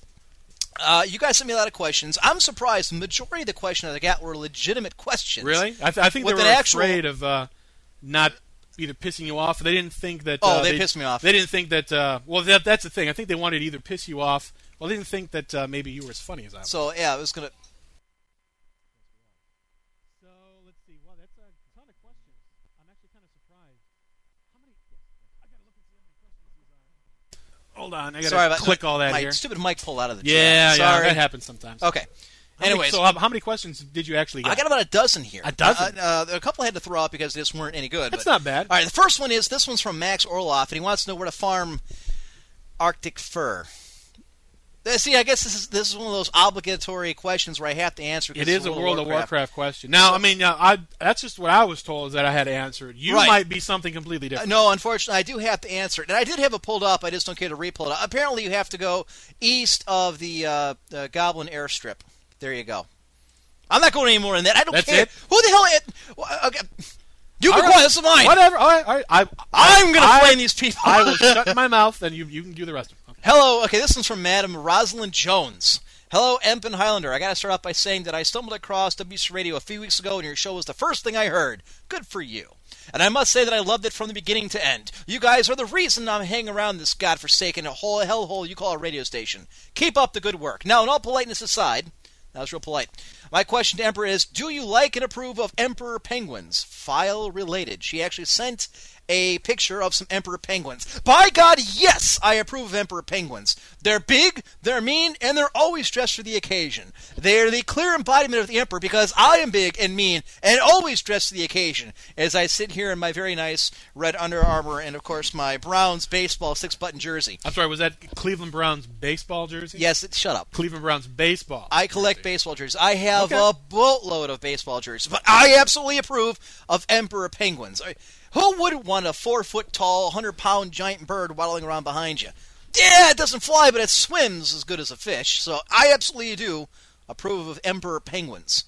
Uh, you guys sent me a lot of questions. I'm surprised the majority of the questions I got were legitimate questions. Really? I, th- I think they were actual- afraid of uh, not either pissing you off. They didn't think that. Oh, uh, they pissed me off. They didn't think that. Uh, well, that, that's the thing. I think they wanted to either piss you off. Well, they didn't think that uh, maybe you were as funny as I was. So yeah, I was gonna. So let's see. Well, that's a ton of questions. I'm actually kind of surprised. How many? I gotta look and see how many questions these are. Hold on, I gotta Sorry about click all that my here. stupid mic pulled out of the Yeah, chat. yeah, Sorry. that happens sometimes. Okay. How many- Anyways, so how, how many questions did you actually get? I got about a dozen here. A dozen? Uh, uh, a couple I had to throw out because they just weren't any good. That's but- not bad. All right, the first one is this one's from Max Orloff, and he wants to know where to farm Arctic fur? Uh, See, I guess this is this is one of those obligatory questions where I have to answer. It is a World of Warcraft question. Now, I mean, uh, I that's just what I was told is that I had to answer it. You Right. might be something completely Uh, different. no, unfortunately, I do have to answer it, and I did have it pulled up. I just don't care to re-pull it. up. Apparently, you have to go east of the, uh, the Goblin airstrip. There you go. I'm not going any more than that. I don't That's care. it? Who the hell? It, well, okay. You can right. go. This is mine. Whatever. All right. All right. I, I'm going to blame these people. I will shut my mouth, and you you can do the rest. Okay. Hello. Okay, this one's from Madam Rosalind Jones. Hello, Emp and Highlander. I got to start off by saying that I stumbled across WC Radio a few weeks ago, and your show was the first thing I heard. Good for you. And I must say that I loved it from the beginning to end. You guys are the reason I'm hanging around this godforsaken hole, hellhole you call a radio station. Keep up the good work. Now, in all politeness aside, that was real polite. My question to Emperor is Do you like and approve of Emperor penguins? File related. She actually sent a picture of some Emperor penguins. By God, yes, I approve of Emperor penguins. They're big, they're mean, and they're always dressed for the occasion. They're the clear embodiment of the Emperor because I am big and mean and always dressed for the occasion. As I sit here in my very nice red Under Armour and, of course, my Browns baseball six button jersey. I'm sorry. Was that Cleveland Browns baseball jersey? Yes, it, shut up. Cleveland Browns baseball. I collect baseball jerseys. I have Okay. a boatload of baseball jerseys, but I absolutely approve of Emperor penguins. I- Who wouldn't want a four foot tall, hundred pound giant bird waddling around behind you? Yeah, it doesn't fly, but it swims as good as a fish. So I absolutely do approve of Emperor penguins.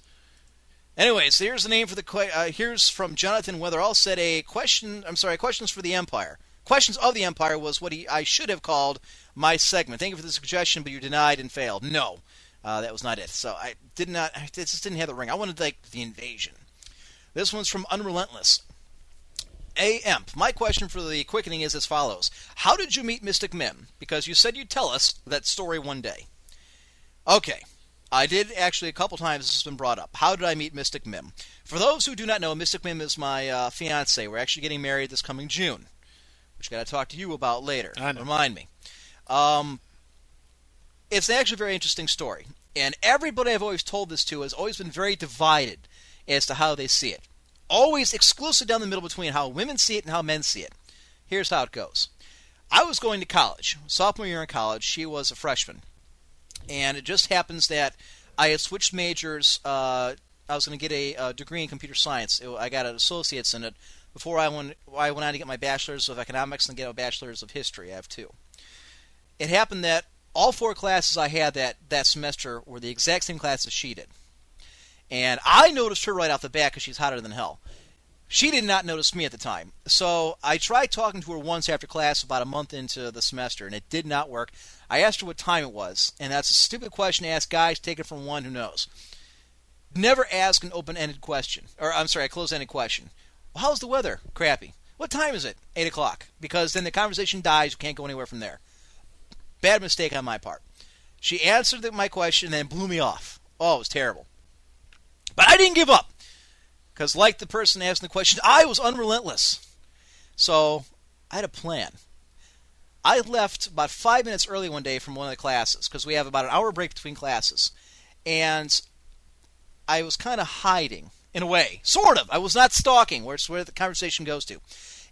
Anyways, so here's the name for the uh, here's from Jonathan Weatherall said a question. I'm sorry, questions for the Empire. Questions of the Empire was what he I should have called my segment. Thank you for the suggestion, but you denied and failed. No, uh, that was not it. So I did not. I just didn't have the ring. I wanted like the invasion. This one's from Unrelentless. A Emp. My question for the quickening is as follows: How did you meet Mystic Mim? Because you said you'd tell us that story one day. Okay. I did actually a couple times. This has been brought up. How did I meet Mystic Mim? For those who do not know, Mystic Mim is my uh, fiance. We're actually getting married this coming June, which I got to talk to you about later. Remind me. Um, it's actually a very interesting story, and everybody I've always told this to has always been very divided as to how they see it. Always exclusive down the middle between how women see it and how men see it. Here's how it goes. I was going to college, sophomore year in college. She was a freshman and it just happens that I had switched majors. Uh, I was going to get a, uh degree in computer science. It- I got an associate's in it before I went. I went on to get my bachelor's of economics and get a bachelor's of history. I have two. It happened that all four classes I had that that semester were the exact same classes she did, and I noticed her right off the bat because she's hotter than hell. She did not notice me at the time. So I tried talking to her once after class about a month into the semester, and it did not work. I asked her what time it was, and that's a stupid question to ask guys. Take it from one who knows. Never ask an open-ended question, or I'm sorry, a closed-ended question. Well, how's the weather? Crappy. What time is it? Eight o'clock. Because then the conversation dies. You can't go anywhere from there. Bad mistake on my part. She answered my question and then blew me off. Oh, it was terrible. But I didn't give up. Because, like the person asking the question, I was unrelentless. So, I had a plan. I left about five minutes early one day from one of the classes because we have about an hour break between classes. And I was kind of hiding, in a way. Sort of. I was not stalking, where it's where the conversation goes to.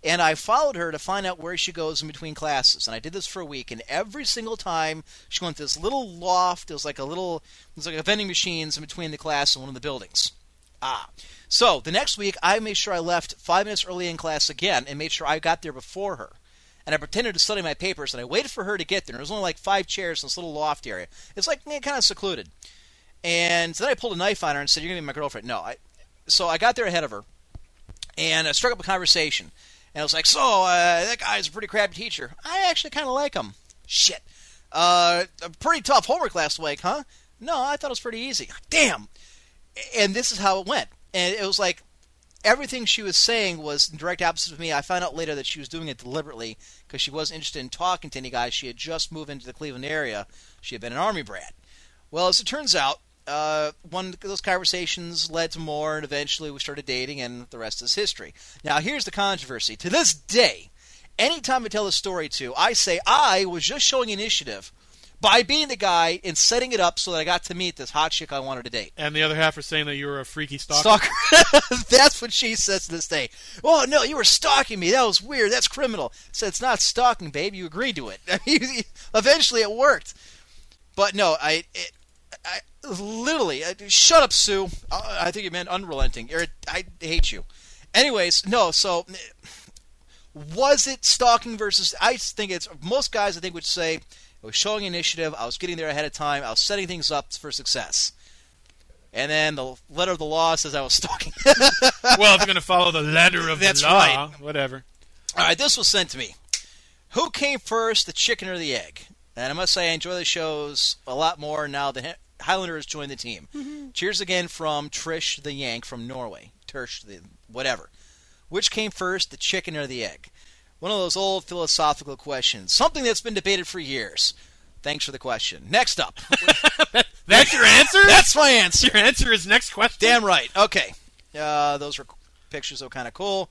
And I followed her to find out where she goes in between classes. And I did this for a week. And every single time she went to this little loft, it was like a little, it was like a vending machines in between the class and one of the buildings. Ah. So the next week, I made sure I left five minutes early in class again and made sure I got there before her. And I pretended to study my papers and I waited for her to get there. There was only like five chairs in this little loft area. It's like eh, kind of secluded. And then I pulled a knife on her and said, "You're gonna be my girlfriend." No, I. So I got there ahead of her, and I struck up a conversation. And I was like, "So uh, that guy's a pretty crappy teacher. I actually kind of like him. Shit, uh, a pretty tough homework last week, huh? No, I thought it was pretty easy. Damn." And this is how it went. And it was like everything she was saying was direct opposite of me. I found out later that she was doing it deliberately because she wasn't interested in talking to any guys. She had just moved into the Cleveland area. She had been an army brat. Well, as it turns out, uh, one of those conversations led to more, and eventually we started dating, and the rest is history. Now, here's the controversy. To this day, anytime I tell a story to, I say I was just showing initiative by being the guy and setting it up so that I got to meet this hot chick I wanted to date. And the other half are saying that you were a freaky stalker. Stalker. That's what she says to this day. Oh no, you were stalking me. That was weird. That's criminal. I said it's not stalking, babe. You agreed to it. Eventually, it worked. But no, I, it, I literally I, shut up, Sue. I, I think you meant unrelenting. You're, I hate you. Anyways, no. So was it stalking versus? I think it's most guys. I think would say it was showing initiative. I was getting there ahead of time. I was setting things up for success. And then the letter of the law says I was stalking. well, if you're going to follow the letter of That's the law, right. whatever. All right, this was sent to me. Who came first, the chicken or the egg? And I must say, I enjoy the shows a lot more now that Highlander has joined the team. Cheers again from Trish the Yank from Norway. Tersh the whatever. Which came first, the chicken or the egg? One of those old philosophical questions. Something that's been debated for years. Thanks for the question. Next up. That's your answer? That's my answer. Your answer is next question? Damn right. Okay. Uh, those were pictures were kind of cool.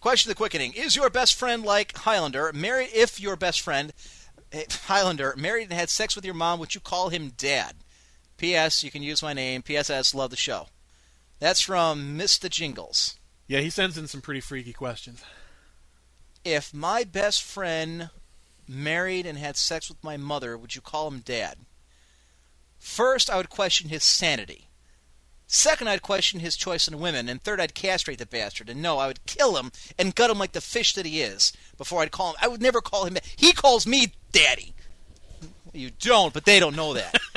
Question of the quickening: Is your best friend like Highlander? Married? If your best friend eh, Highlander married and had sex with your mom, would you call him dad? P.S. You can use my name. P.S.S. Love the show. That's from Mr. Jingles. Yeah, he sends in some pretty freaky questions. If my best friend married and had sex with my mother, would you call him dad? First, I would question his sanity. Second, I'd question his choice in women. And third, I'd castrate the bastard. And no, I would kill him and gut him like the fish that he is before I'd call him. I would never call him. He calls me daddy. You don't, but they don't know that.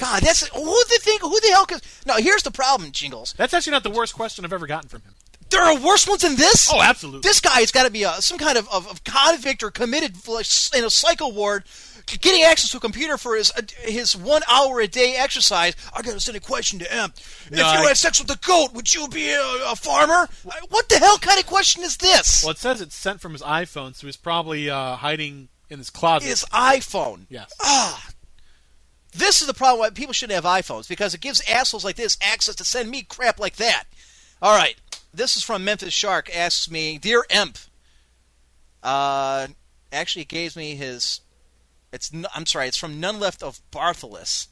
God, that's who the think. Who the hell? No, here's the problem, Jingles. That's actually not the worst question I've ever gotten from him. There are worse ones than this. Oh, absolutely. This guy has got to be a, some kind of, of, of convict or committed in a psycho ward, getting access to a computer for his uh, his one hour a day exercise. I got to send a question to M. if you I- had sex with a goat, would you be a, a farmer? What the hell kind of question is this? Well, it says it's sent from his iPhone, so he's probably uh, hiding in his closet. His iPhone. Yes. Ah. This is the problem why people shouldn't have iPhones because it gives assholes like this access to send me crap like that. All right. This is from Memphis Shark. Asks me, Dear Emp. Uh, actually, gave me his. It's I'm sorry. It's from None Left of Bartholus.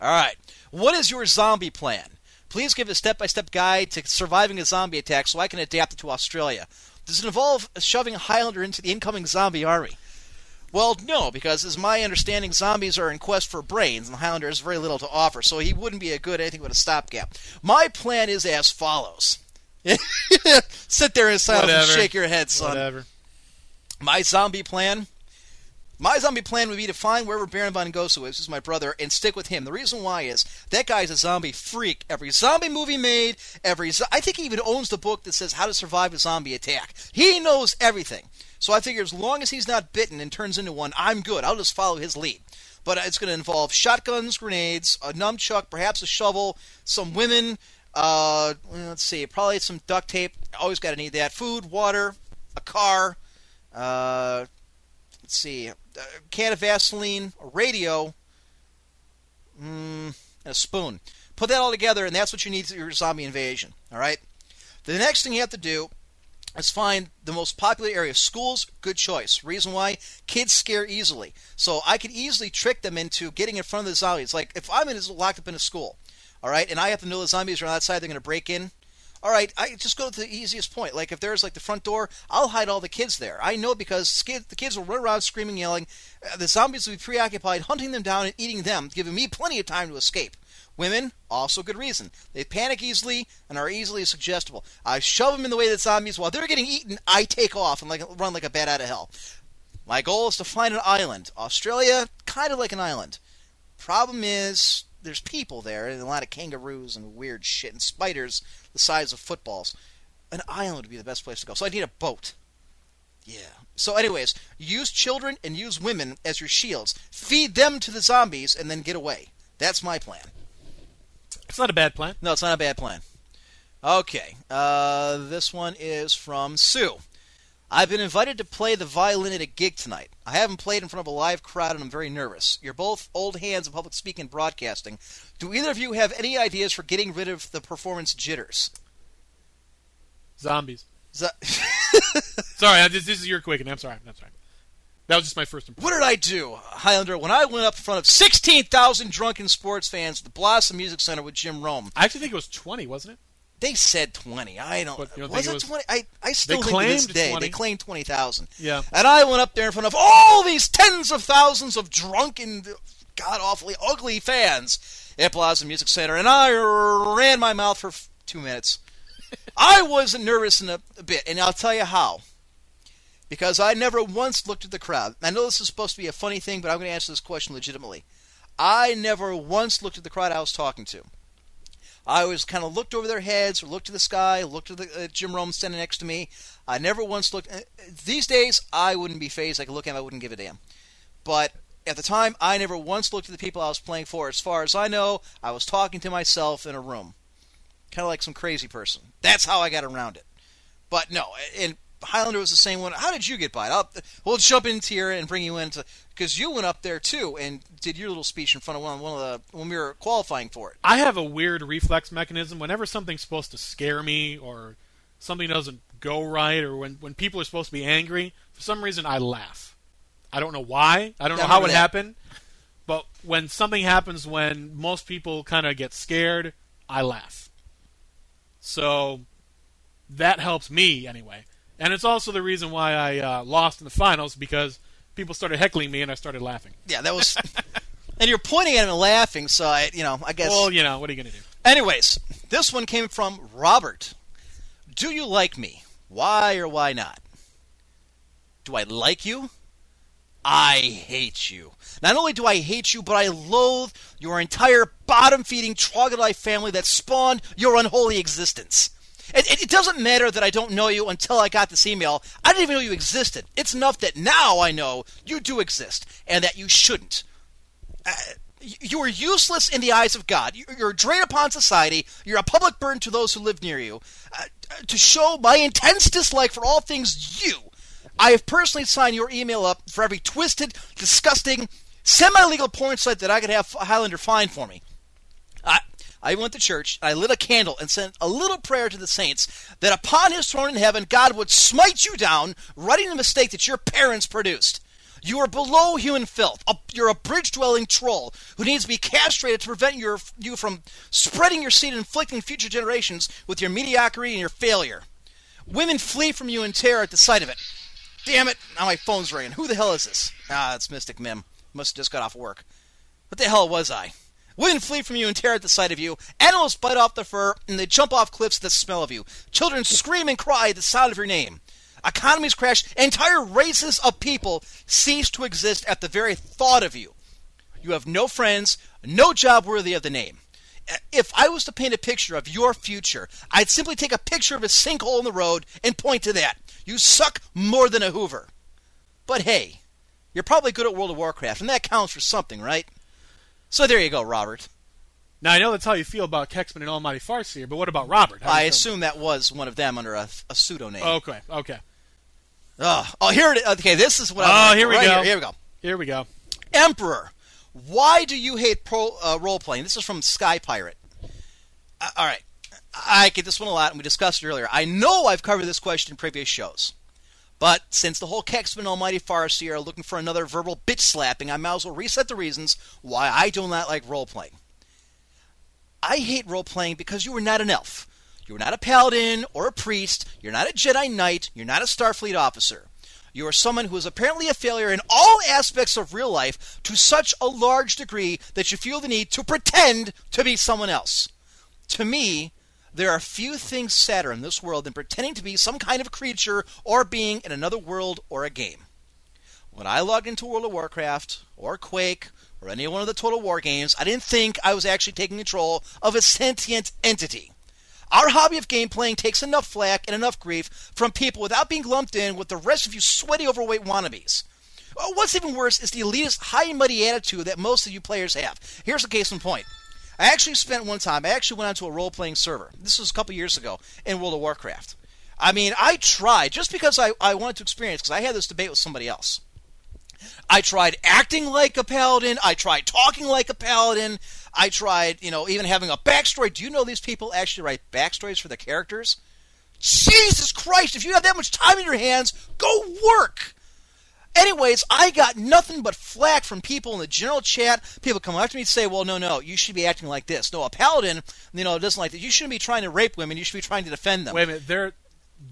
All right. What is your zombie plan? Please give a step-by-step guide to surviving a zombie attack so I can adapt it to Australia. Does it involve shoving a Highlander into the incoming zombie army? Well, no, because as my understanding, zombies are in quest for brains, and the Highlander has very little to offer, so he wouldn't be a good anything but a stopgap. My plan is as follows. Sit there in silence and shake your head, son. Whatever. My zombie plan. My zombie plan would be to find wherever Baron von Gosu is, who's my brother, and stick with him. The reason why is that guy's a zombie freak. Every zombie movie made, every zo- I think he even owns the book that says how to survive a zombie attack. He knows everything. So I figure as long as he's not bitten and turns into one, I'm good. I'll just follow his lead. But it's going to involve shotguns, grenades, a nunchuck, perhaps a shovel, some women. Uh, let's see, probably some duct tape. Always got to need that. Food, water, a car. Uh, let's see, a can of Vaseline, a radio, mm, and a spoon. Put that all together, and that's what you need for your zombie invasion. All right. The next thing you have to do is find the most popular area. Schools, good choice. Reason why? Kids scare easily. So I could easily trick them into getting in front of the zombies. Like if I'm in, locked up in a school, all right, and I have to know the zombies are on the outside, they're going to break in. All right, I just go to the easiest point. Like if there's like the front door, I'll hide all the kids there. I know because skid, the kids will run around screaming, yelling. Uh, the zombies will be preoccupied hunting them down and eating them, giving me plenty of time to escape. Women, also good reason. They panic easily and are easily suggestible. I shove them in the way of the zombies while they're getting eaten. I take off and like run like a bat out of hell. My goal is to find an island. Australia, kind of like an island. Problem is, there's people there, and a lot of kangaroos and weird shit, and spiders the size of footballs. An island would be the best place to go. So I need a boat. Yeah. So, anyways, use children and use women as your shields. Feed them to the zombies, and then get away. That's my plan. It's not a bad plan. No, it's not a bad plan. Okay. Uh, this one is from Sue. I've been invited to play the violin at a gig tonight. I haven't played in front of a live crowd and I'm very nervous. You're both old hands in public speaking and broadcasting. Do either of you have any ideas for getting rid of the performance jitters? Zombies. Z- Sorry, I- this is your quick, and I'm sorry. I'm sorry. That was just my first impression. What did I do, Highlander, when I went up in front of 16,000 drunken sports fans at the Blossom Music Center with Jim Rome? I actually think it was 20, wasn't it? They said 20. I don't. But you don't was it it was- 20? I, I still They think to this day 20. they claimed 20,000. Yeah. And I went up there in front of all these tens of thousands of drunken, god awfully ugly fans at Blossom Music Center, and I ran my mouth for f- two minutes. I wasn't nervous in a, a bit, and I'll tell you how. Because I never once looked at the crowd. I know this is supposed to be a funny thing, but I'm going to answer this question legitimately. I never once looked at the crowd I was talking to. I always kind of looked over their heads or looked to the sky, looked at the, uh, Jim Rome standing next to me. I never once looked. Uh, these days, I wouldn't be phased. I could look at him, I wouldn't give a damn. But at the time, I never once looked at the people I was playing for. As far as I know, I was talking to myself in a room, kind of like some crazy person. That's how I got around it. But no, and Highlander was the same one. How did you get by it? I'll, we'll jump into here and bring you into because you went up there too and did your little speech in front of one, one of the when we were qualifying for it. I have a weird reflex mechanism. Whenever something's supposed to scare me or something doesn't go right or when, when people are supposed to be angry, for some reason I laugh. I don't know why. I don't know how it happened. But when something happens when most people kind of get scared, I laugh. So that helps me anyway. And it's also the reason why I uh, lost in the finals because people started heckling me and I started laughing. Yeah, that was. and you're pointing at him and laughing, so I, you know, I guess. Well, you know, what are you going to do? Anyways, this one came from Robert. Do you like me? Why or why not? Do I like you? I hate you. Not only do I hate you, but I loathe your entire bottom feeding troglodyte family that spawned your unholy existence. It, it, it doesn't matter that I don't know you until I got this email. I didn't even know you existed. It's enough that now I know you do exist and that you shouldn't. Uh, you are useless in the eyes of God. You- You're a drain upon society. You're a public burden to those who live near you. Uh, to show my intense dislike for all things you, I have personally signed your email up for every twisted, disgusting, semi-legal porn site that I could have Highlander find for me. I, I went to church, and I lit a candle, and sent a little prayer to the saints that upon his throne in heaven, God would smite you down, righting the mistake that your parents produced. You are below human filth. You're a bridge-dwelling troll who needs to be castrated to prevent your, you from spreading your seed and inflicting future generations with your mediocrity and your failure. Women flee from you in terror at the sight of it. Damn it! Now my phone's ringing. Who the hell is this? Ah, it's Mystic Mim. Must have just got off work. What the hell was I? Women flee from you in terror at the sight of you. Animals bite off the fur, and they jump off cliffs at the smell of you. Children scream and cry at the sound of your name. Economies crash. Entire races of people cease to exist at the very thought of you. You have no friends, no job worthy of the name. If I was to paint a picture of your future, I'd simply take a picture of a sinkhole in the road and point to that. You suck more than a Hoover. But hey, you're probably good at World of Warcraft, and that counts for something, right? So there you go, Robert. Now, I know that's how you feel about Kexman and Almighty Farseer, but what about Robert? I assume that was one of them under a, a pseudonym. Okay, okay. Oh, oh, here it is. Okay, this is what Oh, here we Right go. Here, here we go. Here we go. Emperor, why do you hate pro uh, role playing? This is from Sky Pirate. Uh, all right, I get this one a lot, and we discussed it earlier. I know I've covered this question in previous shows, but since the whole Kexman and Almighty Farseer are looking for another verbal bitch slapping, I might as well reset the reasons why I do not like role playing. I hate role playing because you are not an elf. You are not a paladin or a priest. You're not a Jedi Knight. You're not a Starfleet officer. You are someone who is apparently a failure in all aspects of real life to such a large degree that you feel the need to pretend to be someone else. To me, there are few things sadder in this world than pretending to be some kind of creature or being in another world or a game. When I logged into World of Warcraft or Quake or any one of the Total War games, I didn't think I was actually taking control of a sentient entity. Our hobby of game playing takes enough flack and enough grief from people without being lumped in with the rest of you sweaty, overweight wannabes. Oh, What's even worse is the elitist, high and muddy attitude that most of you players have. Here's a case in point. I actually spent one time, I actually went onto a role playing server. This was a couple years ago in World of Warcraft. I mean, I tried, just because I, I wanted to experience, because I had this debate with somebody else. I tried acting like a paladin. I tried talking like a paladin. I tried, you know, even having a backstory. Do you know these people actually write backstories for the characters? Jesus Christ, if you have that much time in your hands, go work. Anyways, I got nothing but flack from people in the general chat. People come up to me and say, "Well, no, no, you should be acting like this." No, a paladin, you know, doesn't like that. You shouldn't be trying to rape women. You should be trying to defend them. Wait a minute. They're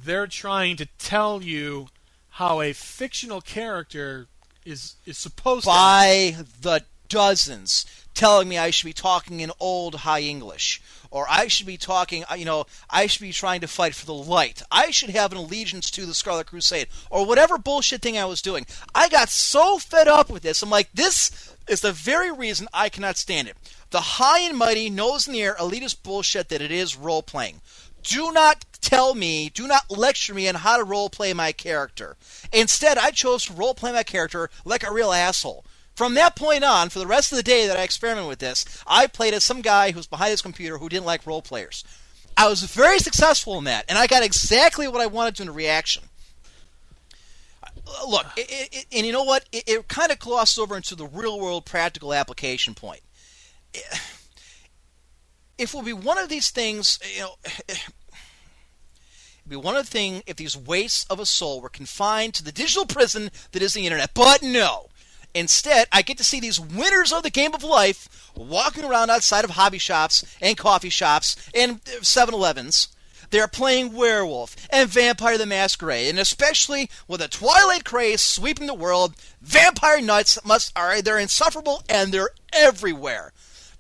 they're trying to tell you how a fictional character is is supposed to. by the dozens telling me I should be talking in old high English or I should be talking you know I should be trying to fight for the light. I should have an allegiance to the Scarlet Crusade or whatever bullshit thing I was doing. I got so fed up with this. I'm like this is the very reason I cannot stand it. The high and mighty nose in the air elitist bullshit that it is role playing do not tell me, do not lecture me on how to role play my character. Instead, I chose to role play my character like a real asshole. From that point on, for the rest of the day that I experimented with this, I played as some guy who was behind his computer who didn't like role players. I was very successful in that, and I got exactly what I wanted to in a reaction. Look, it, it, and you know what? It, it kind of glosses over into the real world practical application point. If will be one of these things, you know, be one of the thing if these wastes of a soul were confined to the digital prison that is the internet. But no. Instead, I get to see these winners of the game of life walking around outside of hobby shops and coffee shops and uh, 7-Elevens. They're playing Werewolf and Vampire the Masquerade, and especially with a Twilight craze sweeping the world, vampire nuts must are they're insufferable and they're everywhere.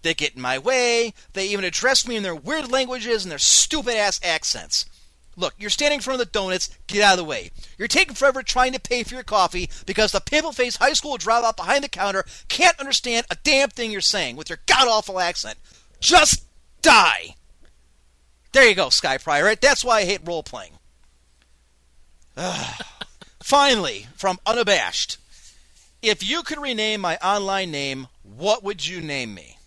They get in my way. They even address me in their weird languages and their stupid ass accents. Look, you're standing in front of the donuts. Get out of the way. You're taking forever trying to pay for your coffee because the pimple-faced high school dropout behind the counter can't understand a damn thing you're saying with your god-awful accent. Just die. There you go, Sky Pirate. That's why I hate role-playing. Finally, from Unabashed. If you could rename my online name, what would you name me?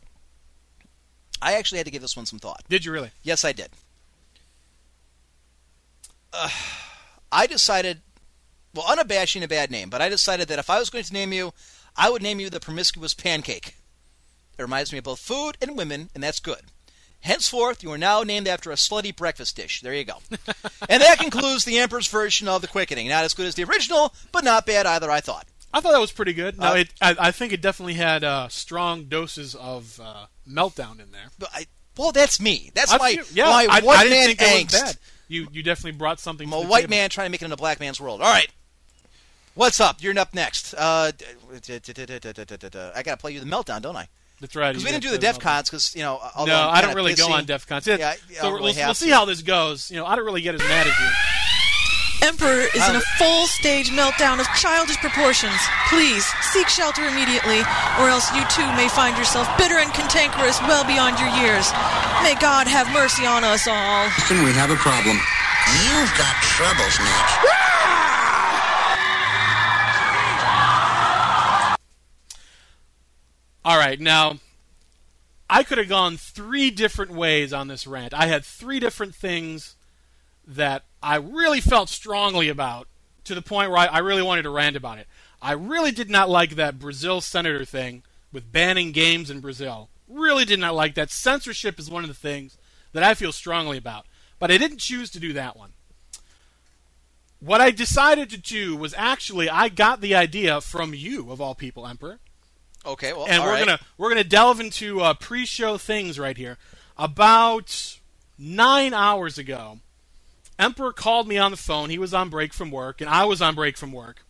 I actually had to give this one some thought. Did you really? Yes, I did. Uh, I decided, well, unabashing a bad name, but I decided that if I was going to name you, I would name you the Promiscuous Pancake. It reminds me of both food and women, and that's good. Henceforth, you are now named after a slutty breakfast dish. There you go. and that concludes the Emperor's version of the quickening. Not as good as the original, but not bad either, I thought. I thought that was pretty good. No, Uh, it, I, I think it definitely had uh, strong doses of uh, meltdown in there. But I, well, that's me. That's I my, yeah, my I, didn't man think that angst you you definitely brought something. I'm a white table. man trying to make it in a black man's world. All right, what's up? You're up next. Uh, I gotta play you the meltdown, don't I? That's right. Because we didn't do the, DefCon's, DEF CONs because you know. No, I don't really go on DEF CONs. Yeah, so we'll see how this goes. You know, I don't really get as mad as you. Emperor is in a uh, full stage meltdown of childish proportions. Please seek shelter immediately, or else you too may find yourself bitter and cantankerous well beyond your years. May God have mercy on us all. Listen, we have a problem. You've got troubles, Nick. All right, now I could have gone three different ways on this rant. I had three different things that I really felt strongly about to the point where I, I really wanted to rant about it. I really did not like that Brazil senator thing with banning games in Brazil. Really did not like that. Censorship is one of the things that I feel strongly about. But I didn't choose to do that one. What I decided to do was actually I got the idea from you of all people, Emperor Okay, well, and we're right. gonna we're gonna delve into uh, pre-show things right here. About nine hours ago, Emperor called me on the phone. He was on break from work, and I was on break from work.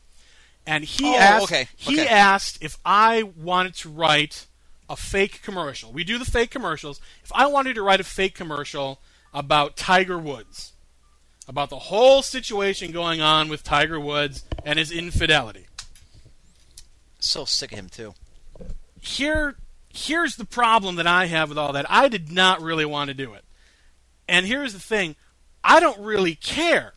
And he Oh, asked okay, he okay. asked if I wanted to write a fake commercial. We do the fake commercials. If I wanted to write a fake commercial about Tiger Woods, about the whole situation going on with Tiger Woods and his infidelity So sick of him too. here here's the problem that I have with all that. I did not really want to do it. And here's the thing, I don't really care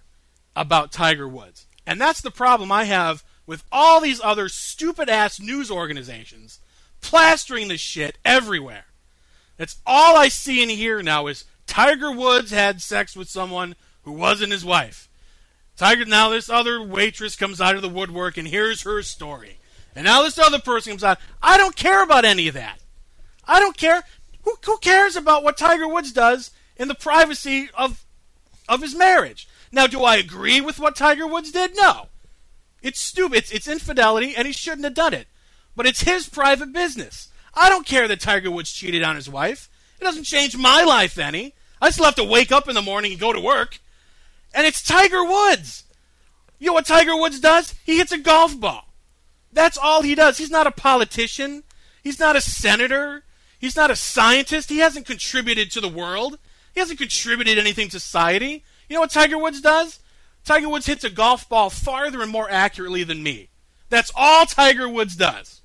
about Tiger Woods. And that's the problem I have with all these other stupid ass news organizations plastering this shit everywhere. That's all I see and hear now is Tiger Woods had sex with someone who wasn't his wife. Tiger now this other waitress comes out of the woodwork and here's her story. And now this other person comes out. I don't care about any of that. I don't care. Who, who cares about what Tiger Woods does in the privacy of of his marriage? Now, do I agree with what Tiger Woods did? No. It's stupid. It's, it's infidelity, and he shouldn't have done it. But it's his private business. I don't care that Tiger Woods cheated on his wife. It doesn't change my life any. I still have to wake up in the morning and go to work. And it's Tiger Woods. You know what Tiger Woods does? He hits a golf ball. That's all he does. He's not a politician. He's not a senator. He's not a scientist. He hasn't contributed to the world. He hasn't contributed anything to society. You know what Tiger Woods does? Tiger Woods hits a golf ball farther and more accurately than me. That's all Tiger Woods does.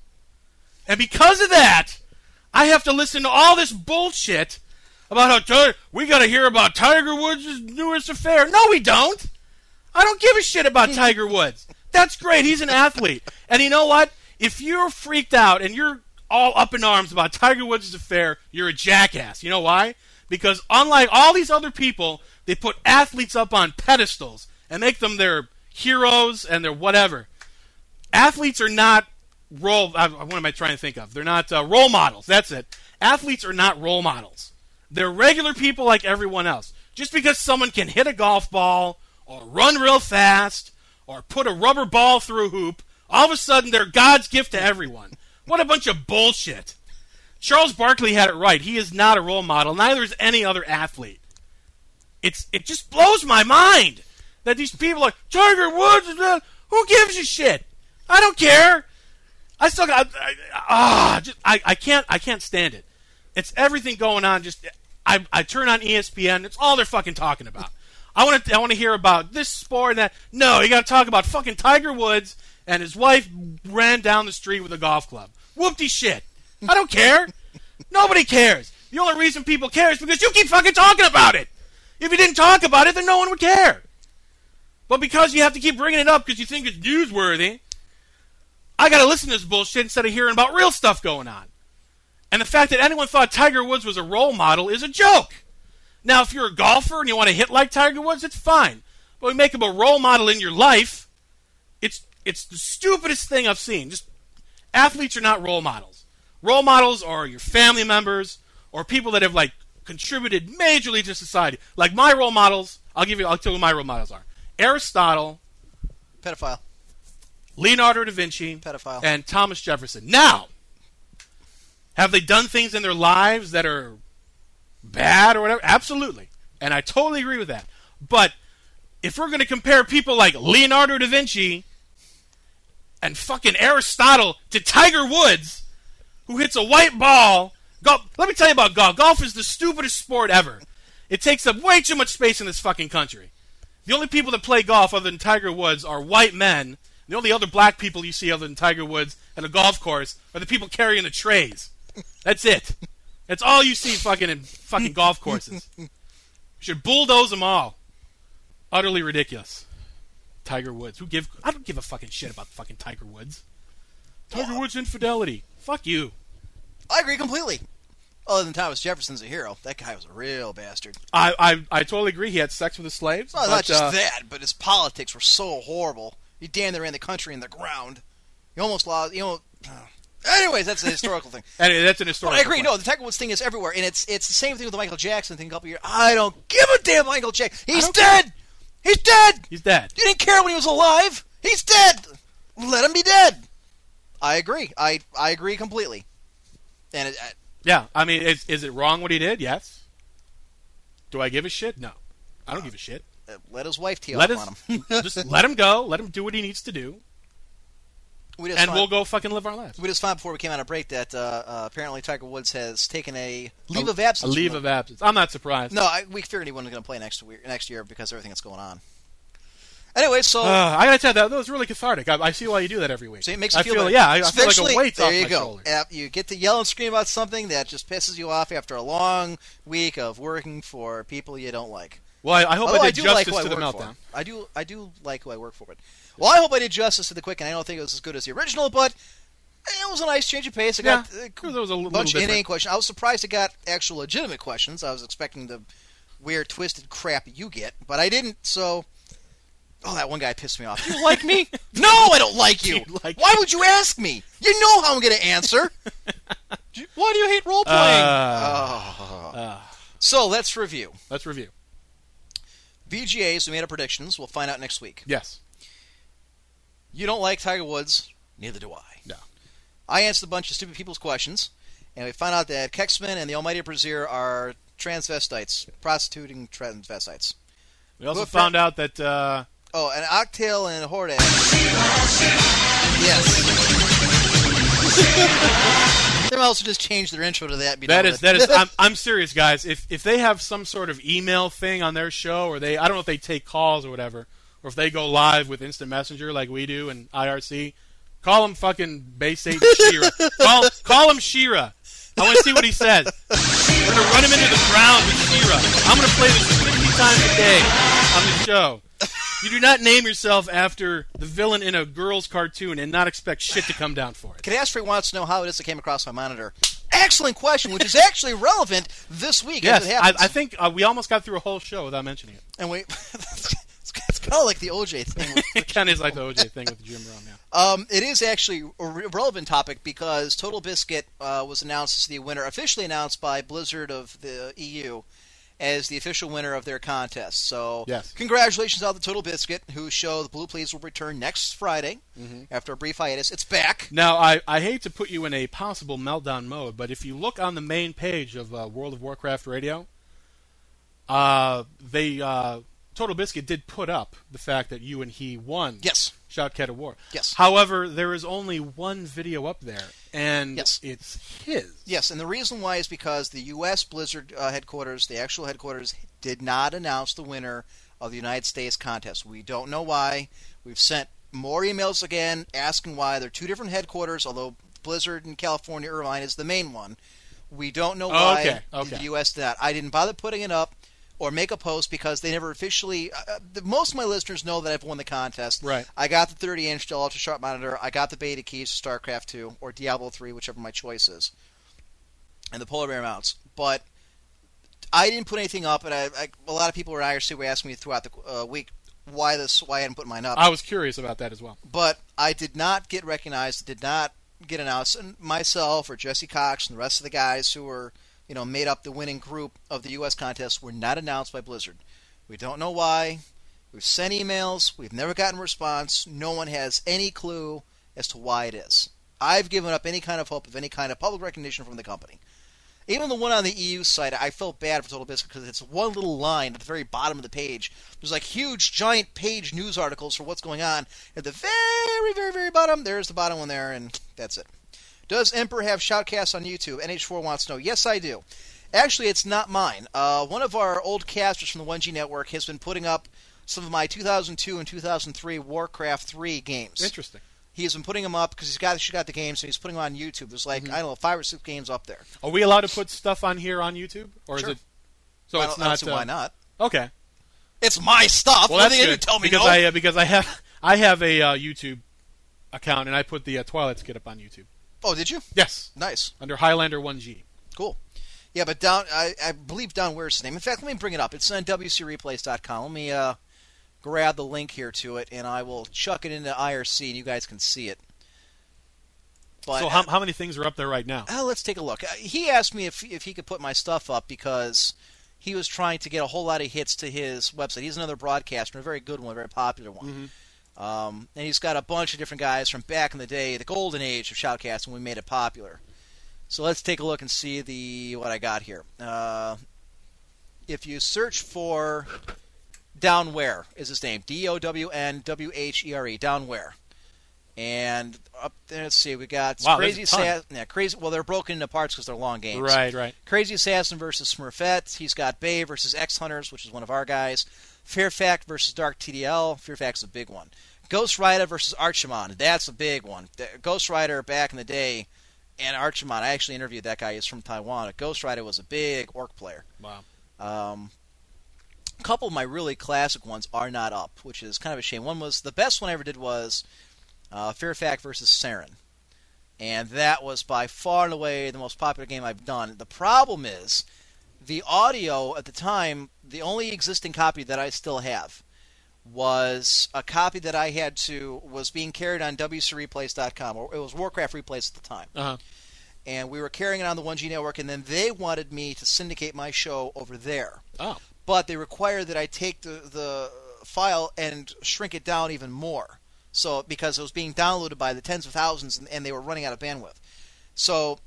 And because of that, I have to listen to all this bullshit about how we got to hear about Tiger Woods' newest affair. No, we don't. I don't give a shit about hmm. Tiger Woods. That's great. He's an athlete. And you know what? If you're freaked out and you're all up in arms about Tiger Woods' affair, you're a jackass. You know why? Because unlike all these other people, they put athletes up on pedestals and make them their heroes and their whatever. Athletes are not role. Uh, what am I trying to think of? They're not uh, role models. That's it. Athletes are not role models. They're regular people like everyone else. Just because someone can hit a golf ball or run real fast or put a rubber ball through a hoop, all of a sudden they're God's gift to everyone. What a bunch of bullshit. Charles Barkley had it right. He is not a role model. Neither is any other athlete. It's it just blows my mind that these people are Tiger Woods. Who gives a shit? I don't care. I still got I- ah. just, I I can't I can't stand it. It's everything going on. Just I I turn on ESPN. It's all they're fucking talking about. I want to I want to hear about this sport and that. No, you got to talk about fucking Tiger Woods and his wife ran down the street with a golf club. Whoopty shit. I don't care. Nobody cares. The only reason people care is because you keep fucking talking about it. If you didn't talk about it, then no one would care. But because you have to keep bringing it up because you think it's newsworthy, I got to listen to this bullshit instead of hearing about real stuff going on. And the fact that anyone thought Tiger Woods was a role model is a joke. Now, if you're a golfer and you want to hit like Tiger Woods, it's fine. But we make him a role model in your life. It's it's the stupidest thing I've seen. Just athletes are not role models. Role models are your family members or people that have like contributed majorly to society. Like my role models, I'll give you I'll tell you who my role models are. Aristotle, Pedophile. Leonardo da Vinci, Pedophile. and Thomas Jefferson. Now, have they done things in their lives that are bad or whatever? Absolutely. And I totally agree with that. But if we're going to compare people like Leonardo da Vinci and fucking Aristotle to Tiger Woods, who hits a white ball, golf, let me tell you about golf. Golf is the stupidest sport ever. It takes up way too much space in this fucking country. The only people that play golf other than Tiger Woods are white men. The only other black people you see other than Tiger Woods at a golf course are the people carrying the trays. That's it. That's all you see fucking in fucking golf courses. You should bulldoze them all. Utterly ridiculous. Tiger Woods. Who give? I don't give a fucking shit about fucking Tiger Woods. Tiger Woods infidelity. Fuck you. I agree completely. Other than Thomas Jefferson's a hero, that guy was a real bastard. I I, I totally agree. He had sex with his slaves. Well, but, not just uh, that, but his politics were so horrible. He damn near ran the country in the ground. He almost lost. You know. Anyways, that's a historical thing. And that's an But historical. I agree. point. No, the Tiger Woods thing is everywhere, and it's it's the same thing with the Michael Jackson thing. A couple years. I don't give a damn, Michael Jackson. He's dead. He's dead. He's dead. You didn't care when he was alive. He's dead. Let him be dead. I agree. I I agree completely. And it, I- Yeah, I mean, is, is it wrong what he did? Yes. Do I give a shit? No, I don't give a shit. uh, let his wife tee Let us on him. just let him go. Let him do what he needs to do, we just and found, we'll go fucking live our lives. We just found before we came out of break that uh, uh, apparently Tiger Woods has taken a leave of absence. A leave of absence. I'm not surprised. No, I, we figured he wasn't going to play next year, next year because of everything that's going on. Anyway, so Uh, I gotta tell you that, that was really cathartic. I, I see why you do that every week. See, it makes I you feel, feel better. yeah, I, I feel like a weight's there off you my go. shoulders. You get to yell and scream about something that just pisses you off after a long week of working for people you don't like. Well, I, I hope Although I did do justice like who to I the work for. I do, I do like who I work for. But well, I hope I did justice to the quick, and I don't think it was as good as the original, but it was a nice change of pace. Got Yeah, uh, there was a little bunch of inane questions. I was surprised it got actual legitimate questions. I was expecting the weird, twisted crap you get, but I didn't. So. Oh, that one guy pissed me off. You like me? no, I don't like you. You like Why would you ask me? You know how I'm going to answer. Why do you hate role playing? Uh, so let's review. let's review. VGAs, we made our predictions. We'll find out next week. Yes. You don't like Tiger Woods, neither do I. No. I answered a bunch of stupid people's questions, and we found out that Kexman and the Almighty Brazier are transvestites, prostituting transvestites. We also found out that uh, Oh, an Octail and Hordak. Yes. they might also just change their intro to that. that is that is I'm, I'm serious, guys. If if they have some sort of email thing on their show, or they I don't know if they take calls or whatever, or if they go live with Instant Messenger like we do and IRC, call him fucking Bay Satan She-Ra. call call him She-Ra. I want to see what he says. We're gonna run him into the ground with She-Ra. I'm gonna play this 50 times a day on the show. You do not name yourself after the villain in a girl's cartoon and not expect shit to come down for it. Cadastri wants to know how it is that came across my monitor. Excellent question, which is actually relevant this week Yes, as it I, happens. I think uh, we almost got through a whole show without mentioning it. and we, it's kind of like the OJ thing. It kind of is like the OJ thing with Jim Rome. Yeah. Um, it is actually a re- relevant topic because Total Biscuit uh, was announced as the winner, officially announced by Blizzard of the EU as the official winner of their contest. So, Yes. congratulations out the Total Biscuit, whose show The Blue Plz will return next Friday Mhm. after a brief hiatus. It's back. Now, I, I hate to put you in a possible meltdown mode, but if you look on the main page of uh, World of Warcraft Radio, uh, they uh, Total Biscuit did put up the fact that you and he won. Yes. Shoutcat of War. Yes. However, there is only one video up there, and Yes. it's his. Yes, and the reason why is because the U.S. Blizzard uh, headquarters, the actual headquarters, did not announce the winner of the United States contest. We don't know why. We've sent more emails again asking why. They're two different headquarters, although Blizzard in California, Irvine, is the main one. We don't know Oh, why okay, okay. the U.S. did not. I didn't bother putting it up or make a post because they never officially. Uh, uh, the- most of my listeners know that I've won the contest. Right. I got the 30 inch Dell Ultra Sharp monitor. I got the beta keys to StarCraft 2 or Diablo 3, whichever my choice is and the polar bear mounts. But I didn't put anything up, and I, I, a lot of people in IRC were asking me throughout the uh, week why this, why I hadn't put mine up. I was curious about that as well. but I did not get recognized, did not get announced, and myself or Jesse Cox and the rest of the guys who were, you know, made up the winning group of the U.S. contest were not announced by Blizzard. We don't know why. We've sent emails. We've never gotten a response. No one has any clue as to why it is. I've given up any kind of hope of any kind of public recognition from the company. Even the one on the EU site, I felt bad for Total Biscuit because it's one little line at the very bottom of the page. There's like huge, giant page news articles for what's going on. At the very, very, very bottom, there's the bottom one there, and that's it. Does Emperor have shoutcasts on YouTube? NH4 wants to know. Yes, I do. Actually, it's not mine. Uh, one of our old casters from the 1G network has been putting up some of my 2002 and 2003 Warcraft 3 games. Interesting. He has been putting them up because he's got she's got the games, so he's putting them on YouTube. There's like I don't know five or six games up there. Are we allowed to put stuff on here on YouTube, or Sure. is it? So it's don't- I don't not. see why uh, not. Okay. It's my stuff. Well, that's good. tell me because no? I uh, because I have I have a uh, YouTube account and I put the uh, Twilight Skit up on YouTube. Oh, did you? Yes, Nice, under Highlander One G. cool. Yeah, but down I, I believe down where's his name? In fact, let me bring it up. It's on WCReplays.com. Let me uh, grab the link here to it, and I will chuck it into IRC, and you guys can see it. But So how, how many things are up there right now? Uh, let's take a look. Uh, he asked me if if he could put my stuff up because he was trying to get a whole lot of hits to his website. He's another broadcaster, a very good one, a very popular one. Um, and he's got a bunch of different guys from back in the day, the golden age of shoutcasting. when We made it popular. So let's take a look and see the what I got here. Uh, if you search for Downwhere is his name, D O W N W H E R E, Downwhere. And up there, let's see, we got Wow, Crazy. Assassin. Yeah, Crazy. Well, they're broken into parts because they're long games. Right, right. Crazy Assassin versus Smurfette. He's got Bay versus X Hunters, which is one of our guys. Fairfax versus Dark TDL. Fairfax is a big one. Ghost Rider versus Archimon. That's a big one. Ghost Rider back in the day, and Archimon. I actually interviewed that guy. He's from Taiwan. Ghost Rider was a big orc player. Wow. Um, a couple of my really classic ones are not up, which is kind of a shame. One was the best one I ever did was uh, Fairfax versus Saren, and that was by far and away the most popular game I've done. The problem is the audio at the time. The only existing copy that I still have was a copy that I had to was being carried on WCReplays.com, or it was Warcraft Replays at the time Uh huh. and we were carrying it on the 1G network, and then they wanted me to syndicate my show over there. Oh. But they required that I take the, the file and shrink it down even more. So because it was being downloaded by the tens of thousands and, and they were running out of bandwidth. So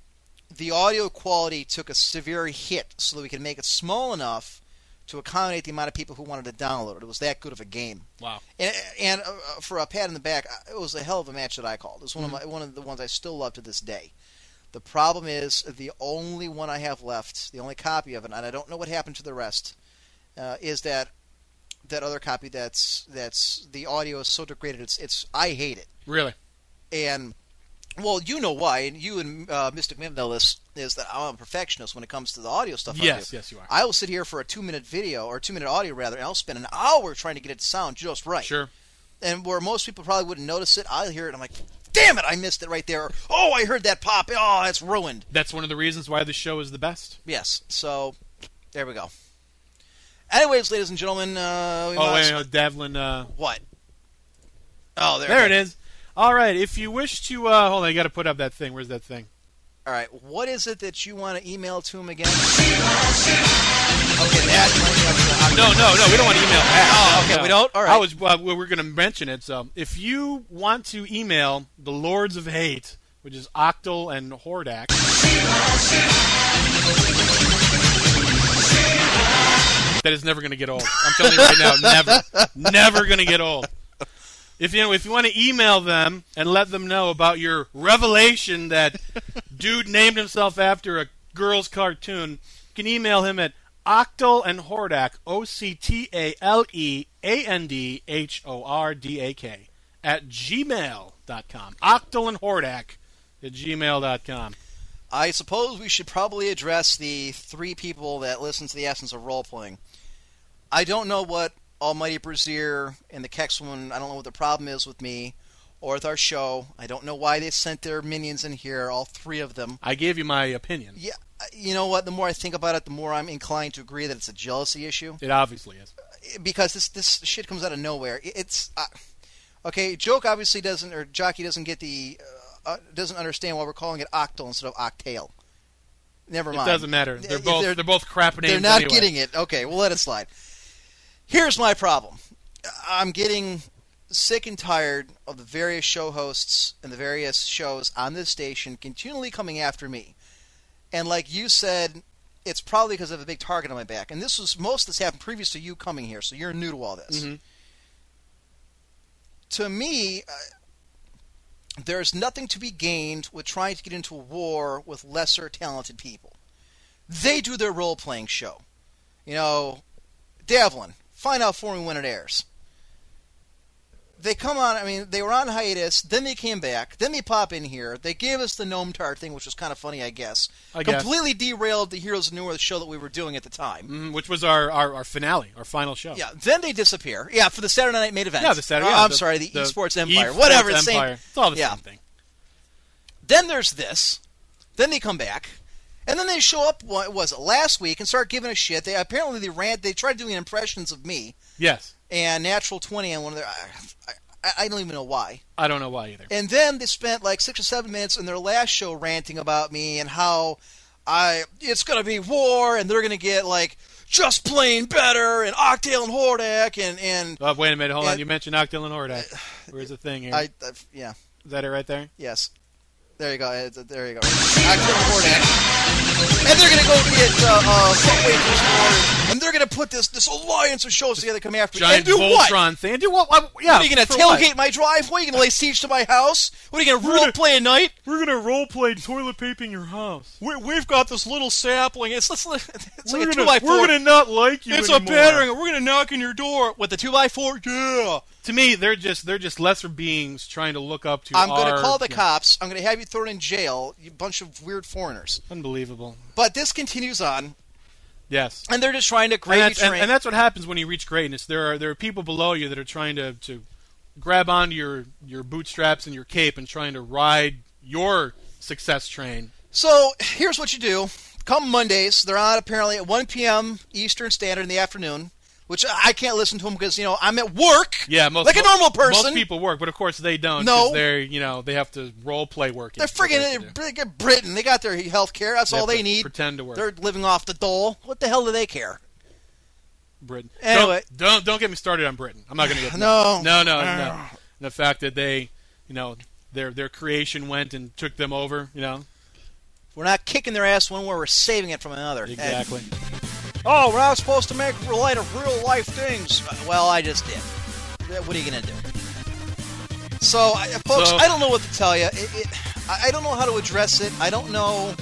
the audio quality took a severe hit so that we could make it small enough to accommodate the amount of people who wanted to download it. It was that good of a game. Wow. And, and uh, for a pat in the back, it was a hell of a match that I called. It was one of my one of the ones I still love to this day. The problem is the only one I have left, the only copy of it, and I don't know what happened to the rest, uh, is that that other copy that's that's the audio is so degraded. It's it's I hate it. Really? And well, you know why, and you and uh, Mystic Miv know this is that I'm a perfectionist when it comes to the audio stuff. Yes, I yes, you are. I will sit here for a two minute video or two minute audio rather, and I'll spend an hour trying to get it to sound just right. Sure. And where most people probably wouldn't notice it, I'll hear it. and I'm like, damn it, I missed it right there. Or, oh, I heard that pop. Oh, that's ruined. That's one of the reasons why the show is the best. Yes. So there we go. Anyways, ladies and gentlemen, uh, we Oh, wait, no, Devlin. Uh, what? Oh, there, there it is. All right. If you wish to, uh, hold on, I got to put up that thing. Where's that thing? All right, what is it that you want to email to him again? Okay, that. No, no, no. We don't want to email that. Oh, okay, No. we don't? All right. I was. Uh, we we're going to mention it. So, if you want to email the Lords of Hate, which is Octal and Hordak, that is never going to get old. I'm telling you right now, never, never going to get old. If you know, if you want to email them and let them know about your revelation that dude named himself after a girl's cartoon, you can email him at Octal and Hordak, O C T A L E A N D H O R D A K, at gmail.com. Octal and Hordak at gmail.com. I suppose we should probably address the three people that listen to the essence of role playing. I don't know what Almighty Brazier and the Kex one. I don't know what the problem is with me or with our show. I don't know why they sent their minions in here, all three of them. I gave you my opinion. Yeah, you know what? The more I think about it, the more I'm inclined to agree that it's a jealousy issue. It obviously is. because this this shit comes out of nowhere. It's uh, okay. Joke obviously doesn't, or Jockey doesn't get the uh, uh, doesn't understand why we're calling it octal instead of octale. Never It mind. doesn't matter. They're If both they're, both crap names. They're not anyway. getting it. Okay, we'll let it slide. Here's my problem. I'm getting sick and tired of the various show hosts and the various shows on this station continually coming after me. And like you said, it's probably because I have a big target on my back. And this was most of this happened previous to you coming here, so you're new to all this. Mhm. To me, uh, there's nothing to be gained with trying to get into a war with lesser talented people. They do their role playing show. You know, Devlin, find out for me when it airs. They come on, I mean, they were on hiatus, then they came back, then they pop in here. They gave us the Gnome Tart thing, which was kind of funny, I guess. I guess. Completely derailed the Heroes of Newerth show that we were doing at the time. Mhm, which was our, our, our finale, our final show. Yeah, then they disappear. Yeah, for the Saturday night main event. Yeah, the Saturday. Oh, I'm the- sorry, the, Esports Empire. Esports Whatever, the same. Empire. It's all the yeah. same thing. Then there's this. Then they come back, and then they show up. What was it last week and start giving a shit? They apparently they ran. They tried doing impressions of me Yes. and Natural Twenty on one of their. I, I, I don't even know why. I don't know why either. And then they spent like six or seven minutes in their last show ranting about me and how I it's going to be war and they're going to get like just plain better and Octale and Hordak and and Oh, wait a minute. Hold on. You mentioned Octal and Hordak. Where's the thing here? I, I yeah Is that it right there? yes. There you go. It's- There you go. And And they're gonna go get uh, uh, Subway store, and they're gonna put this this alliance of shows together, come after me, and do what? Voltron thing. And do what? what- Yeah. What, are you gonna for what? tailgate my driveway? Are you gonna lay siege to my house? What are you gonna role play a night? We're gonna role play toilet paping your house. we we've got this little sapling. It's, it's, it's we're like gonna, two by four. We're gonna not like you it's anymore. a battering. We're gonna knock on your door with the two by four. Yeah. To me, they're just they're just lesser beings trying to look up to. I'm gonna call the yeah. cops. I'm gonna have you thrown in jail. You bunch of weird foreigners. Unbelievable. But this continues on, Yes. and they're just trying to And that's, and, and that's what happens when you reach greatness. There are there are people below you that are trying to, to grab onto your your bootstraps and your cape and trying to ride your success train. So here's what you do. Come Mondays, they're on apparently at 1 p.m. Eastern Standard in the afternoon, which I can't listen to them because you know I'm at work. Yeah, most like a normal person. Most people work, but of course they don't. No. they're you know they have to role play working. They're what they friggin' they get Britain. They got their health care. That's They all they need. pretend to work. They're living off the dole. What the hell do they care? Britain. Anyway. don't, don't don't get me started on Britain. I'm not going to get No. no no no the fact that they, you know, their their creation went and took them over. You know, We're not kicking their ass one way, we're saving it from another. exactly. Oh, we're not supposed to make light of real life things. Well, I just did. What are you going to do? So, I, uh, folks, So- I don't know what to tell you. It, it, I I don't know how to address it. I don't know.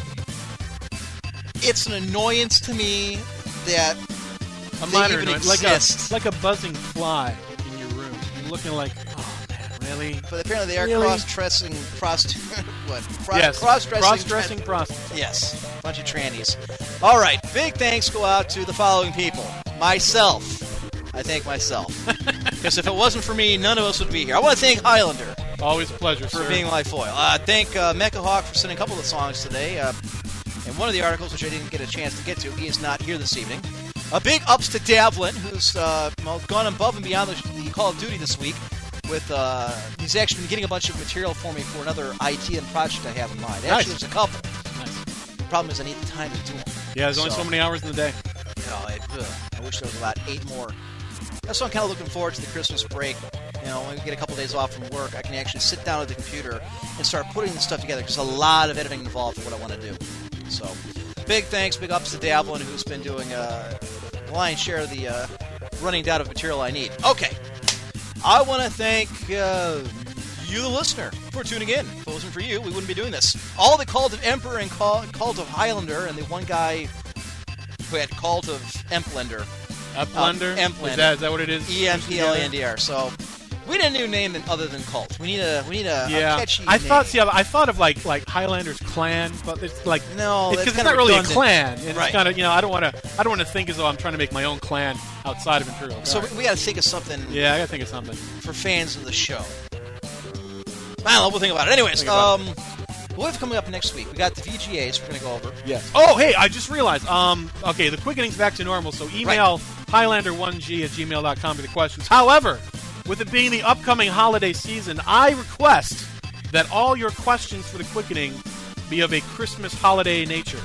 It's an annoyance to me that A they minor even annoyance, like a like a buzzing fly in your room. You're looking like, oh man, really? But apparently they are Really? cross-dressing, cross, what? Cro- yes, cross-dressing, cross-dressing prostitutes. Yes, bunch of trannies. All right, big thanks go out to the following people. Myself. I thank myself. Because if it wasn't for me, none of us would be here. I want to thank Highlander Always a pleasure, sir. for sir. being my foil. Uh, thank uh, Mecha Hawk for sending a couple of songs today. Uh, and one of the articles, which I didn't get a chance to get to, he is not here this evening. A big ups to Davlin, who's uh, gone above and beyond the, the Call of Duty this week. With uh, he's actually been getting a bunch of material for me for another IT and project I have in mind. Actually, Nice. there's a couple. Nice. The problem is I need the time to do them. Yeah, there's only so many hours in the day. You know, I, ugh, I wish there was about eight more. That's why I'm kind of looking forward to the Christmas break. You know, when we get a couple days off from work, I can actually sit down at the computer and start putting this stuff together because a lot of editing involved in what I want to do. So, big thanks, big ups to Davlin, who's been doing uh, the lion's share of the uh, running down of material I need. Okay, I want to thank uh, you, the listener, for tuning in. If it wasn't for you, we wouldn't be doing this. All the Cult of Emperor and Call, Cult of Highlander, and the one guy who had Cult of Emplender. Emplender? Emplender. Is that, is that what it is? E M P L E N D R. So we need a new name other than Cult. We need a we need a, a Yeah, catchy I name. thought. See, I thought of like like Highlander's clan, but it's like No, because that's it's, not really a clan. It's Right. kind of you know I don't want to I don't want to think as though I'm trying to make my own clan outside of Imperial. So we, we got to think of something yeah, I gotta think of something. for fans of the show. I don't know. We'll think about it. Anyways, about um, what have coming up next week? We got the VGAs. We're going to go over. Yes. Oh, hey, I just realized. Um, okay, the quickening's back to normal, so email Highlander1G at gmail.com with the questions. However, with it being the upcoming holiday season, I request that all your questions for the quickening be of a Christmas holiday nature.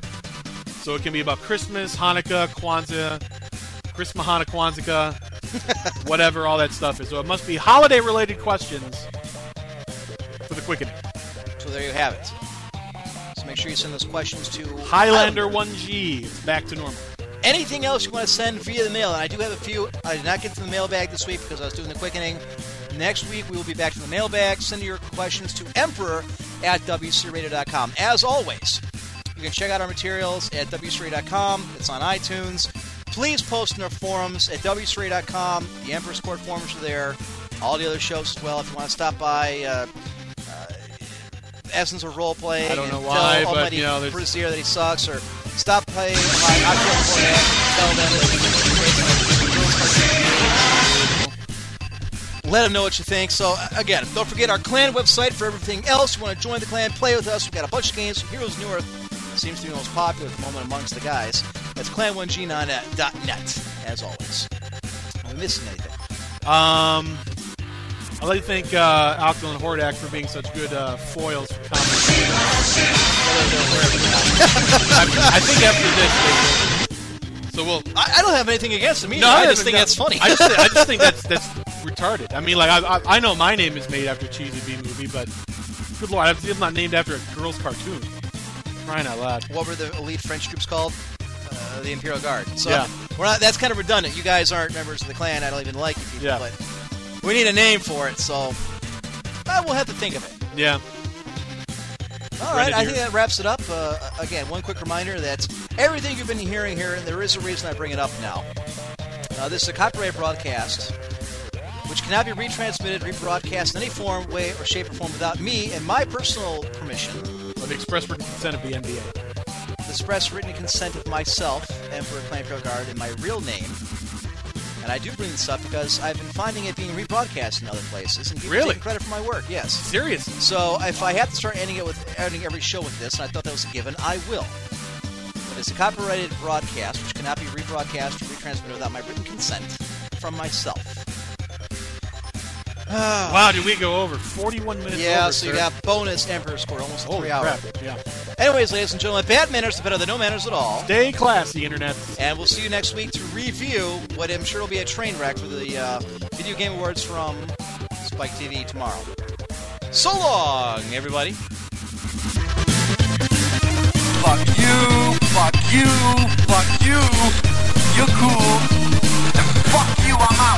So it can be about Christmas, Hanukkah, Kwanzaa, Christmas, Hanukkah, Kwanzaa, whatever all that stuff is. So it must be holiday related questions for the quickening. So there you have it. So make sure you send those questions to Highlander1G. It's back to normal. Anything else you want to send via the mail, and I do have a few. I did not get to the mailbag this week because I was doing the quickening. Next week we will be back to the mailbag. Send your questions to Emperor at WCRadio.com. As always, you can check out our materials at WCRadio.com. It's on iTunes. Please post in our forums at WCRadio.com. The Emperor's Court forums are there. All the other shows as well. If you want to stop by, uh, uh, Essence of Role Playing. I don't know and why, but, you know, there's- Brazier that he sucks, or stop playing my October Cornet. Tell them. Let them know what you think. So, again, don't forget our clan website for everything else. You want to join the clan, play with us. We've got a bunch of games. Heroes Newerth seems to be the most popular at the moment amongst the guys. That's clan1g.net, as always. Am I missing anything? Um, I'd like to thank uh, Alkyl and Hordak for being such good uh, foils for comments. I, I think after this. So we'll. I, I don't have anything against them either. No, I haven't just think got- that's funny. I just, I just think that's that's retarded. I mean, like I, I, I know my name is made after a cheesy B movie, but good lord, I'm not named after a girl's cartoon. Crying out loud. what were the elite French troops called? Uh, the Imperial Guard. So Yeah. we're not. That's kind of redundant. You guys aren't members of the clan. I don't even like you people. Yeah. But we need a name for it. So uh, we'll have to think of it. Yeah. All right, I think that wraps it up. Uh, again, one quick reminder that everything you've been hearing here, and there is a reason I bring it up now. Uh, this is a copyright broadcast, which cannot be retransmitted, rebroadcast in any form, way, or shape or form without me and my personal permission. Or the express written consent of the NBA. The express written consent of myself, Emperor Clanfield Guard, and my real name. And I do bring this up because I've been finding it being rebroadcast in other places, and Really? taking credit for my work. Yes. Seriously. So if I have to start ending it with ending every show with this, and I thought that was a given, I will. But it's a copyrighted broadcast, which cannot be rebroadcast or retransmitted without my written consent from myself. Wow, did we go over 41 minutes? yeah, over, so you got bonus Emperor score, almost a Holy three hour. crap. Yeah. Anyways, ladies and gentlemen, bad manners are better than no manners at all. Stay classy, Internet. And we'll see you next week to review what I'm sure will be a train wreck for the uh, Video Game Awards from Spike TV tomorrow. So long, everybody. Fuck you, fuck you, fuck you. You're cool. And fuck you, I'm out.